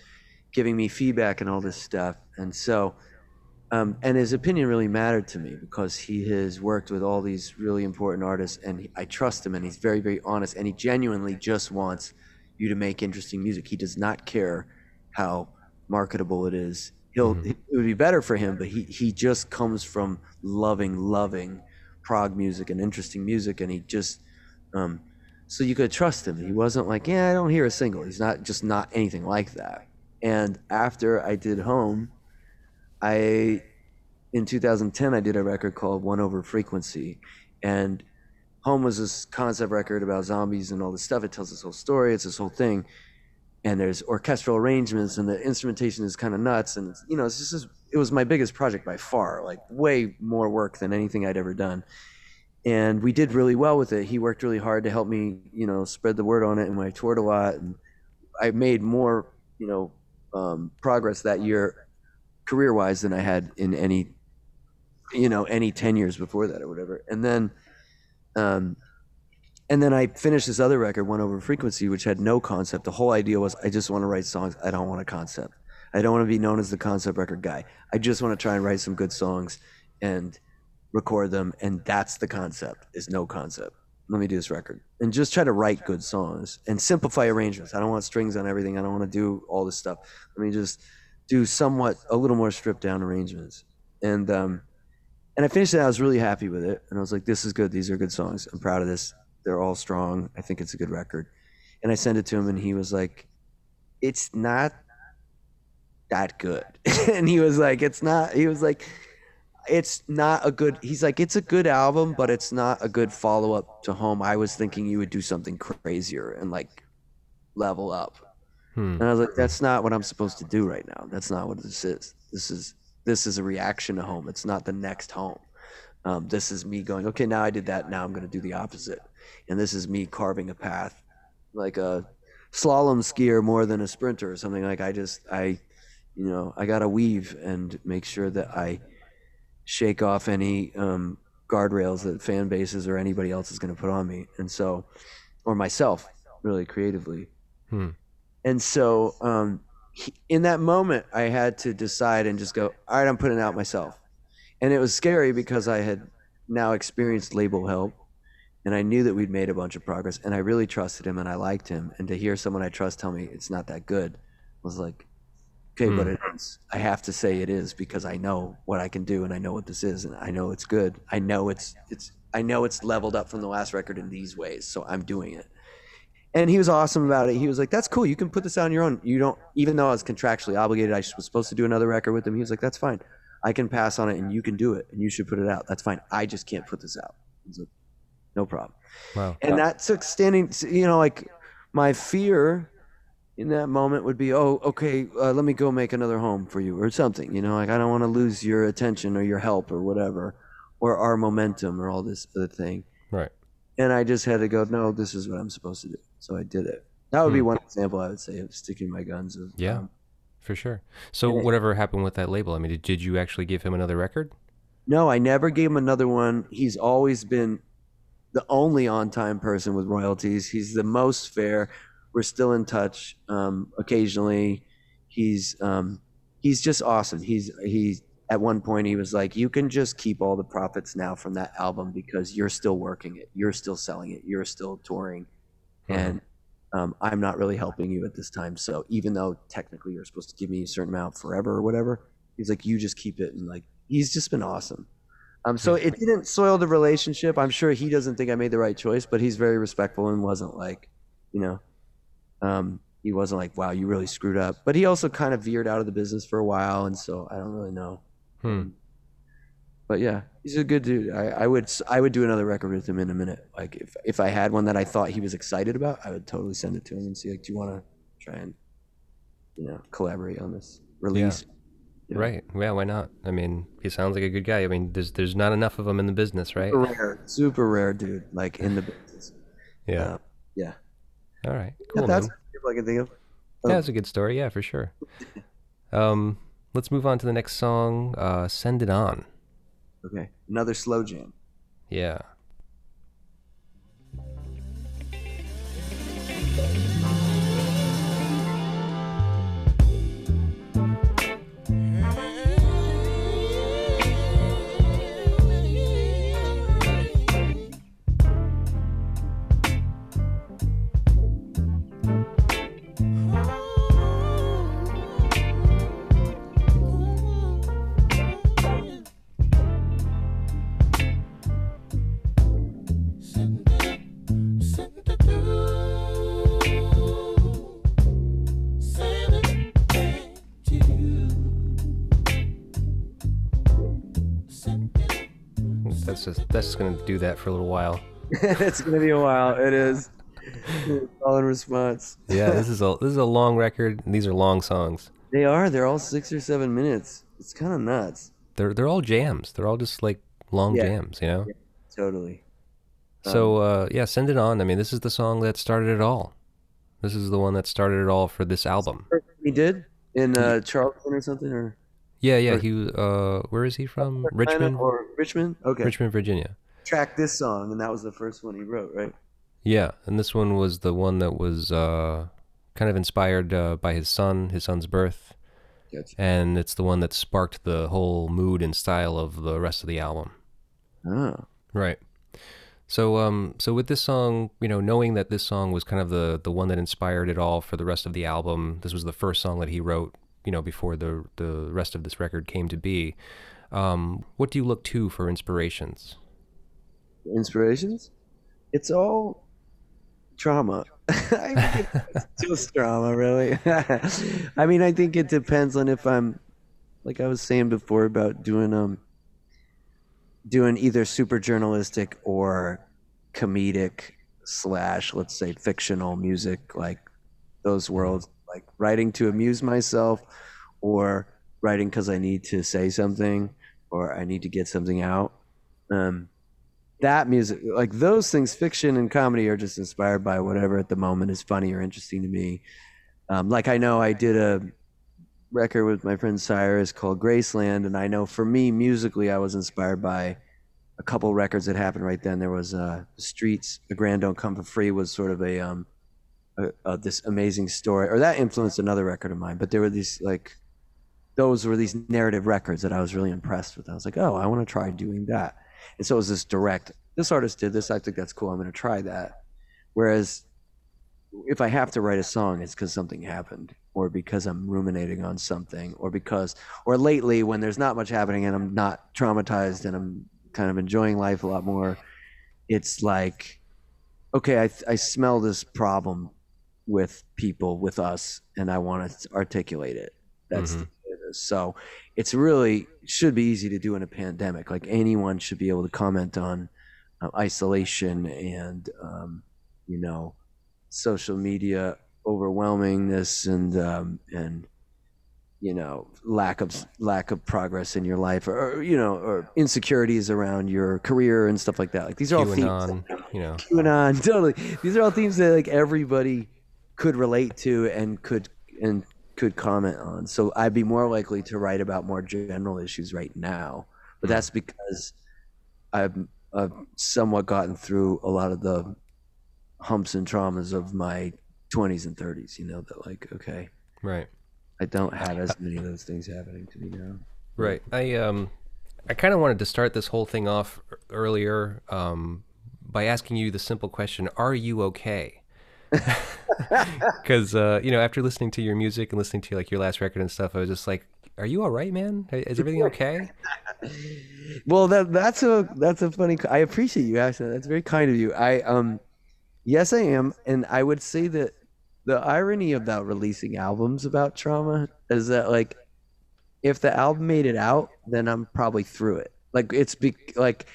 Speaker 3: giving me feedback and all this stuff, and so. Um, and his opinion really mattered to me because he has worked with all these really important artists, and I trust him. And he's very, very honest, and he genuinely just wants you to make interesting music. He does not care how marketable it is. He'll it would be better for him, but he he just comes from loving loving prog music and interesting music, and he just um, so you could trust him. He wasn't like, yeah, I don't hear a single. He's not just not anything like that. And after I did Home, I in 2010 I did a record called One Over Frequency, and Home was this concept record about zombies and all this stuff. It tells this whole story. It's this whole thing, and there's orchestral arrangements, and the instrumentation is kind of nuts. And you know, it's just this, it was my biggest project by far, like way more work than anything I'd ever done. And we did really well with it. He worked really hard to help me, you know, spread the word on it, and I toured a lot, and I made more, you know, um, progress that year, career-wise, than I had in any, you know, any ten years before that or whatever. And then um, and then I finished this other record, One Over Frequency, which had no concept. The whole idea was I just want to write songs. I don't want a concept. I don't want to be known as the concept record guy. I just want to try and write some good songs and record them, and that's the concept. Is no concept. Let me do this record and just try to write good songs and simplify arrangements. I don't want strings on everything. I don't want to do all this stuff. Let me just do somewhat a little more stripped down arrangements. And um, and I finished it. I was really happy with it, and I was like, "This is good. These are good songs. I'm proud of this. They're all strong. I think it's a good record." And I sent it to him, and he was like, "It's not that good." and he was like, "It's not." He was like, "It's not a good." He's like, "It's a good album, but it's not a good follow up to Home. I was thinking you would do something crazier and like level up."
Speaker 2: Hmm.
Speaker 3: And I was like, "That's not what I'm supposed to do right now. That's not what this is. This is this is a reaction to home. It's not the next home. Um, this is me going, okay, now I did that. Now I'm going to do the opposite. And this is me carving a path, like a slalom skier more than a sprinter or something. Like I just, I, you know, I got to weave and make sure that I shake off any um, guardrails that fan bases or anybody else is going to put on me. And so, or myself, really creatively.
Speaker 2: Hmm.
Speaker 3: And so, um, he- in that moment, I had to decide and just go, all right, I'm putting it out myself. And it was scary because I had now experienced label help and I knew that we'd made a bunch of progress and I really trusted him and I liked him. And to hear someone I trust tell me it's not that good was like, okay, but
Speaker 2: Hmm.
Speaker 3: it is. I have to say it is because I know what I can do and I know what this is and I know it's good. I know it's, it's, I know it's leveled up from the last record in these ways. So I'm doing it and he was awesome about it. He was like, "That's cool. You can put this out on your own. You don't." Even though I was contractually obligated, I was supposed to do another record with him. He was like, "That's fine. I can pass on it, and you can do it, and you should put it out. That's fine. I just can't put this out." Like, "No problem."
Speaker 2: Wow.
Speaker 3: And that took standing. You know, like my fear in that moment would be, "Oh, okay, uh, let me go make another home for you, or something." You know, like I don't want to lose your attention or your help or whatever, or our momentum or all this other thing
Speaker 2: Right.
Speaker 3: and I just had to go, no, this is what I'm supposed to do. So I did it. That would be
Speaker 2: Hmm.
Speaker 3: one example I would say of sticking my guns. Of,
Speaker 2: Yeah.
Speaker 3: um,
Speaker 2: For sure. So whatever happened with that label? I mean, did, did you actually give him another record?
Speaker 3: no, I never gave him another one. He's always been the only on-time person with royalties. He's the most fair. We're still in touch um, occasionally. He's um, he's just awesome. He's he's at one point he was like, "You can just keep all the profits now from that album because you're still working it. You're still selling it. You're still touring." and um, I'm not really helping you at this time. So even though technically you're supposed to give me a certain amount forever or whatever, he's like, you just keep it. And like, he's just been awesome. Um, so it didn't soil the relationship. I'm sure he doesn't think I made the right choice, but he's very respectful and wasn't like, you know, um, he wasn't like, wow, you really screwed up. But he also kind of veered out of the business for a while. And so I don't really know.
Speaker 2: Hmm.
Speaker 3: But yeah, he's a good dude. I, I would I would do another record with him in a minute. Like if if I had one that I thought he was excited about, I would totally send it to him and see like, do you want to try and you know collaborate on this release? Yeah.
Speaker 2: Right. Yeah. Why not? I mean, he sounds like a good guy. I mean, there's there's not enough of them in the business, right?
Speaker 3: Super rare, super rare dude. Like in the business.
Speaker 2: Yeah.
Speaker 3: Uh, yeah.
Speaker 2: All right.
Speaker 3: Yeah,
Speaker 2: Cool,
Speaker 3: that's
Speaker 2: man.
Speaker 3: I can think of.
Speaker 2: Yeah, that's a good story. Yeah, for sure. Um, let's move on to the next song. Uh, Send It On.
Speaker 3: Okay, another slow jam.
Speaker 2: Yeah. Just gonna do that for a little while.
Speaker 3: it's gonna be a while. It is. All in response.
Speaker 2: Yeah, this is a this is a long record. And these are long songs.
Speaker 3: They are. They're all six or seven minutes. It's kind of nuts.
Speaker 2: They're they're all jams. They're all just like long
Speaker 3: Yeah.
Speaker 2: jams, you know.
Speaker 3: Totally.
Speaker 2: So uh, yeah, send it on. I mean, this is the song that started it all. This is the one that started it all for this album.
Speaker 3: He did in uh, Charleston or something, or
Speaker 2: Yeah, yeah.
Speaker 3: Or-
Speaker 2: He uh, where is he from? Richmond,
Speaker 3: or Richmond. Okay.
Speaker 2: Richmond, Virginia.
Speaker 3: Track this song, and that was the first one he wrote, right?
Speaker 2: Yeah, and this one was the one that was uh, kind of inspired uh, by his son, his son's birth.
Speaker 3: Gotcha.
Speaker 2: and it's the one that sparked the whole mood and style of the rest of the album.
Speaker 3: Oh.
Speaker 2: Right. So um so with this song, you know, knowing that this song was kind of the the one that inspired it all for the rest of the album, this was the first song that he wrote, you know, before the the rest of this record came to be. Um what do you look to for inspirations?
Speaker 3: Inspirations. It's all trauma. I it's just trauma really. I mean i think it depends on if i'm like i was saying before about doing um doing either super journalistic or comedic slash let's say fictional music like those worlds like writing to amuse myself or writing because i need to say something or i need to get something out. Um that music like those things fiction and comedy are just inspired by whatever at the moment is funny or interesting to me. Um, like i know i did a record with my friend cyrus called graceland and i know for me musically i was inspired by a couple records that happened right then. There was uh streets the grand don't come for free was sort of a um a, a, this amazing story or that influenced another record of mine but there were these like those were these narrative records that i was really impressed with. I was like oh i want to try doing that and so it was this direct, this artist did this. I think that's cool. I'm going to try that. Whereas if I have to write a song, it's because something happened or because I'm ruminating on something or because, or lately when there's not much happening and I'm not traumatized and I'm kind of enjoying life a lot more, it's like, okay, I, I smell this problem with people, with us, and I want to articulate it. That's
Speaker 2: Mhm.
Speaker 3: so it's really should be easy to do in a pandemic. Like anyone should be able to comment on uh, isolation and um, you know social media overwhelmingness and um, and you know lack of lack of progress in your life or, or, you know or insecurities around your career and stuff like that. Like these are all themes.
Speaker 2: You know.
Speaker 3: QAnon, totally. These are all themes that like everybody could relate to and could and could comment on. So I'd be more likely to write about more general issues right now. But that's because I've, I've somewhat gotten through a lot of the humps and traumas of my 20s and 30s. You know that like okay,
Speaker 2: Right.
Speaker 3: I don't have as many of those things happening to me now.
Speaker 2: Right. I um I kind of wanted to start this whole thing off earlier um by asking you the simple question, are you okay? Cuz uh you know, after listening to your music and listening to like your last record and stuff, I was just like, are you all right, man? Is everything okay?
Speaker 3: Well, that that's a that's a funny. I appreciate you asking. that. That's very kind of you. I um, yes, I am, and I would say that the irony about releasing albums about trauma is that like, if the album made it out, then I'm probably through it. Like it's be like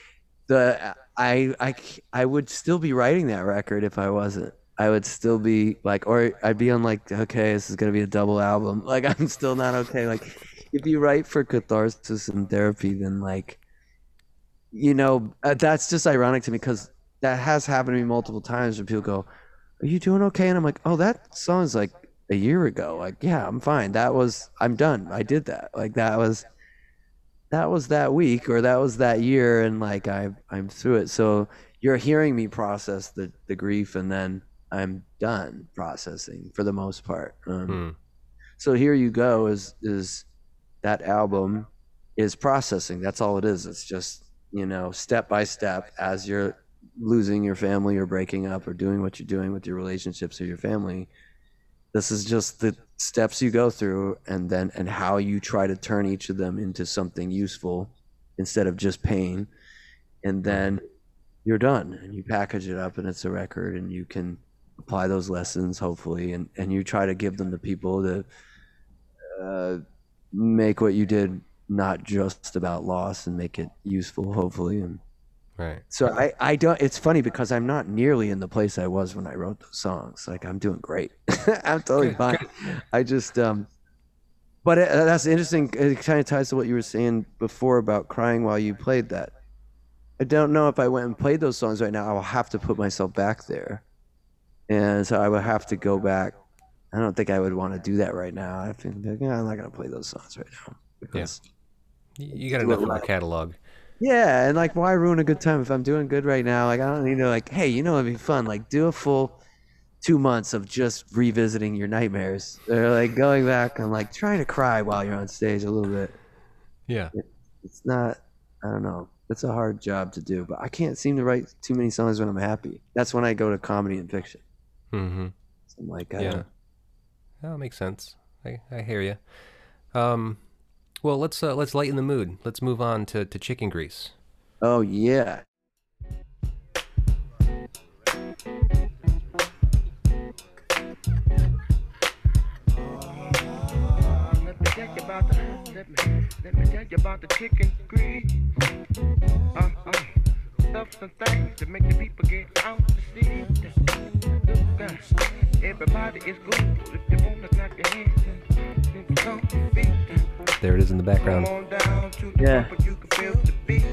Speaker 3: the I I I would still be writing that record if I wasn't. I would still be like, or I'd be on like, okay, this is gonna be a double album. Like I'm still not okay. Like if you write for catharsis and therapy, then like, you know, uh, that's just ironic to me because that has happened to me multiple times where people go, "Are you doing okay?" And I'm like, "Oh, that song's like a year ago. Like, yeah, I'm fine. That was I'm done. I did that. Like that was that was that week or that was that year, and like I I'm through it. So you're hearing me process the the grief, and then I'm done processing for the most part. Um,
Speaker 2: Hmm.
Speaker 3: so here you go is is that album is processing that's all it is it's just you know step by step as you're losing your family or breaking up or doing what you're doing with your relationships or your family this is just the steps you go through and then and how you try to turn each of them into something useful instead of just pain and then you're done and you package it up and it's a record and you can apply those lessons hopefully and and you try to give them to people to uh, make what you did not just about loss and make it useful hopefully and
Speaker 2: Right.
Speaker 3: so I, I don't it's funny because i'm not nearly in the place i was when i wrote those songs. Like i'm doing great. I'm totally fine. I just um but it, that's interesting it kind of ties to what you were saying before about crying while you played that. I don't know if i went and played those songs right now i will have to put myself back there and so i would have to go back i don't think i would want to do that right now i think like, "Yeah, i'm not going to play those songs right now because
Speaker 2: Y- You got enough in your catalog.
Speaker 3: yeah, and like, why ruin a good time if I'm doing good right now? Like, I don't need to like, hey, you know, it'd be fun. Like, do a full two months of just revisiting your nightmares. They're like going back and like trying to cry while you're on stage a little bit.
Speaker 2: Yeah.
Speaker 3: It's not. I don't know. It's a hard job to do, but I can't seem to write too many songs when I'm happy. That's when I go to comedy and fiction.
Speaker 2: Mm-hmm.
Speaker 3: So I'm like, I
Speaker 2: Yeah.
Speaker 3: don't-
Speaker 2: That makes sense. I, I hear you. Um, well, let's uh, let's lighten the mood. Let's move on to, to chicken grease.
Speaker 3: oh yeah.
Speaker 8: Let me tell you about the let me let me tell you about the chicken grease. Uh uh. Stuff some things to make the people get out to see. Look, everybody is good if you wanna clap your hands and then stomp your feet.
Speaker 2: There it is in the background.
Speaker 8: on the
Speaker 3: Yeah.
Speaker 8: front, but you can feel the beat.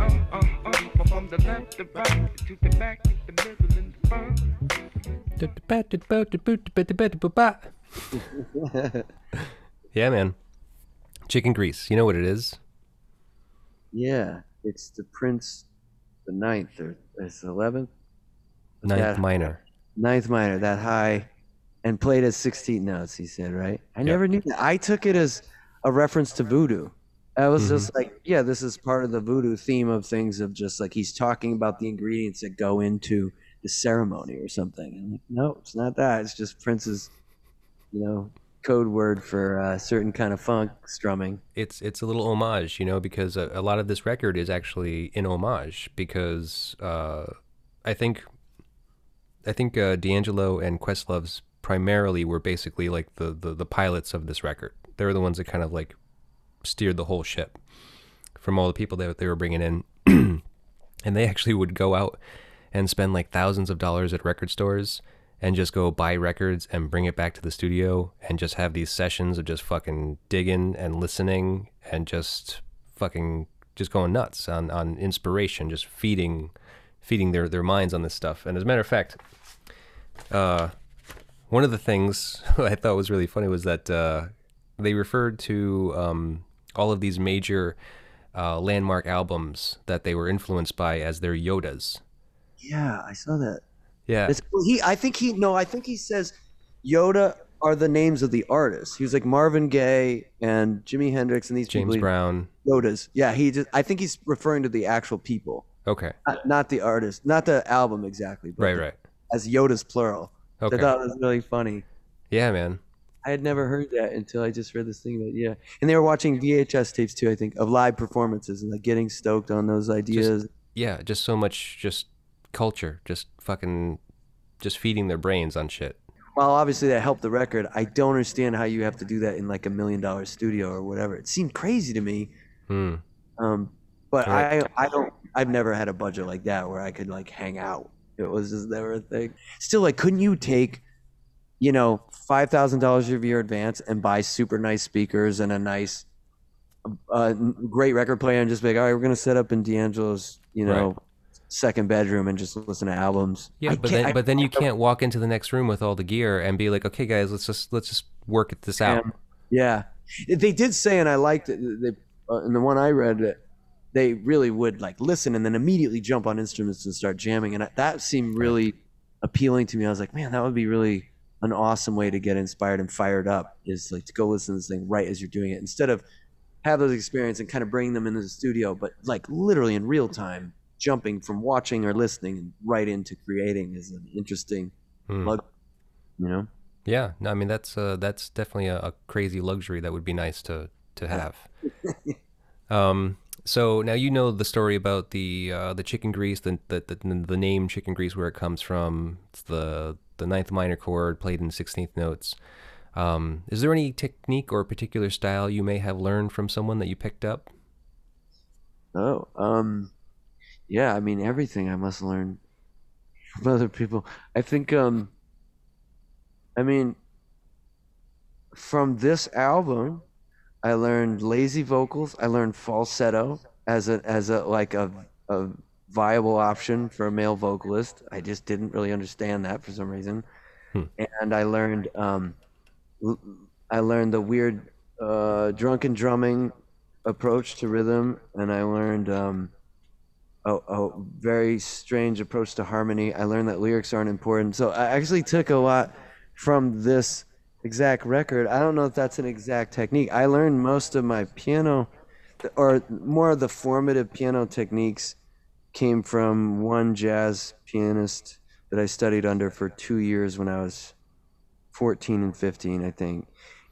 Speaker 8: Uh, uh, uh, from the left to right to the back, the middle the front.
Speaker 2: Yeah, man. Chicken grease. You know what it is?
Speaker 3: Yeah. It's the Prince, the ninth or it's the eleventh.
Speaker 2: Ninth
Speaker 3: Yeah.
Speaker 2: minor.
Speaker 3: Ninth minor, that high, and played as 16 notes. He said, right? I never knew that. I took it as a reference to voodoo. I was just like, yeah, this is part of the voodoo theme of things of just like he's talking about the ingredients that go into the ceremony or something. And like, no, it's not that. It's just Prince's, you know, code word for a certain kind of funk strumming.
Speaker 2: It's it's a little homage, you know, because a, a lot of this record is actually in homage because uh, I think I think uh, D'Angelo and Questlove's primarily were basically like the, the the pilots of this record. They were the ones that kind of like steered the whole ship from all the people that they were bringing in, and they actually would go out and spend like thousands of dollars at record stores and just go buy records and bring it back to the studio and just have these sessions of just fucking digging and listening and just fucking just going nuts on, on inspiration, just feeding feeding their, their minds on this stuff. And as a matter of fact, uh, one of the things I thought was really funny was that uh, they referred to um, all of these major uh, landmark albums that they were influenced by as their Yodas.
Speaker 3: Yeah, I saw that.
Speaker 2: Yeah.
Speaker 3: It's, he, I think he, no, I think he says Yoda are the names of the artists. He was like Marvin Gaye and Jimi Hendrix and these
Speaker 2: James
Speaker 3: people.
Speaker 2: Brown.
Speaker 3: Yodas. Yeah, he just, I think he's referring to the actual people,
Speaker 2: Okay.
Speaker 3: not, not the artist, not the album exactly, but
Speaker 2: Right, right.
Speaker 3: as Yodas plural.
Speaker 2: Okay.
Speaker 3: I thought it was really funny.
Speaker 2: Yeah, man.
Speaker 3: I had never heard that until I just read this thing that yeah, and they were watching VHS tapes too. I think of live performances and like getting stoked on those ideas.
Speaker 2: Yeah, just so much just culture, just fucking just feeding their brains on shit.
Speaker 3: While obviously that helped the record, I don't understand how you have to do that in like a million dollar studio or whatever. It seemed crazy to me.
Speaker 2: Hmm.
Speaker 3: Um, but
Speaker 2: Right.
Speaker 3: I I don't I've never had a budget like that where I could like hang out. It was just never a thing. Still, like, couldn't you take, you know, five thousand dollars of your advance and buy super nice speakers and a nice, uh, great record player and just be like, all right, we're gonna set up in D'Angelo's, you know,
Speaker 2: Right.
Speaker 3: second bedroom and just listen to albums.
Speaker 2: Yeah,
Speaker 3: I
Speaker 2: but then
Speaker 3: I-
Speaker 2: but then you can't walk into the next room with all the gear and be like, okay, guys, let's just let's just work this out.
Speaker 3: Yeah, they did say, and I liked it. They, uh, in the one I read, that they really would like listen and then immediately jump on instruments and start jamming, and that seemed really appealing to me. I was like, man, that would be really an awesome way to get inspired and fired up. Is like to go listen to this thing right as you're doing it, instead of have those experience and kind of bring them into the studio, but like literally in real time, jumping from watching or listening and right into creating is an interesting,
Speaker 2: Hmm.
Speaker 3: lug, you know.
Speaker 2: Yeah, no, I mean that's uh, that's definitely a, a crazy luxury that would be nice to to have. um, so now you know the story about the uh, the chicken grease, the, the the the name chicken grease, where it comes from. It's the the ninth minor chord played in sixteenth notes. Um, is there any technique or particular style you may have learned from someone that you picked up?
Speaker 3: Oh, um, yeah. I mean, everything I must learn from other people. I think, um, I mean, from this album, I learned lazy vocals. I learned falsetto as a as a like a a viable option for a male vocalist. I just didn't really understand that for some reason.
Speaker 2: Hmm.
Speaker 3: And I learned um, I learned the weird uh, drunken drumming approach to rhythm, and I learned um, a, a very strange approach to harmony. I learned that lyrics aren't important. So I actually took a lot from this exact record. I don't know if that's an exact technique. I learned most of my piano, or more of the formative piano techniques, came from one jazz pianist that I studied under for two years when I was 14 and 15, I think.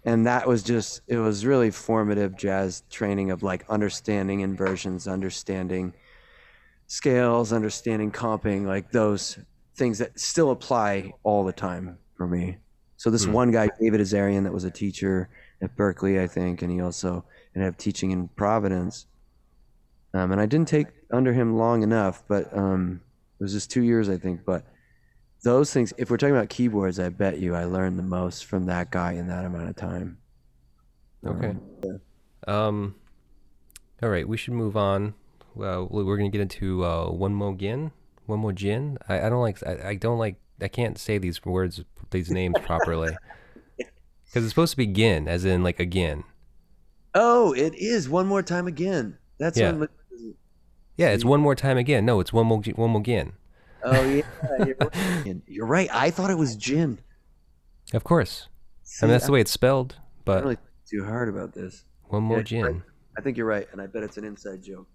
Speaker 3: And that was just, it was really formative jazz training of like understanding inversions, understanding scales, understanding comping, like those things that still apply all the time for me. So this
Speaker 2: Hmm.
Speaker 3: one guy, David Azarian, that was a teacher at Berklee, I think, and he also ended up teaching in Providence. Um, and I didn't take under him long enough, but um, it was just two years, I think. But those things, if we're talking about keyboards, I bet you I learned the most from that guy in that amount of time.
Speaker 2: Okay. Um. All right, we should move on. Well, we're gonna get into uh, One Mo'Gin. One Mo'Gin. I, I don't like. I, I don't like. I can't say these words, these names properly. Because it's supposed to be gin, as in like again.
Speaker 3: Oh, it is one more time again. That's
Speaker 2: Yeah.
Speaker 3: when.
Speaker 2: Yeah, it's one more time again. No, it's one more. gi- One more gin.
Speaker 3: Oh yeah, you're right. You're right. I thought it was gin.
Speaker 2: Of course. I mean, that's the way it's spelled.
Speaker 3: But I'm
Speaker 2: But
Speaker 3: really too hard about this.
Speaker 2: one more
Speaker 3: Yeah, you're right.
Speaker 2: gin.
Speaker 3: I think you're right, and I bet it's an inside joke.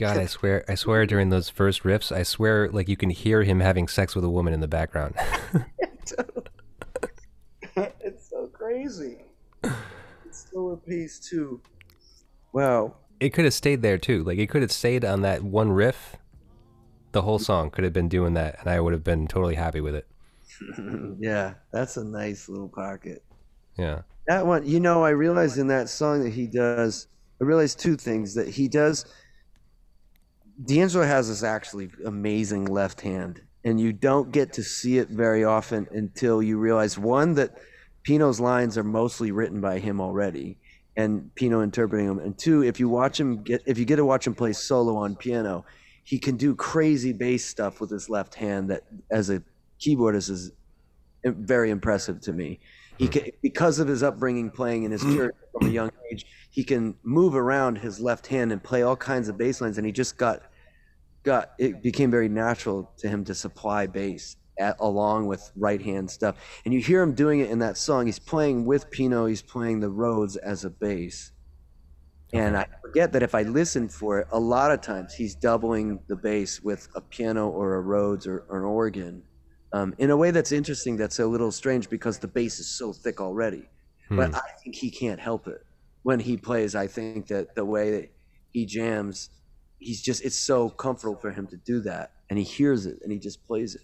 Speaker 2: God, I swear, I swear during those first riffs, I swear like you can hear him having sex with a woman in the background.
Speaker 3: it's so crazy. It's still a piece too. Wow.
Speaker 2: it could have stayed there too. Like it could have stayed on that one riff. The whole song could have been doing that, and I would have been totally happy with it.
Speaker 3: Yeah, that's a nice little pocket.
Speaker 2: Yeah.
Speaker 3: That one, you know, I realized in that song that he does, I realized two things that he does. D'Angelo has this actually amazing left hand, and you don't get to see it very often until you realize one that Pino's lines are mostly written by him already, and Pino interpreting them, and two, if you watch him get, if you get to watch him play solo on piano, he can do crazy bass stuff with his left hand that, as a keyboardist, is very impressive to me. He hmm. can, because of his upbringing playing in his hmm. church from a young age, he can move around his left hand and play all kinds of bass lines, and he just got got it became very natural to him to supply bass at, along with right hand stuff. And you hear him doing it in that song. He's playing with Pino. He's playing the Rhodes as a bass. And I forget that if I listen for it, a lot of times he's doubling the bass with a piano or a Rhodes or, or an organ um, in a way that's interesting. That's a little strange because the bass is so thick already. But I think he can't help it when he plays. I think that the way that he jams, he's just it's so comfortable for him to do that, and he hears it and he just plays it.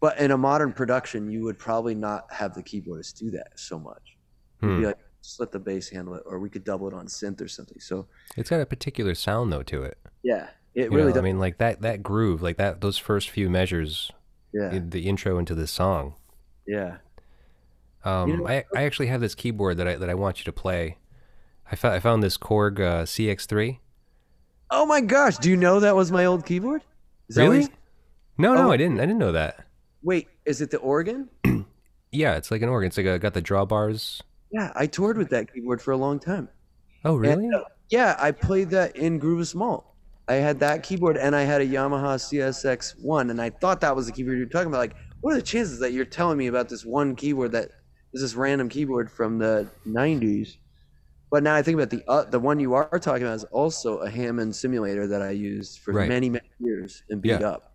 Speaker 3: But in a modern production, you would probably not have the keyboardist do that so much. You'd
Speaker 2: Hmm.
Speaker 3: be like, just let the bass handle it, or we could double it on synth or something. So
Speaker 2: It's got a particular sound though to it.
Speaker 3: yeah, it
Speaker 2: You
Speaker 3: really
Speaker 2: know,
Speaker 3: does.
Speaker 2: I mean, like that that groove, like that those first few measures,
Speaker 3: yeah,
Speaker 2: in the intro into this song.
Speaker 3: yeah.
Speaker 2: Um,
Speaker 3: know-
Speaker 2: I I actually have this keyboard that I that I want you to play. I found I found this Korg uh, CX3.
Speaker 3: Oh my gosh! Do you know that was my old keyboard? Is
Speaker 2: Really? No, no,
Speaker 3: Oh.
Speaker 2: I didn't. I didn't know that.
Speaker 3: Wait, is it the organ?
Speaker 2: Yeah, it's like an organ. It's like a, got the drawbars.
Speaker 3: Yeah, I toured with that keyboard for a long time.
Speaker 2: Oh, really?
Speaker 3: And, uh, yeah, I played that in Gruvis Malt. I had that keyboard and I had a Yamaha CSX one, and I thought that was the keyboard you were talking about. Like, what are the chances that you're telling me about this one keyboard that is this random keyboard from the '90s? But now I think about the uh, the one you are talking about is also a Hammond simulator that I used for
Speaker 2: Right.
Speaker 3: many many years and beat
Speaker 2: Yeah.
Speaker 3: up.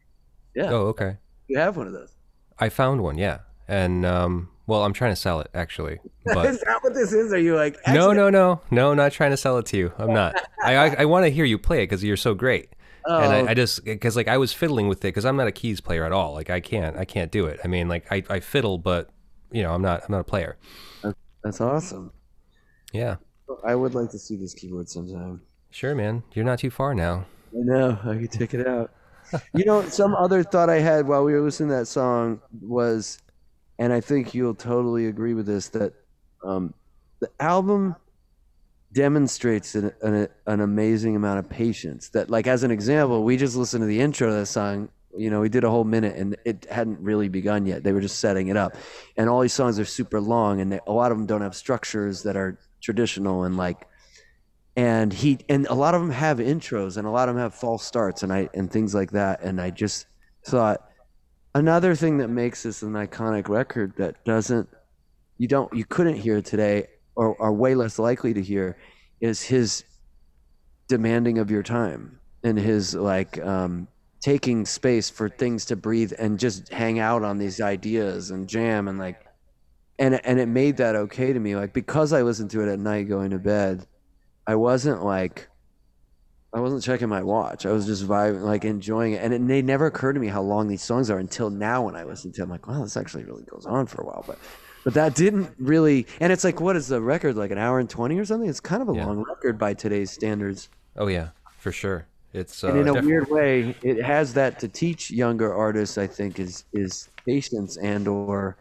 Speaker 3: Yeah,
Speaker 2: Oh, okay.
Speaker 3: you have one of those.
Speaker 2: I found one. Yeah, and um, well, I'm trying to sell it actually. But
Speaker 3: is that what this is? Are you like?
Speaker 2: no, no, no, no, not trying to sell it to you. I'm not. I I, I want to hear you play it because you're so great. and
Speaker 3: Oh.
Speaker 2: I, I just because like I was fiddling with it because I'm not a keys player at all. Like I can't I can't do it. I mean like I, I fiddle, but you know I'm not I'm not a player.
Speaker 3: That's awesome.
Speaker 2: Yeah,
Speaker 3: I would like to see this keyboard sometime.
Speaker 2: sure, man. You're not too far now.
Speaker 3: I know. I could take it out. you know, some other thought I had while we were listening to that song was, and I think you'll totally agree with this, that um, the album demonstrates an, an, an amazing amount of patience. That, like, as an example, we just listened to the intro to that song. You know, we did a whole minute and it hadn't really begun yet. They were just setting it up. And all these songs are super long, and they, a lot of them don't have structures that are traditional and like and he and a lot of them have intros and a lot of them have false starts and I and things like that. And I just thought another thing that makes this an iconic record that doesn't you don't you couldn't hear today or are way less likely to hear is his demanding of your time and his like um taking space for things to breathe and just hang out on these ideas and jam and like and and it made that okay to me like because I listened to it at night going to bed I wasn't like I wasn't checking my watch. I was just vibing, like enjoying it. And it, it never occurred to me how long these songs are until now when I listen to it. I'm like, wow, this actually really goes on for a while. But but that didn't really and it's like what is the record? Like an hour and twenty or something? It's kind of a
Speaker 2: Yeah.
Speaker 3: long record by today's standards.
Speaker 2: Oh yeah, for sure. It's uh,
Speaker 3: and in a
Speaker 2: def-
Speaker 3: weird way, it has that to teach younger artists, I think, is is patience and or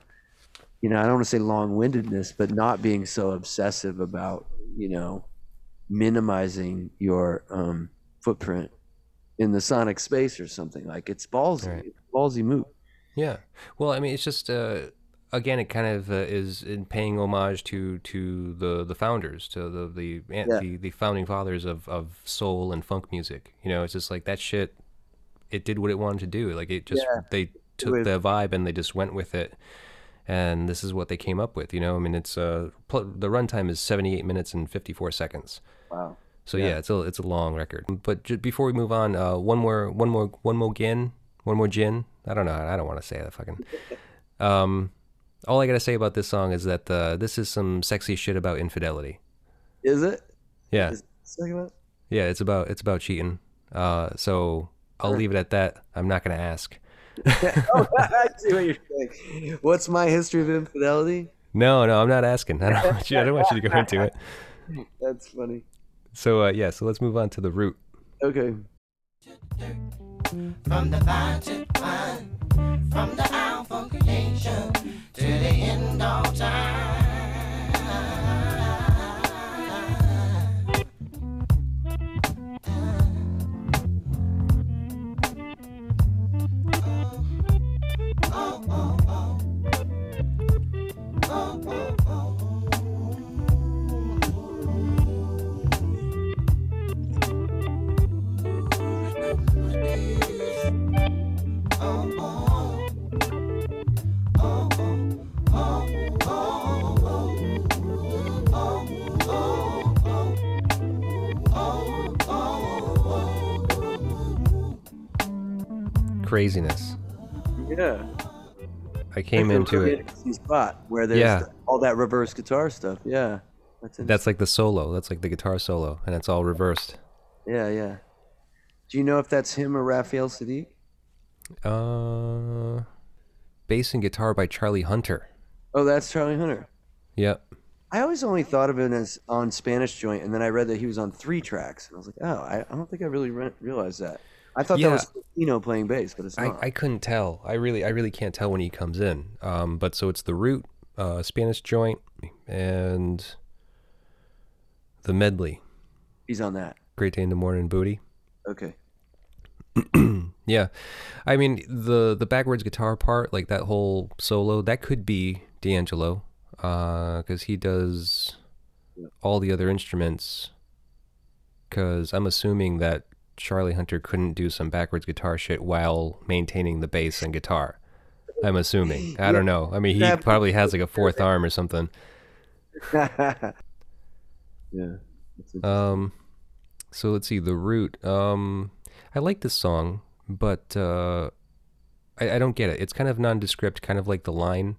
Speaker 3: you know, I don't want to say long windedness, but not being so obsessive about, you know, minimizing your um, footprint in the sonic space or something. Like it's ballsy.
Speaker 2: Right.
Speaker 3: It's ballsy move.
Speaker 2: Yeah. Well, I mean, it's just uh, again, it kind of uh, is in paying homage to to the the founders, to the the
Speaker 3: Yeah.
Speaker 2: the, the founding fathers of of soul and funk music. You know, it's just like that shit. It did what it wanted to do. Like it just
Speaker 3: Yeah.
Speaker 2: they took the vibe and they just went with it. And this is what they came up with. You know, I mean, it's uh pl- the runtime is seventy eight minutes and fifty four seconds.
Speaker 3: Wow.
Speaker 2: So yeah, it's a it's a long record. But ju- before we move on, uh, one more one more one more gin, one more gin. I don't know. I don't want to say that fucking. Um, all I gotta say about this song is that uh, this is some sexy shit about infidelity.
Speaker 3: Is it?
Speaker 2: Yeah,
Speaker 3: Is Second one?
Speaker 2: yeah. It's about it's about cheating. Uh, so I'll leave it at that. I'm not gonna ask.
Speaker 3: oh, I see what you're saying. What's my history of infidelity?
Speaker 2: No, no, I'm not asking. I don't want you. I don't want you to go into it.
Speaker 3: That's funny.
Speaker 2: So uh, yeah, so let's move on to the root.
Speaker 3: Okay.
Speaker 7: From the vine to vine, from the alpha creation to the end of time.
Speaker 2: Craziness.
Speaker 3: Yeah.
Speaker 2: I came into
Speaker 3: really
Speaker 2: it.
Speaker 3: spot where there's
Speaker 2: Yeah.
Speaker 3: the- all that reverse guitar stuff. Yeah. That's.
Speaker 2: That's like the solo. That's like the guitar solo, and it's all reversed.
Speaker 3: Yeah, yeah. Do you know if that's him or Raphael Saadiq?
Speaker 2: Uh, bass and guitar by Charlie Hunter.
Speaker 3: Oh, that's Charlie Hunter.
Speaker 2: Yep.
Speaker 3: I always only thought of him as on Spanish Joint, and then I read that he was on three tracks, and I was like, oh, I, I don't think I really re- realized that. I thought
Speaker 2: Yeah.
Speaker 3: that was Pino playing bass, but it's
Speaker 2: I,
Speaker 3: not.
Speaker 2: I couldn't tell. I really I really can't tell when he comes in. Um, but so it's the root, uh, Spanish joint, and the medley.
Speaker 3: He's on that.
Speaker 2: Great day in the morning booty.
Speaker 3: Okay.
Speaker 2: Yeah, I mean the the backwards guitar part, like that whole solo, that could be D'Angelo, because he does all the other instruments. Because I'm assuming that Charlie Hunter couldn't do some backwards guitar shit while maintaining the bass and guitar. I'm assuming. I don't know. I mean, he
Speaker 3: That-
Speaker 2: probably has like a fourth arm or something.
Speaker 3: yeah.
Speaker 2: Um, so let's see the root. Um, I like this song, but uh, I, I don't get it. It's kind of nondescript, kind of like the line.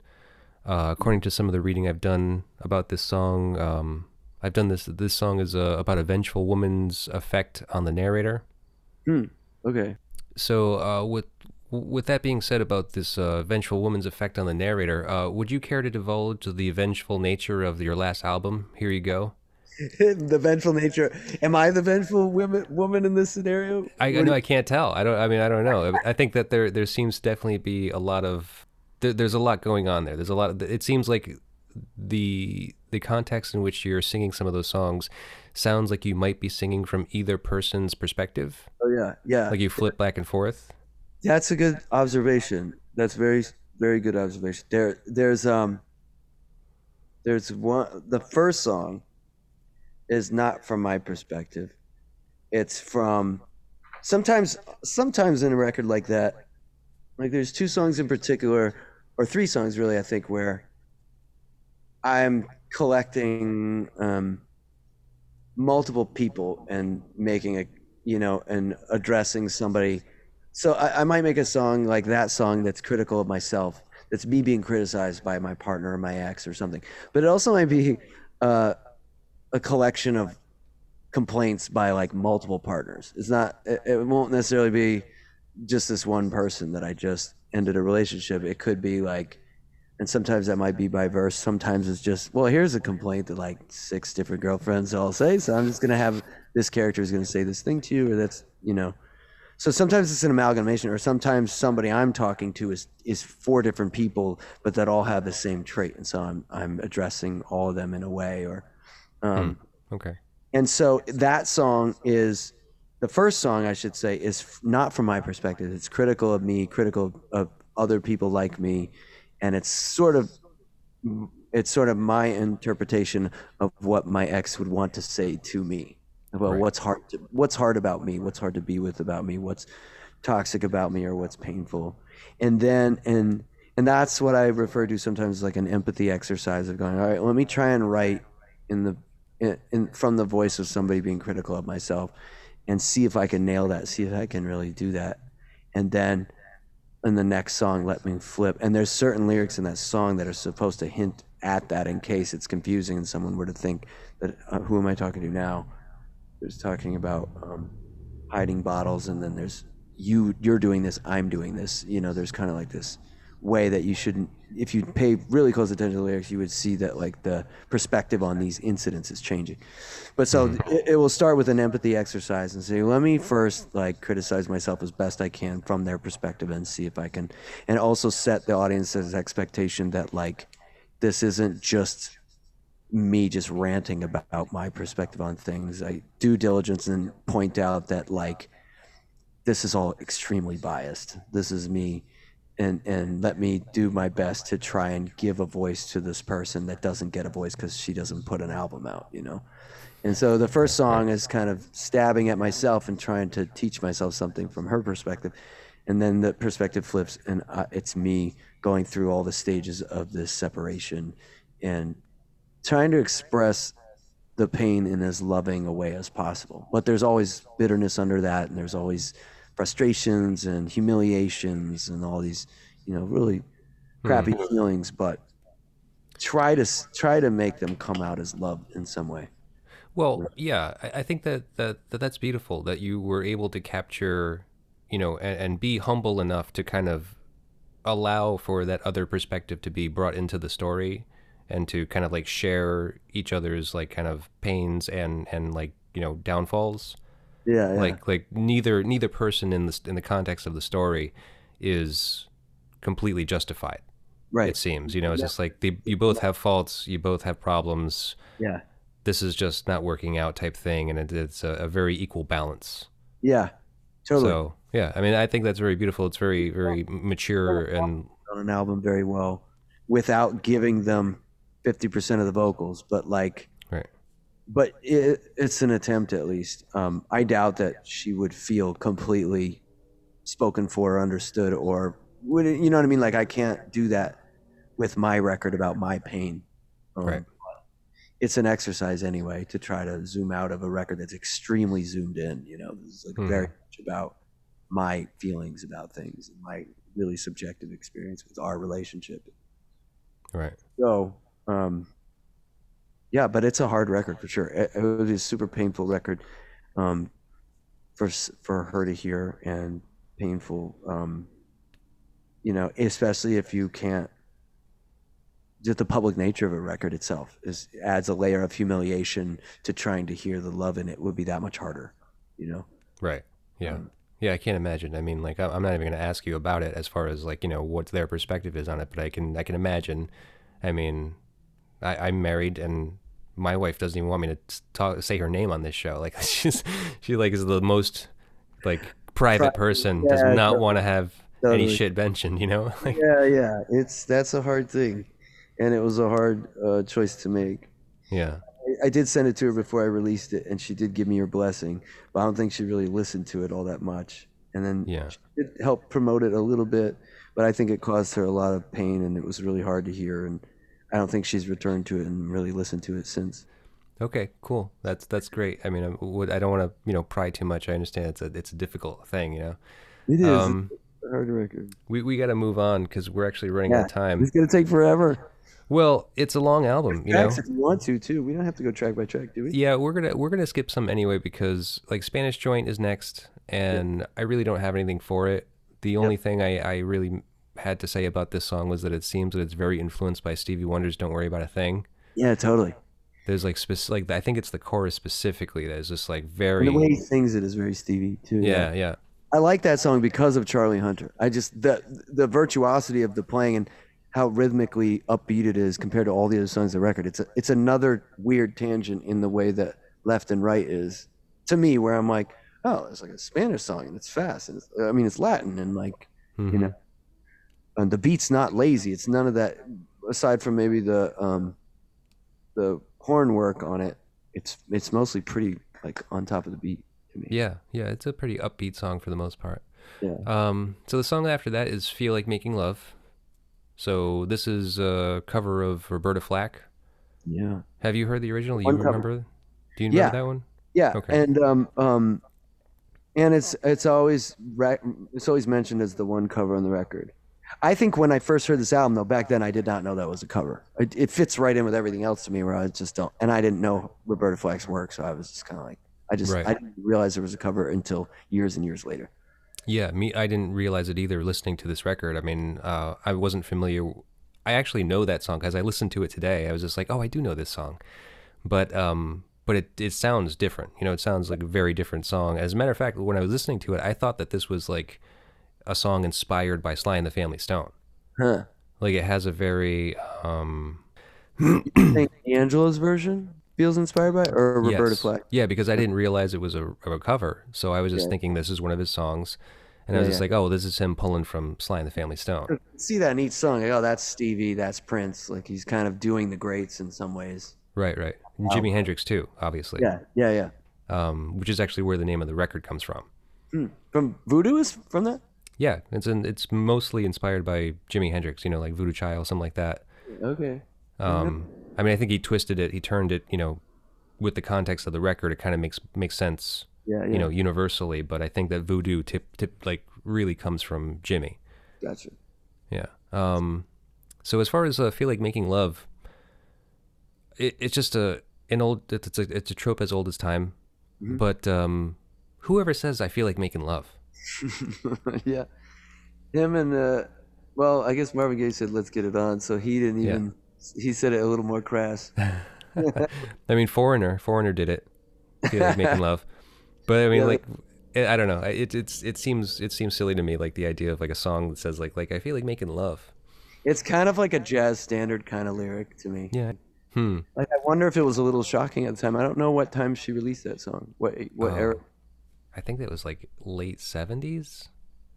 Speaker 2: Uh, according to some of the reading I've done about this song, um, I've done this. This song is uh, about a vengeful woman's effect on the narrator.
Speaker 3: Hmm. Okay.
Speaker 2: So, uh, with with that being said about this uh, vengeful woman's effect on the narrator, uh, would you care to divulge the vengeful nature of your last album? Here you go.
Speaker 3: the vengeful nature. Am I the vengeful woman woman in this scenario?
Speaker 2: I, know I can't tell. I don't. I mean, I don't know. I think that there there seems to definitely be a lot of there, there's a lot going on there. There's a lot. Of, it seems like the the context in which you're singing some of those songs sounds like you might be singing from either person's perspective.
Speaker 3: Oh yeah, yeah.
Speaker 2: Like you flip back and forth.
Speaker 3: That's a good observation. That's very very good observation. There there's um there's one the first song is not from my perspective. It's from sometimes sometimes in a record like that like there's two songs in particular or three songs really I think where I'm collecting um multiple people and making a you know and addressing somebody. So I, I might make a song like that song that's critical of myself that's me being criticized by my partner or my ex or something. But it also might be uh, a collection of complaints by like multiple partners. It's not it, it won't necessarily be just this one person that i just ended a relationship. It could be like and sometimes that might be by verse sometimes it's just well here's a complaint that like six different girlfriends all say so i'm just going to have this character is going to say this thing to you or that's you know so sometimes it's an amalgamation or sometimes somebody i'm talking to is is four different people but that all have the same trait and so i'm i'm addressing all of them in a way or um
Speaker 2: Okay.
Speaker 3: and so that song is the first song I should say is not from my perspective. It's critical of me, critical of other people like me, and it's sort of it's sort of my interpretation of what my ex would want to say to me. about
Speaker 2: Right.
Speaker 3: what's hard to, what's hard about me? What's hard to be with about me? What's toxic about me or what's painful? And then and and that's what I refer to sometimes as like an empathy exercise of going, all right, let me try and write in the in, in from the voice of somebody being critical of myself and see if I can nail that, see if I can really do that. And then in the next song, let me flip. And there's certain lyrics in that song that are supposed to hint at that in case it's confusing and someone were to think that uh, who am I talking to now? There's talking about um, hiding bottles, and then there's you. You're doing this. I'm doing this. You know, there's kind of like this way that you shouldn't. If you pay really close attention to the lyrics, you would see that like the perspective on these incidents is changing. But so mm-hmm. it, it will start with an empathy exercise and say, let me first like criticize myself as best I can from their perspective and see if I can, and also set the audience's expectation that like this isn't just me just ranting about my perspective on things. I do diligence and point out that like this is all extremely biased. This is me and and let me do my best to try and give a voice to this person that doesn't get a voice cuz she doesn't put an album out, you know. And so the first song is kind of stabbing at myself and trying to teach myself something from her perspective. And then the perspective flips and uh, it's me going through all the stages of this separation and trying to express the pain in as loving a way as possible. But there's always bitterness under that, and there's always frustrations and humiliations and all these, you know, really hmm. crappy feelings. But try to try to make them come out as love in some way.
Speaker 2: Well, yeah, I, I think that, that that that's beautiful that you were able to capture, you know, and, and be humble enough to kind of allow for that other perspective to be brought into the story and to kind of like share each other's like kind of pains and and like you know downfalls
Speaker 3: Yeah, yeah.
Speaker 2: like like neither neither person in the in the context of the story is completely justified
Speaker 3: right.
Speaker 2: it seems you know it's just like they, you both have faults you both have problems
Speaker 3: yeah,
Speaker 2: this is just not working out type thing and it, it's a, a very equal balance
Speaker 3: yeah, totally.
Speaker 2: so yeah i mean i think that's very beautiful it's very very mature and
Speaker 3: on an album very well without giving them 50% of the vocals but like but it, it's an attempt at least. Um, i doubt that she would feel completely spoken for or understood or would it, you know what i mean? Like i can't do that with my record about my pain. Um,
Speaker 2: Right.
Speaker 3: it's an exercise anyway to try to zoom out of a record that's extremely zoomed in you know? This is like
Speaker 2: Mhm.
Speaker 3: very much about my feelings about things and my really subjective experience with our relationship.
Speaker 2: Right.
Speaker 3: So, um, yeah, but it's a hard record for sure. It, it was a super painful record. Um, for for her to hear and painful. Um, you know, especially if you can't. Just the public nature of a record itself is adds a layer of humiliation to trying to hear the love in it would be that much harder, you know.
Speaker 2: Right. Yeah.
Speaker 3: Um,
Speaker 2: yeah, I can't imagine. I mean, like, I'm not even going to ask you about it as far as like, you know, what their perspective is on it, but I can, I can imagine. I mean, I, I'm married and my wife doesn't even want me to talk, say her name on this show. Like, she's, she like is the most like private person.
Speaker 3: yeah,
Speaker 2: does not
Speaker 3: totally.
Speaker 2: want to have any shit mentioned, you know? Like,
Speaker 3: Yeah, yeah, it's that's a hard thing, and it was a hard uh, choice to make.
Speaker 2: yeah.
Speaker 3: I- I did send it to her before I released it, and she did give me her blessing, but I don't think she really listened to it all that much. And then
Speaker 2: Yeah.
Speaker 3: she did help promote it a little bit, but I think it caused her a lot of pain, and it was really hard to hear. And I don't think she's returned to it and really listened to it since.
Speaker 2: Okay, cool. That's that's great. I mean, I, would, I don't want to you know pry too much. I understand it's a it's a difficult thing. You know,
Speaker 3: It is
Speaker 2: Um,
Speaker 3: it's a hard record.
Speaker 2: we we got to move on because we're actually running out of time.
Speaker 3: it's gonna take forever.
Speaker 2: Well, it's a long album, you know.
Speaker 3: If you want to too. We don't have to go track by track, do we?
Speaker 2: Yeah, we're gonna we're gonna skip some anyway because like Spanish Joint is next, and I really don't have anything for it. The only thing I I really had to say about this song was that it seems that it's very influenced by Stevie Wonder's "Don't Worry About a Thing."
Speaker 3: Yeah, totally.
Speaker 2: There's like spec- like I think it's the chorus specifically that is just like
Speaker 3: And
Speaker 2: very
Speaker 3: the way he sings it is very Stevie too.
Speaker 2: yeah yeah
Speaker 3: I like that song because of Charlie Hunter. I just the the virtuosity of the playing and how rhythmically upbeat it is compared to all the other songs on the record. It's a, it's another weird tangent in the way that Left and Right is to me, where I'm like, oh, it's like a Spanish song and it's fast and it's, I mean it's Latin and like
Speaker 2: Mhm.
Speaker 3: you know, and the beat's not lazy. It's none of that. Aside from maybe the um, the horn work on it, it's it's mostly pretty like on top of the beat to me.
Speaker 2: yeah yeah. It's a pretty upbeat song for the most part.
Speaker 3: Yeah.
Speaker 2: Um, so the song after that is "Feel Like Making Love." So this is a cover of Roberta Flack.
Speaker 3: Yeah.
Speaker 2: Have you heard the original? Do you remember? Do you remember
Speaker 3: Yeah.
Speaker 2: that one?
Speaker 3: Yeah,
Speaker 2: Okay.
Speaker 3: and um um, and it's it's always it's always mentioned as the one cover on the record. I think when I first heard this album, though, back then I did not know that was a cover. It, it fits right in with everything else to me, where I just don't, and I didn't know Roberta Flack's work, so I was just kind of like, I just
Speaker 2: Right.
Speaker 3: I didn't realize there was a cover until years and years later.
Speaker 2: Yeah, me. I didn't realize it either. Listening to this record, I mean, uh, I wasn't familiar. I actually know that song because I listened to it today. I was just like, oh, I do know this song, but um, but it it sounds different. You know, it sounds like a very different song. As a matter of fact, when I was listening to it, I thought that this was like a song inspired by Sly and the Family Stone.
Speaker 3: Huh?
Speaker 2: Like it has a very um,
Speaker 3: think D'Angelo's version feels inspired by, or Roberta
Speaker 2: yes.
Speaker 3: Flack?
Speaker 2: Yeah, because I didn't realize it was a, a cover, so I was just
Speaker 3: Yeah.
Speaker 2: thinking this is one of his songs, and I
Speaker 3: Yeah,
Speaker 2: was just
Speaker 3: yeah.
Speaker 2: like, oh, this is him pulling from Sly and the Family Stone.
Speaker 3: See that in each song? Like, oh, that's Stevie, that's Prince. Like he's kind of doing the greats in some ways.
Speaker 2: Right, right. And Jimi Hendrix too, obviously.
Speaker 3: Yeah, yeah, yeah.
Speaker 2: Um, which is actually where the name of the record comes from.
Speaker 3: From Voodoo is from that.
Speaker 2: Yeah, it's in, it's mostly inspired by Jimi Hendrix. You know, like Voodoo Child, something like that.
Speaker 3: Okay.
Speaker 2: Um, I mean, I think he twisted it. He turned it. You know, with the context of the record, it kind of makes makes sense.
Speaker 3: Yeah, yeah.
Speaker 2: You know, universally. But I think that Voodoo tip tip like really comes from Jimi.
Speaker 3: Gotcha.
Speaker 2: Yeah. Um, so as far as uh, feel like making love, it, it's just a an old it's a it's a trope as old as time.
Speaker 3: Mm-hmm.
Speaker 2: But um, whoever says I feel like making love,
Speaker 3: yeah. Him and uh, well, I guess Marvin Gaye said, "Let's get it on," so he didn't
Speaker 2: Yeah.
Speaker 3: even. He said it a little more crass.
Speaker 2: I mean, Foreigner, Foreigner did it. Feel like making love, but I mean,
Speaker 3: Yeah,
Speaker 2: like, I I don't know. It it's it seems it seems silly to me, like the idea of like a song that says like like I feel like making love.
Speaker 3: It's kind of like a jazz standard kind of lyric to me.
Speaker 2: Yeah. Hmm.
Speaker 3: Like I wonder if it was a little shocking at the time. I don't know what time she released that song. What what
Speaker 2: Oh.
Speaker 3: era?
Speaker 2: I think that was like late seventies.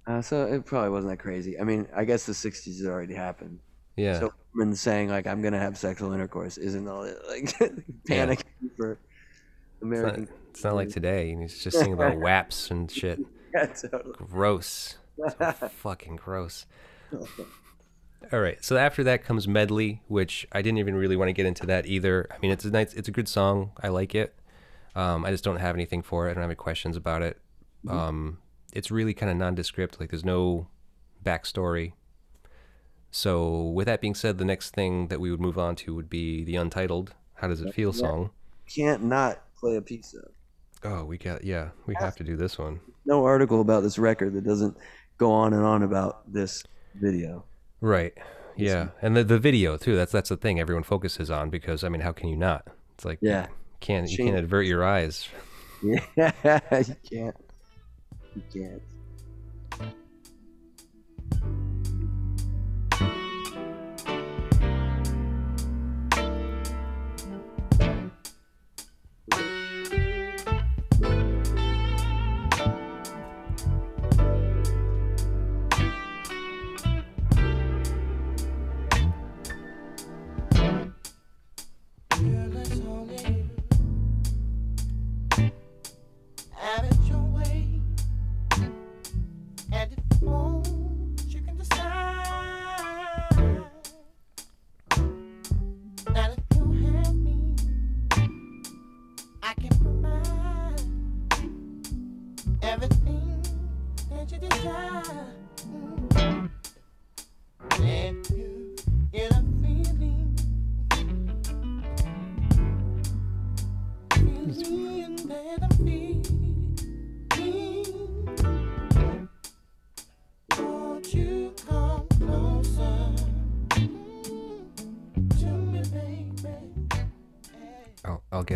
Speaker 3: Uh, so it probably wasn't that crazy. I mean, I guess the '60s had already happened.
Speaker 2: Yeah.
Speaker 3: So women saying like I'm gonna have sexual intercourse isn't all like panic for
Speaker 2: it's,
Speaker 3: American.
Speaker 2: not, it's not like today. He's just singing about waps and shit.
Speaker 3: Yeah, totally.
Speaker 2: Gross. So fucking gross. All right. So after that comes medley, which I didn't even really want to get into that either. I mean, it's a nice, it's a good song. I like it. Um, I just don't have anything for it. I don't have any questions about it. Um, it's really kind of nondescript. Like there's no backstory. So with that being said, the next thing that we would move on to would be the untitled "How Does It Feel" song.
Speaker 3: Can't not play a piece of.
Speaker 2: Oh, we got yeah, we have to do this one.
Speaker 3: No article about this record that doesn't go on and on about this video.
Speaker 2: Right. Yeah, and the the video too. That's that's the thing everyone focuses on because I mean, how can you not? It's like
Speaker 3: Yeah.
Speaker 2: You can't you can't avert your eyes.
Speaker 3: Yeah, you can't. You can't.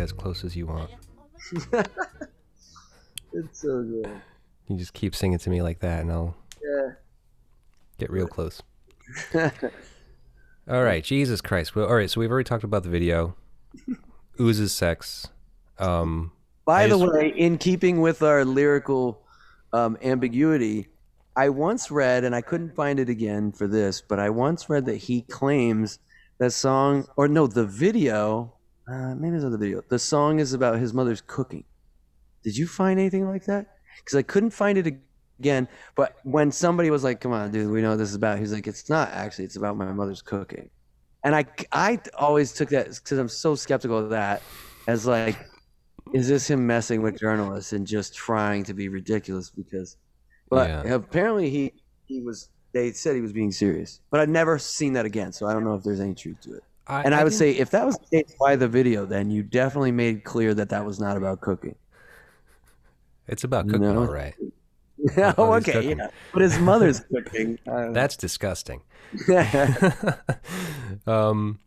Speaker 2: As close as you want.
Speaker 3: It's so good.
Speaker 2: You just keep singing to me like that, and I'll
Speaker 3: Yeah.
Speaker 2: get real close. All right, Jesus Christ. Well, all right, so we've already talked about the video. Oozes sex. Um,
Speaker 3: By
Speaker 2: I
Speaker 3: the
Speaker 2: just-
Speaker 3: way, in keeping with our lyrical um, ambiguity, I once read, and I couldn't find it again for this, but I once read that he claims that song, or no, the video, uh, maybe it's the video. The song is about his mother's cooking. Did you find anything like that? Because I couldn't find it again. But when somebody was like, "Come on, dude, we know what this is about," he's like, "It's not actually. It's about my mother's cooking." And I, I always took that because I'm so skeptical of that as like, is this him messing with journalists and just trying to be ridiculous? Because, but
Speaker 2: Yeah.
Speaker 3: apparently he he was. They said he was being serious, but I've never seen that again. So I don't know if there's any truth to it.
Speaker 2: I,
Speaker 3: And I, would say if that was the case, why the video? Then you definitely made clear that that was not about cooking.
Speaker 2: it's about cooking,
Speaker 3: know?
Speaker 2: all right.
Speaker 3: oh,
Speaker 2: Oh,
Speaker 3: okay,
Speaker 2: cooking.
Speaker 3: yeah. But his mother's cooking.
Speaker 2: That's disgusting.
Speaker 3: know.
Speaker 2: um,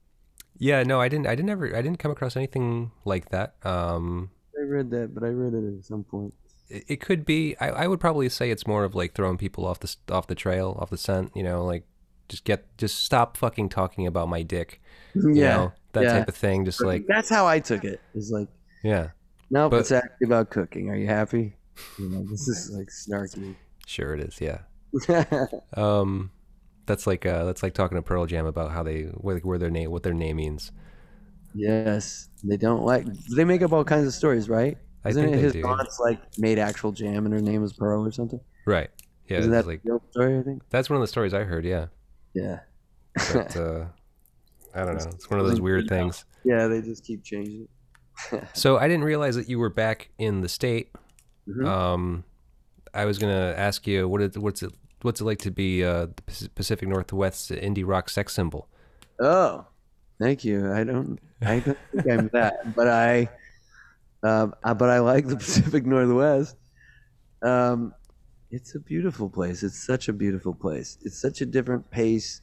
Speaker 2: yeah, no, I didn't. I didn't ever. I didn't come across anything like that. Um,
Speaker 3: I read that, but I read it at some point.
Speaker 2: it, it could be. I, I would probably say it's more of like throwing people off the off the trail, off the scent. You know, like just get just stop fucking talking about my dick. You
Speaker 3: Yeah,
Speaker 2: know, that
Speaker 3: yeah.
Speaker 2: type of thing. Just like
Speaker 3: That's how I took it. It's like,
Speaker 2: yeah,
Speaker 3: nope,
Speaker 2: But-
Speaker 3: it's actually about cooking. Are you happy? You know, this is like snarky.
Speaker 2: sure it is. Yeah. Um, that's like uh, that's like talking to Pearl Jam about how they where, where their name what their name means.
Speaker 3: yes, they don't like. They make up all kinds of stories, right?
Speaker 2: I
Speaker 3: Isn't
Speaker 2: think
Speaker 3: it his
Speaker 2: do.
Speaker 3: aunt's like made actual jam and her name was Pearl or something?
Speaker 2: Right. Yeah.
Speaker 3: Isn't that
Speaker 2: like
Speaker 3: story? I think.
Speaker 2: that's one of the stories I heard. Yeah.
Speaker 3: Yeah.
Speaker 2: But uh, I don't know. It's one of those weird things.
Speaker 3: Yeah, they just keep changing it.
Speaker 2: So I didn't realize that you were back in the state.
Speaker 3: Mhm.
Speaker 2: Um, I was gonna ask you what it, what's it what's it like to be uh, the Pacific Northwest's indie rock sex symbol.
Speaker 3: Oh, thank you. I don't. I don't think I'm that, but I. Um, I, but I like the Pacific Northwest. Um, it's a beautiful place. It's such a beautiful place. It's such a different pace.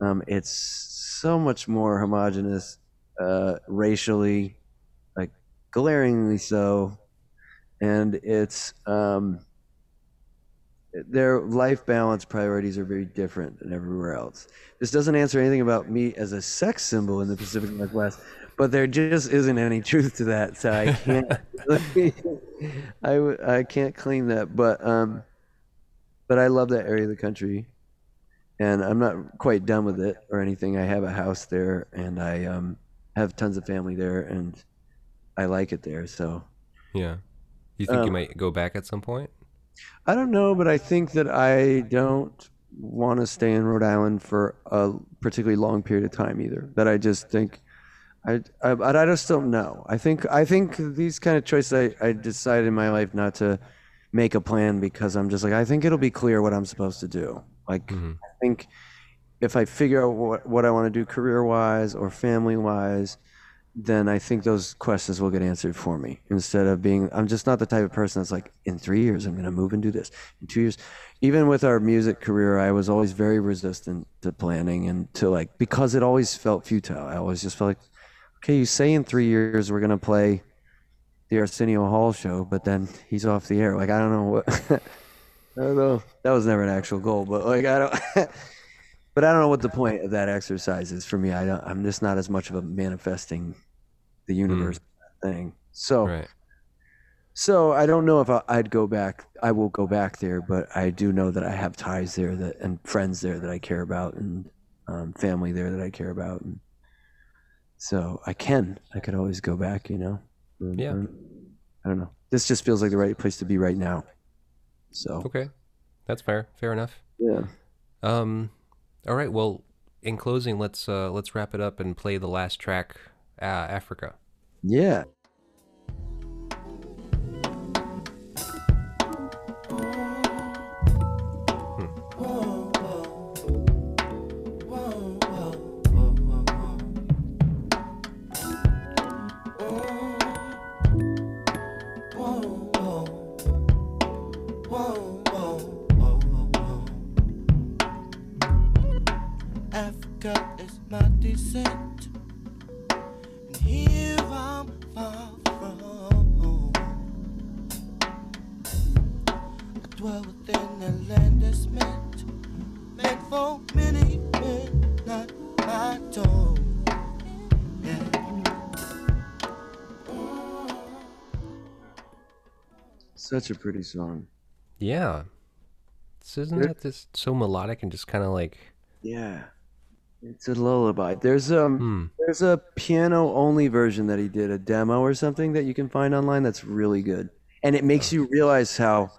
Speaker 3: Um, it's so much more homogenous, uh, racially, like glaringly so, and it's um, their life balance priorities are very different than everywhere else. This doesn't answer anything about me as a sex symbol in the Pacific Northwest, but there just isn't any truth to that, so I can't. I w- I can't claim that, but um, but I love that area of the country, and I'm not quite done with it or anything. I have a house there, and I um have tons of family there, and I like it there. So
Speaker 2: Yeah. You think you
Speaker 3: Um,
Speaker 2: might go back at some point?
Speaker 3: I don't know, but I think that I don't want to stay in Rhode Island for a particularly long period of time either. That I just think, I, I, but I just don't know. I think, I think these kind of choices, I, I decided in my life not to make a plan because I'm just like, I think it'll be clear what I'm supposed to do. Like,
Speaker 2: Mhm.
Speaker 3: I think if I figure out what, what I want to do career wise or family wise, then I think those questions will get answered for me instead of being. I'm just not the type of person that's like, in three years I'm going to move and do this. In two years, even with our music career, I was always very resistant to planning and to like because it always felt futile. I always just felt like, okay, you say in three years we're going to play the Arsenio Hall show, but then he's off the air. Like I don't know what. I don't know. That was never an actual goal, but like I don't. but I don't know what the point of that exercise is for me. I don't. I'm just not as much of a manifesting the universe thing. So.
Speaker 2: Right.
Speaker 3: So I don't know if I, I'd go back. I will go back there, but I do know that I have ties there that and friends there that I care about, and um, family there that I care about, and so I can. I could always go back, you know. And,
Speaker 2: Yeah.
Speaker 3: I don't know. This just feels like the right place to be right now. So
Speaker 2: Okay. That's fair. Fair enough.
Speaker 3: yeah.
Speaker 2: Um, all right. Well, in closing, let's uh, let's wrap it up and play the last track, uh, Africa.
Speaker 3: Yeah.
Speaker 7: My and here I'm far from home. I dwell within a land that's meant, meant for many, men, not my own.
Speaker 3: Such a pretty song.
Speaker 2: Yeah. Isn't
Speaker 3: There-
Speaker 2: that just so melodic and just kind of like,
Speaker 3: Yeah. It's a lullaby. There's um
Speaker 2: hmm.
Speaker 3: there's a piano only version that he did, a demo or something that you can find online that's really good. And it makes you realize how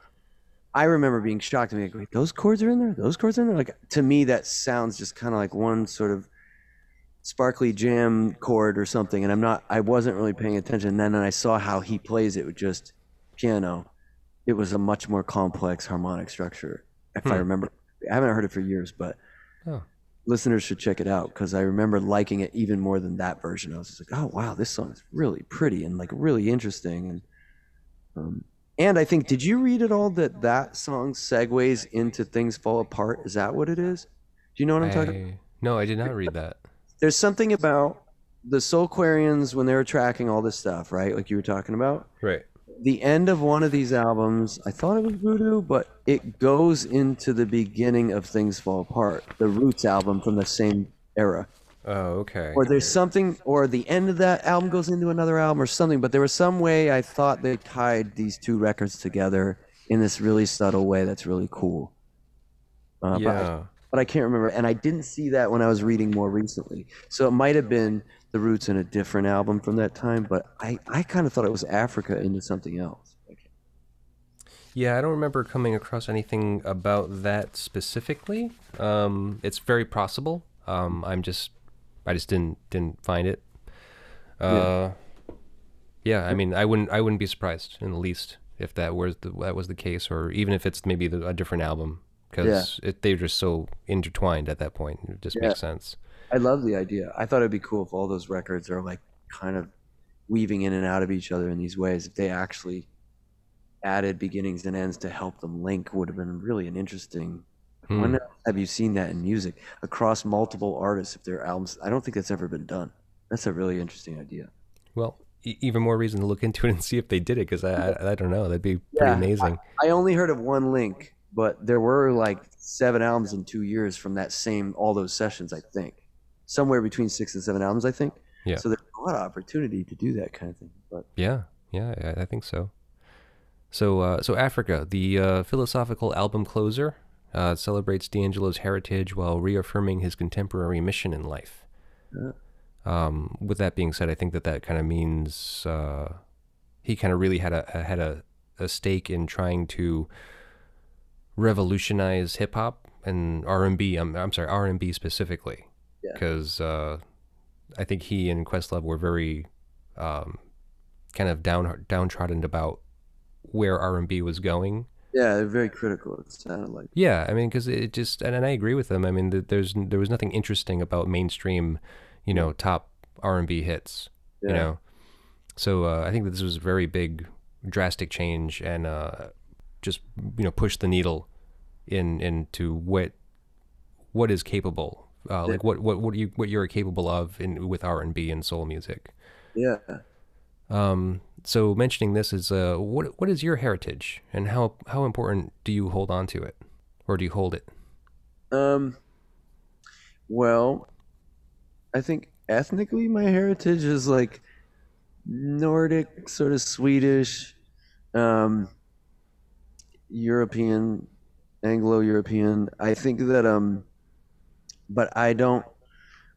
Speaker 3: I remember being shocked and being like, wait, those chords are in there? Those chords are in there? Like to me that sounds just kind of like one sort of sparkly jam chord or something and I'm not I wasn't really paying attention. And then I saw how he plays it with just piano. It was a much more complex harmonic structure. If I
Speaker 2: Hmm.
Speaker 3: remember I haven't heard it for years, but
Speaker 2: Oh.
Speaker 3: Listeners should check it out because I remember liking it even more than that version. I was just like, oh wow, this song is really pretty and like really interesting. And um, and I think, did you read at all that that song segues into "Things Fall Apart"? Is that what it is? Do you know what I'm talking?
Speaker 2: about? no, I did not read that.
Speaker 3: There's something about the Soulquarians when they were tracking all this stuff, right? Like you were talking about
Speaker 2: Right.
Speaker 3: The end of one of these albums, I thought it was Voodoo, but it goes into the beginning of Things Fall Apart, the Roots album from the same era.
Speaker 2: Oh, okay.
Speaker 3: Or there's something, or the end of that album goes into another album or something, but there was some way I thought they tied these two records together in this really subtle way that's really cool. Uh,
Speaker 2: yeah.
Speaker 3: But I can't remember, and I didn't see that when I was reading more recently. So it might have been the Roots in a different album from that time, but I, I kind of thought it was Africa into something else.
Speaker 2: Yeah, I don't remember coming across anything about that specifically. Um, it's very possible. Um, I'm just, I just didn't didn't find it. Uh, yeah. I mean, I wouldn't I wouldn't be surprised in the least if that was the, that was the case, or even if it's maybe the, a different album, because it they're just so intertwined at that point. It just
Speaker 3: Yeah.
Speaker 2: makes sense.
Speaker 3: I love the idea. I thought it'd be cool if all those records are like kind of weaving in and out of each other in these ways. If they actually added beginnings and ends to help them link, would have been really an interesting.
Speaker 2: Hmm.
Speaker 3: When have you seen that in music across multiple artists? If their albums, I don't think that's ever been done. That's a really interesting idea.
Speaker 2: Well, e- even more reason to look into it and see if they did it, because I, I I don't know. That'd be pretty
Speaker 3: Yeah.
Speaker 2: amazing.
Speaker 3: I only heard of one link, but there were like seven albums in two years from that same all those sessions. I think somewhere between six and seven albums. I think.
Speaker 2: Yeah.
Speaker 3: So there's a lot of opportunity to do that kind of thing. But
Speaker 2: Yeah, yeah, I, I think so. So, uh, so Africa, the uh, philosophical album closer, uh, celebrates D'Angelo's heritage while reaffirming his contemporary mission in life.
Speaker 3: Yeah.
Speaker 2: Um, with that being said, I think that that kind of means uh, he kind of really had a a- had a, a stake in trying to revolutionize hip hop and R and B. I'm I'm sorry, R and B specifically,
Speaker 3: Yeah.
Speaker 2: because uh, I think he and Questlove were very um, kind of down downtrodden about where R and B was going.
Speaker 3: yeah, they're very critical. It sounded like.
Speaker 2: Yeah, I mean, because it just and, and I agree with them. I mean, there's there was nothing interesting about mainstream, you know, top R and B hits. You
Speaker 3: Yeah.
Speaker 2: know, so uh, I think that this was a very big, drastic change, and uh, just you know pushed the needle in into what what is capable, uh, like what what what you what you're capable of in with R and B and soul music.
Speaker 3: Yeah.
Speaker 2: Um, so mentioning this is uh, what what is your heritage, and how how important do you hold on to it, or do you hold it?
Speaker 3: Um. Well, I think ethnically, my heritage is like Nordic, sort of Swedish, um, European, Anglo-European. I think that um, but I don't.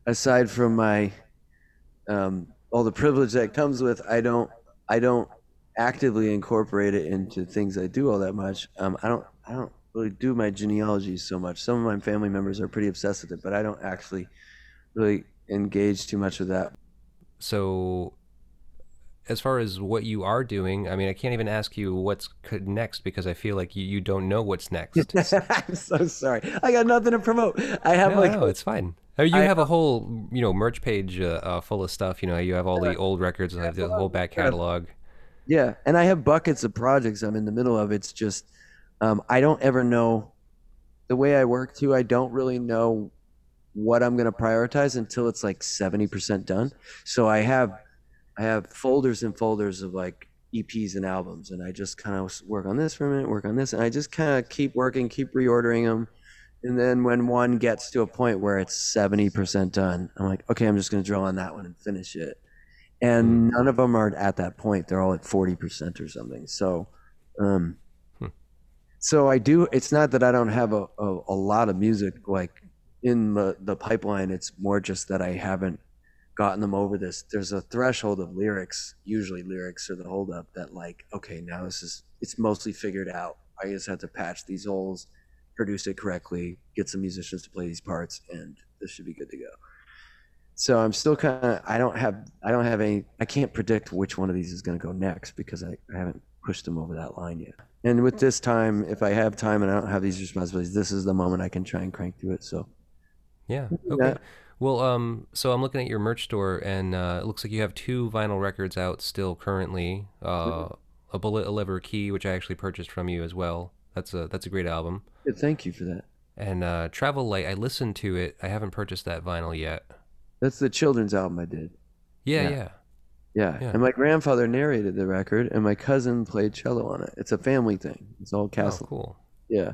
Speaker 3: Aside from my um, all the privilege that comes with, I don't. I don't actively incorporate it into things I do all that much. Um, I don't. I don't really do my genealogy so much. Some of my family members are pretty obsessed with it, but I don't actually really engage too much with that.
Speaker 2: So, as far as what you are doing, I mean, I can't even ask you what's next because I feel like you, you don't know what's next.
Speaker 3: I'm so sorry. I got nothing to promote. I have
Speaker 2: no,
Speaker 3: like
Speaker 2: no, it's fine. I mean, you
Speaker 3: I-
Speaker 2: have a whole, you know, merch page uh, uh, full of stuff. You know, you have all the old records, have the whole back catalog.
Speaker 3: Yeah, and I have buckets of projects I'm in the middle of. It's just um, I don't ever know the way I work too. I don't really know what I'm going to prioritize until it's like 70% done. So I have I have folders and folders of like EPs and albums, and I just kind of work on this for a minute, work on this, and I just kind of keep working, keep reordering them. And then when one gets to a point where it's 70% done, I'm like, okay, I'm just going to drill on that one and finish it and none of them are at that point. They're all at forty percent or something. So, um,
Speaker 2: Hmm.
Speaker 3: so I do. It's not that I don't have a, a, a lot of music like in the the pipeline. It's more just that I haven't gotten them over this. There's a threshold of lyrics. Usually, lyrics are the holdup. That like, okay, now this is it's mostly figured out. I just have to patch these holes, produce it correctly, get some musicians to play these parts, and this should be good to go so i'm still kind of i don't have i don't have any i can't predict which one of these is going to go next because I, I haven't pushed them over that line yet and with this time if i have time and i don't have these responsibilities this is the moment i can try and crank through it so
Speaker 2: Yeah.
Speaker 3: Yeah.
Speaker 2: Well, um, so I'm looking at your merch store, and uh, it looks like you have two vinyl records out still currently. Uh, a bullet, a liver, key, which I actually purchased from you as well. That's a that's a great album.
Speaker 3: Good, thank you for that
Speaker 2: And uh, Travel Light, I listened to it. I haven't purchased that vinyl yet.
Speaker 3: that's the children's album i did
Speaker 2: Yeah,
Speaker 3: Yeah.
Speaker 2: yeah.
Speaker 3: yeah.
Speaker 2: Yeah.
Speaker 3: and my grandfather narrated the record and my cousin played cello on it it's a family thing it's all
Speaker 2: Oh,
Speaker 3: castle
Speaker 2: cool.
Speaker 3: yeah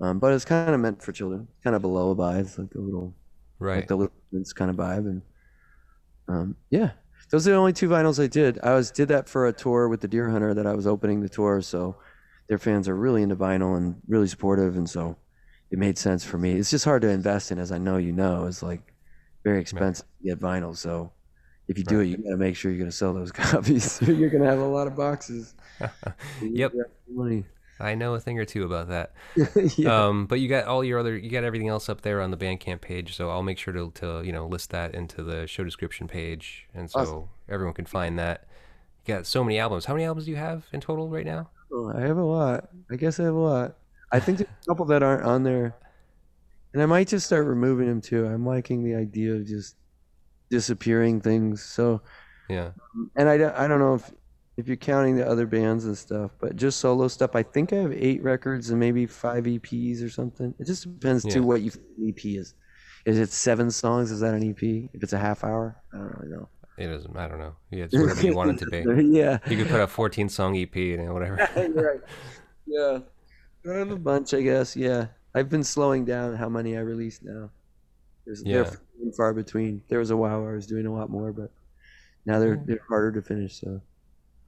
Speaker 3: um, but it's kind of meant for children kind of a lullaby it's like a little
Speaker 2: Right.
Speaker 3: like the Little Prince kind of vibe, and um, yeah, those are the only two vinyls I did. I was did that for a tour with the Dear Hunter that I was opening the tour, so their fans are really into vinyl and really supportive, and so it made sense for me. It's just hard to invest in, as I know you know. It's like very expensive to get vinyl, so if you do
Speaker 2: Right.
Speaker 3: it, you got to make sure you're going to sell those copies. you're going to have a lot of boxes.
Speaker 2: Yep.
Speaker 3: Money.
Speaker 2: I know a thing or two about that.
Speaker 3: yeah.
Speaker 2: Um, but you got all your other, you got everything else up there on the Bandcamp page, so I'll make sure to, to you know list that into the show description page, and so
Speaker 3: Awesome.
Speaker 2: everyone can find that. You got so many albums. How many albums do you have in total right now?
Speaker 3: Oh, I have a lot. I guess I have a lot. I think there's a couple that aren't on there, and I might just start removing them too. I'm liking the idea of just disappearing things. So,
Speaker 2: Yeah.
Speaker 3: and I don't, I don't know if if you're counting the other bands and stuff, but just solo stuff. I think I have eight records and maybe five EPs or something. It just depends
Speaker 2: Yeah.
Speaker 3: too what you think an EP is. Is it seven songs? Is that an EP? If it's a half hour, I don't really know.
Speaker 2: It doesn't. I don't know. Yeah, it's whatever you want it to be.
Speaker 3: yeah.
Speaker 2: You could put a 14 song EP and whatever.
Speaker 3: right. Yeah. I have a bunch, I guess. Yeah. I've been slowing down how many I release now. There's
Speaker 2: Yeah.
Speaker 3: they're far between. There was a while where I was doing a lot more, but now they're they're harder to finish. So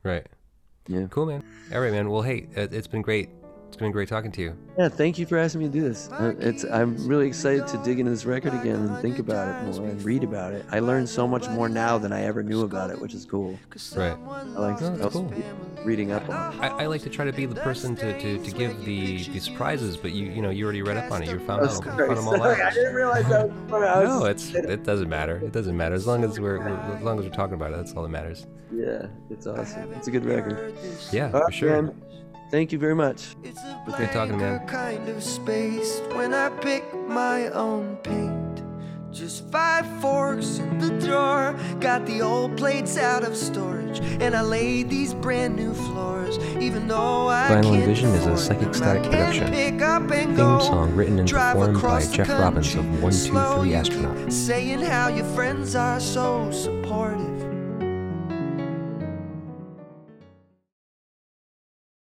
Speaker 2: Right.
Speaker 3: Yeah.
Speaker 2: Cool, man. All right, man. Well, hey, it, it's been great. It's been great talking to you.
Speaker 3: yeah, thank you for asking me to do this. Uh, It's I'm really excited to dig into this record again and think about it more and read about it. I learned so much more now than I ever knew about it, which is cool.
Speaker 2: Right.
Speaker 3: I like
Speaker 2: No, that's cool.
Speaker 3: reading up on. it.
Speaker 2: I, I like to try to be the person to, to, to give the, the surprises, but you you know you already read up on it. You found,
Speaker 3: Oh,
Speaker 2: out,
Speaker 3: sorry,
Speaker 2: found them all
Speaker 3: sorry, I
Speaker 2: out.
Speaker 3: didn't realize that was. I was
Speaker 2: No,
Speaker 3: just-
Speaker 2: it's it doesn't matter. It doesn't matter as long as we're, we're as long as we're talking about it. That's all that matters.
Speaker 3: yeah, it's awesome. It's a good record.
Speaker 2: Yeah,
Speaker 3: All
Speaker 2: for
Speaker 3: right,
Speaker 2: sure.
Speaker 3: man. Thank you very much.
Speaker 4: It's a
Speaker 2: Good talking, man.
Speaker 4: blanker kind of space when I pick my own paint.
Speaker 1: Just five forks in the drawer. Got the old plates out of storage. And I laid these brand new floors. Even though I
Speaker 2: Vinyl
Speaker 1: can't
Speaker 2: Envision is a
Speaker 1: afford
Speaker 2: Psychic
Speaker 1: them,
Speaker 2: Static
Speaker 1: I can
Speaker 2: production.
Speaker 1: Pick up and
Speaker 2: Theme
Speaker 1: go.
Speaker 2: song written and
Speaker 1: Drive
Speaker 2: performed by
Speaker 1: across the
Speaker 2: Jeff Robbins of
Speaker 1: country
Speaker 2: 123
Speaker 1: slow. You
Speaker 2: Astronaut.
Speaker 1: keep Saying how your friends are so supportive.